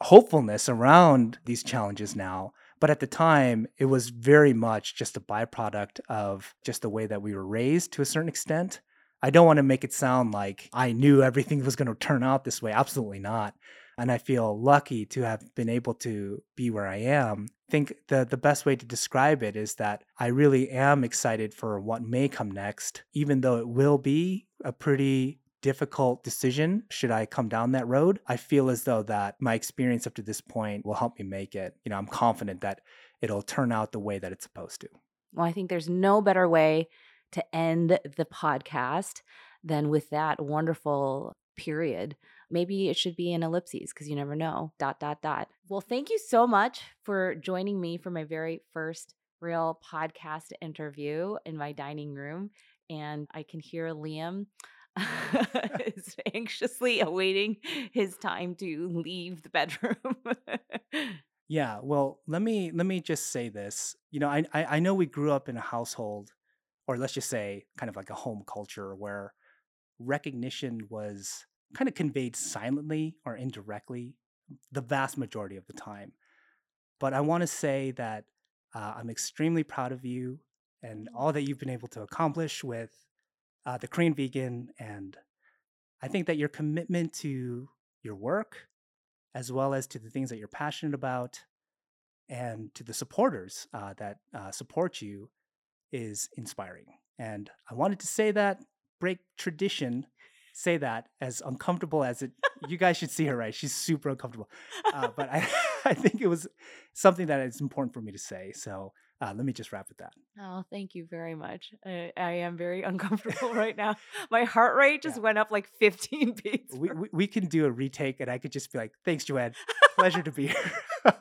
hopefulness around these challenges now. But at the time, it was very much just a byproduct of just the way that we were raised to a certain extent. I don't want to make it sound like I knew everything was going to turn out this way. Absolutely not. And I feel lucky to have been able to be where I am. I think the, the best way to describe it is that I really am excited for what may come next, even though it will be a pretty difficult decision should I come down that road. I feel as though that my experience up to this point will help me make it. You know, I'm confident that it'll turn out the way that it's supposed to. Well, I think there's no better way to end the podcast than with that wonderful period. Maybe it should be in ellipses because you never know. Dot, dot, dot. Well, thank you so much for joining me for my very first real podcast interview in my dining room. And I can hear Liam [laughs] is anxiously awaiting his time to leave the bedroom. [laughs] yeah, well, let me let me just say this. You know, I, I I know we grew up in a household, or let's just say, kind of like a home culture where recognition was kind of conveyed silently or indirectly the vast majority of the time. But I want to say that uh, I'm extremely proud of you and all that you've been able to accomplish with uh, the Korean Vegan, and I think that your commitment to your work, as well as to the things that you're passionate about, and to the supporters uh, that uh, support you, is inspiring. And I wanted to say that, break tradition, say that as uncomfortable as it. you guys should see her, right? She's super uncomfortable, uh, but I, [laughs] I think it was something that is important for me to say. So uh, let me just wrap with that. Oh, thank you very much. I, I am very [laughs] uncomfortable right now. My heart rate just yeah. went up like 15 [laughs] beats. We, we, we, can do a retake and I could just be like, thanks, Joanne. Pleasure to be here. [laughs]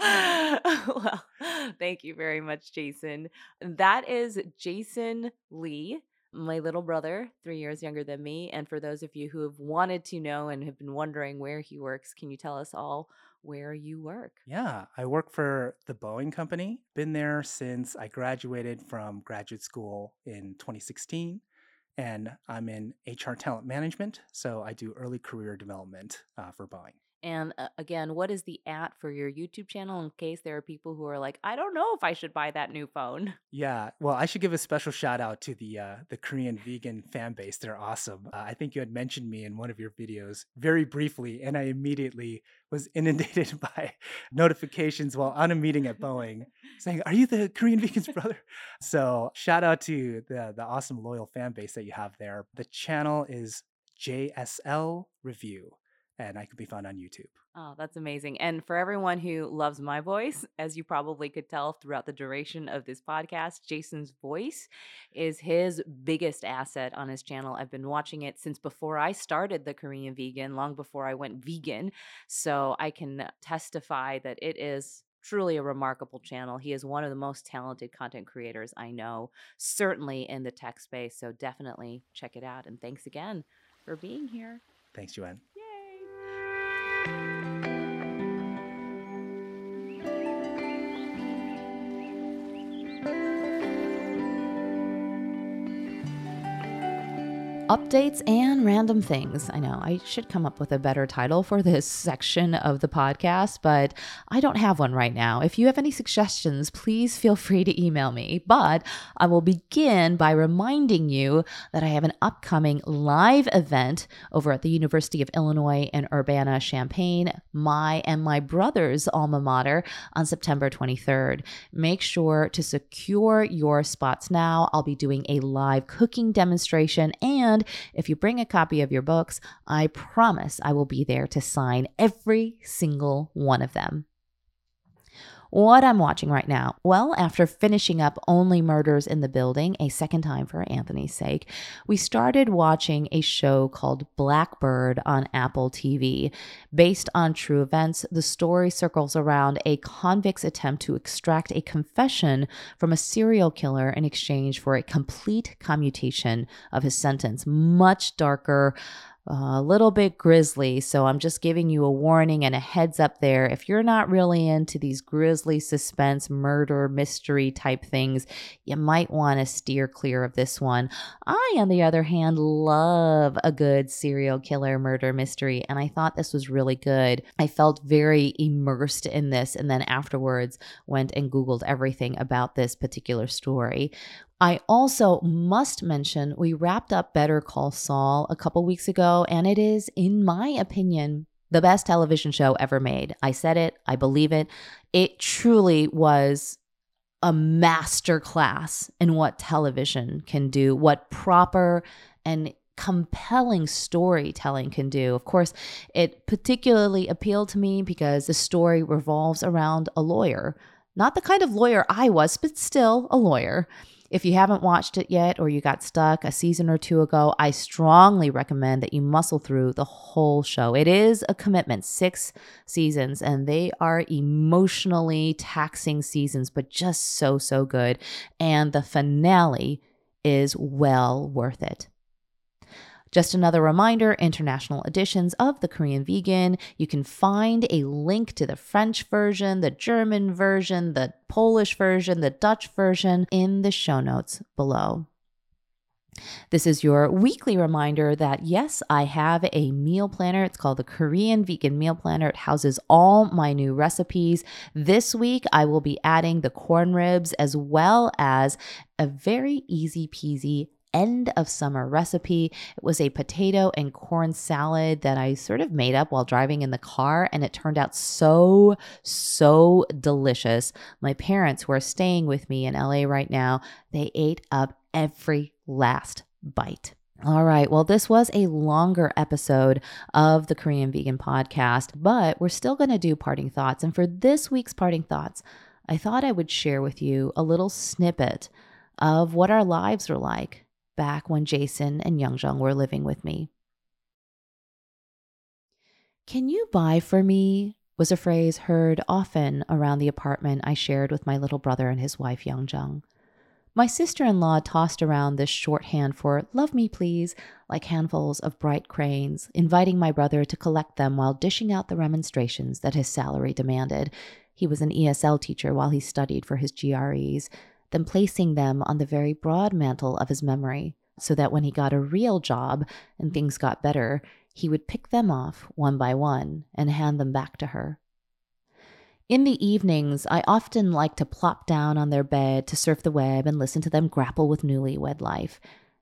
well, thank you very much, Jaesun. That is Jaesun Lee my little brother, three years younger than me. And for those of you who have wanted to know and have been wondering where he works, can you tell us all where you work. Yeah, I work for the Boeing Company. Been there since I graduated from graduate school in 2016. And I'm in HR talent management. So I do early career development uh, for Boeing. And uh, again, what is the at for your YouTube channel in case there are people who are like, I don't know if I should buy that new phone? [laughs] Yeah, well, I should give a special shout out to the uh, the Korean vegan fan base. They're awesome. Uh, I think you had mentioned me in one of your videos very briefly, and I immediately was inundated [laughs] by notifications while on a meeting at Boeing saying, "Are you the Korean vegan's brother?" [laughs] So shout out to the the awesome loyal fan base that you have there. The channel is JSL Review and I can be found on YouTube. Oh, that's amazing. And for everyone who loves my voice, as you probably could tell throughout the duration of this podcast, Jaesun's voice is his biggest asset on his channel. I've been watching it since before I started the Korean vegan, long before I went vegan. So I can uh, testify that it is truly a remarkable channel. He is one of the most talented content creators I know, certainly in the tech space. So definitely check it out. And thanks again for being here. Thanks, Joanne. Updates and random things. I know I should come up with a better title for this [laughs] section of the podcast, but I don't have one right now. If you have any suggestions, please feel free to email me. But I will begin by reminding you that I have an upcoming live event over at the University of Illinois in Urbana Champaign, my and my brother's alma mater, on September 23rd. Make sure to secure your spots now. I'll be doing a live cooking demonstration and and if you bring a copy of your books, I promise I will be there to sign every single one of them what I'm watching right now. Well, after finishing up Only Murders in the Building a second time for Anthony's sake, we started watching a show called Blackbird on Apple TV. Based on true events, the story circles around a convict's attempt to extract a confession from a serial killer in exchange for a complete commutation of his sentence. Much darker, a little bit grisly. So I'm just giving you a warning and a heads up there. If you're not really into these grisly suspense, murder, mystery type things, you might want to steer clear of this one. I, on the other hand, love a good serial killer murder mystery, and I thought this was really good. I felt very immersed in this, and then afterwards went and Googled everything about this particular story. I also must mention we wrapped up Better Call Saul a couple weeks ago, and it is, in my opinion, the best television show ever made. I said it, I believe it. It truly was a master class in what television can do, what proper and compelling storytelling can do. Of course, it particularly appealed to me because the story revolves around a lawyer. Not the kind of lawyer I was, but still a lawyer. If you haven't watched it yet or you got stuck a season or two ago, I strongly recommend that you muscle through the whole show. It is a commitment, six seasons, and they are emotionally taxing seasons, but just so, so good. And the finale is well worth it. Just another reminder international editions of The Korean Vegan. You can find a link to the French version, the German version, the Polish version, the Dutch version in the show notes below. This is your weekly reminder that yes, I have a meal planner. It's called the Korean Vegan Meal Planner. It houses all my new recipes. This week, I will be adding the corn ribs as well as a very easy peasy end of summer recipe. It was a potato and corn salad that I sort of made up while driving in the car, and it turned out so, so delicious. My parents, who are staying with me in LA right now, they ate up every last bite. All right. Well, this was a longer episode of the Korean Vegan Podcast, but we're still going to do parting thoughts. And for this week's parting thoughts, I thought I would share with you a little snippet of what our lives are like back when Jaesun and Youngjung were living with me. Can you buy for me? was a phrase heard often around the apartment I shared with my little brother and his wife Youngjung. My sister in law tossed around this shorthand for love me please like handfuls of bright cranes, inviting my brother to collect them while dishing out the remonstrations that his salary demanded. He was an ESL teacher while he studied for his GREs, then placing them on the very broad mantle of his memory, so that when he got a real job and things got better, he would pick them off one by one and hand them back to her. In the evenings, I often liked to plop down on their bed to surf the web and listen to them grapple with newlywed life.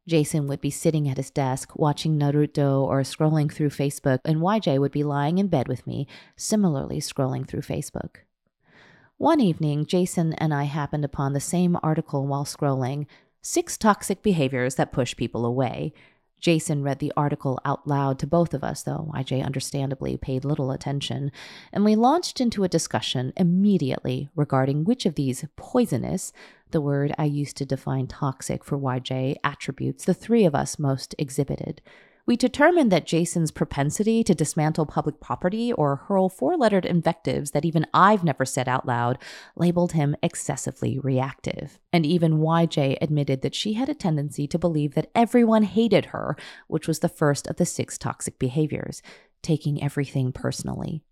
Jaesun would be sitting at his desk watching Naruto or scrolling through Facebook, and YJ would be lying in bed with me, similarly scrolling through Facebook. One evening, Jaesun and I happened upon the same article while scrolling Six Toxic Behaviors That Push People Away. Jaesun read the article out loud to both of us, though YJ understandably paid little attention, and we launched into a discussion immediately regarding which of these poisonous, the word I used to define toxic for YJ, attributes the three of us most exhibited we determined that Jaesun's propensity to dismantle public property or hurl four lettered invectives that even I've never said out loud labeled him excessively reactive. And even YJ admitted that she had a tendency to believe that everyone hated her, which was the first of the six toxic behaviors, taking everything personally.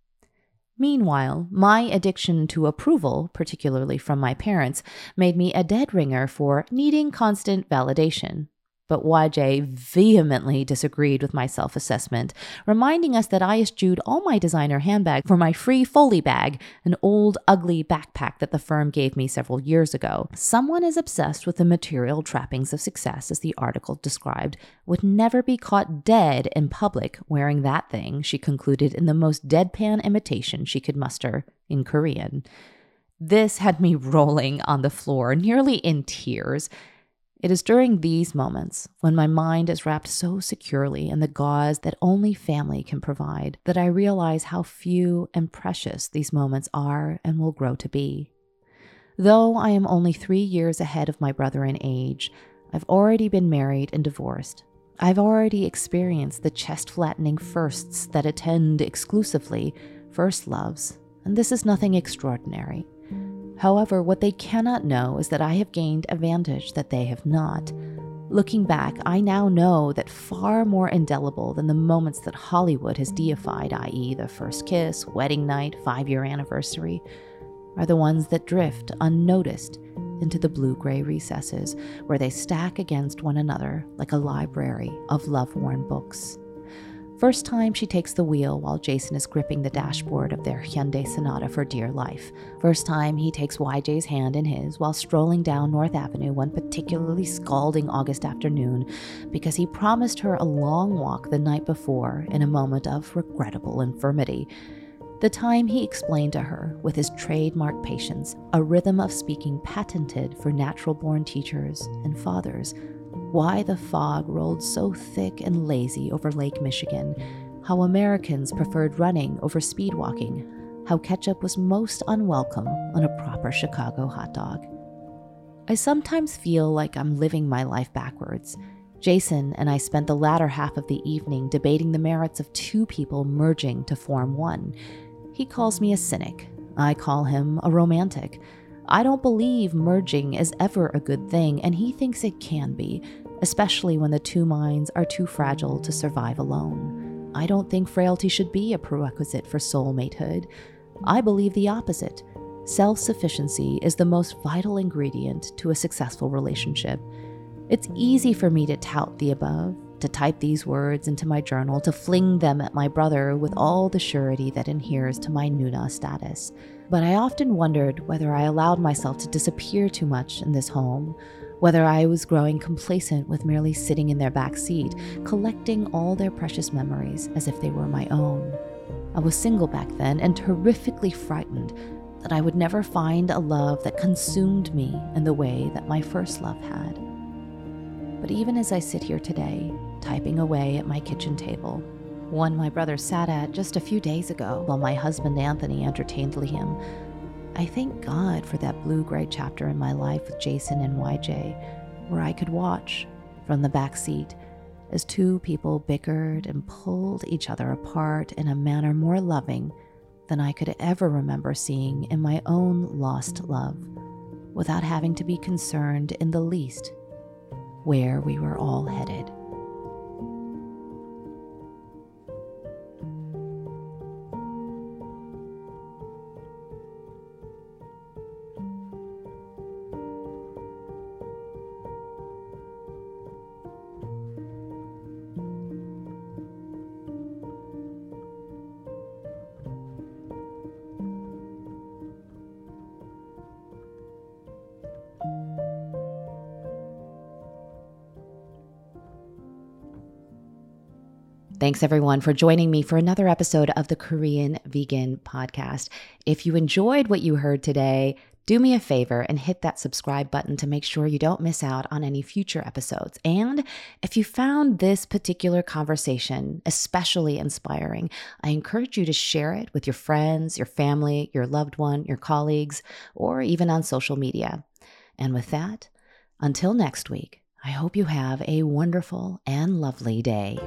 Meanwhile, my addiction to approval, particularly from my parents, made me a dead ringer for needing constant validation but YJ vehemently disagreed with my self assessment, reminding us that I eschewed all my designer handbag for my free Foley bag, an old, ugly backpack that the firm gave me several years ago. Someone as obsessed with the material trappings of success as the article described would never be caught dead in public wearing that thing, she concluded in the most deadpan imitation she could muster in Korean. This had me [laughs] rolling on the floor, nearly in tears. It is during these moments, when my mind is wrapped so securely in the gauze that only family can provide, that I realize how few and precious these moments are and will grow to be. Though I am only three years ahead of my brother in age, I've already been married and divorced. I've already experienced the chest flattening firsts that attend exclusively first loves, and this is nothing extraordinary. However, what they cannot know is that I have gained a vantage that they have not. Looking back, I now know that far more indelible than the moments that Hollywood has deified, i.e., the first kiss, wedding night, five year anniversary, are the ones that drift unnoticed into the blue gray recesses where they stack against one another like a library of love worn books. First time she takes the wheel while Jaesun is gripping the dashboard of their Hyundai Sonata for dear life. First time he takes YJ's hand in his while strolling down North Avenue one particularly scalding August afternoon because he promised her a long walk the night before in a moment of regrettable infirmity. The time he explained to her, with his trademark patience, a rhythm of speaking patented for natural born teachers and fathers why the fog rolled so thick and lazy over Lake Michigan, how Americans preferred running over speed walking, how ketchup was most unwelcome on a proper Chicago hot dog. I sometimes feel like I'm living my life backwards. Jaesun and I spent the latter half of the evening debating the merits of two people merging to form one. He calls me a cynic. I call him a romantic. I don't believe merging is ever a good thing, and he thinks it can be, especially when the two minds are too fragile to survive alone. I don't think frailty should be a prerequisite for soulmatehood. I believe the opposite. Self sufficiency is the most vital ingredient to a successful relationship. It's easy for me to tout the above, to type these words into my journal, to fling them at my brother with all the surety that adheres to my Nuna status. But I often wondered whether I allowed myself to disappear too much in this home, whether I was growing complacent with merely sitting in their back seat, collecting all their precious memories as if they were my own. I was single back then and terrifically frightened that I would never find a love that consumed me in the way that my first love had. But even as I sit here today, typing away at my kitchen table, one my brother sat at just a few days ago while my husband Anthony entertained Liam, I thank God for that blue gray chapter in my life with Jaesun and YJ, where I could watch from the back seat as two people bickered and pulled each other apart in a manner more loving than I could ever remember seeing in my own lost love. without having to be concerned in the least where we were all headed. Thanks everyone for joining me for another episode of the Korean Vegan Podcast. If you enjoyed what you heard today, do me a favor and hit that subscribe button to make sure you don't miss out on any future episodes. And if you found this particular conversation especially inspiring, I encourage you to share it with your friends, your family, your loved one, your colleagues, or even on social media. And with that, until next week, I hope you have a wonderful and lovely day.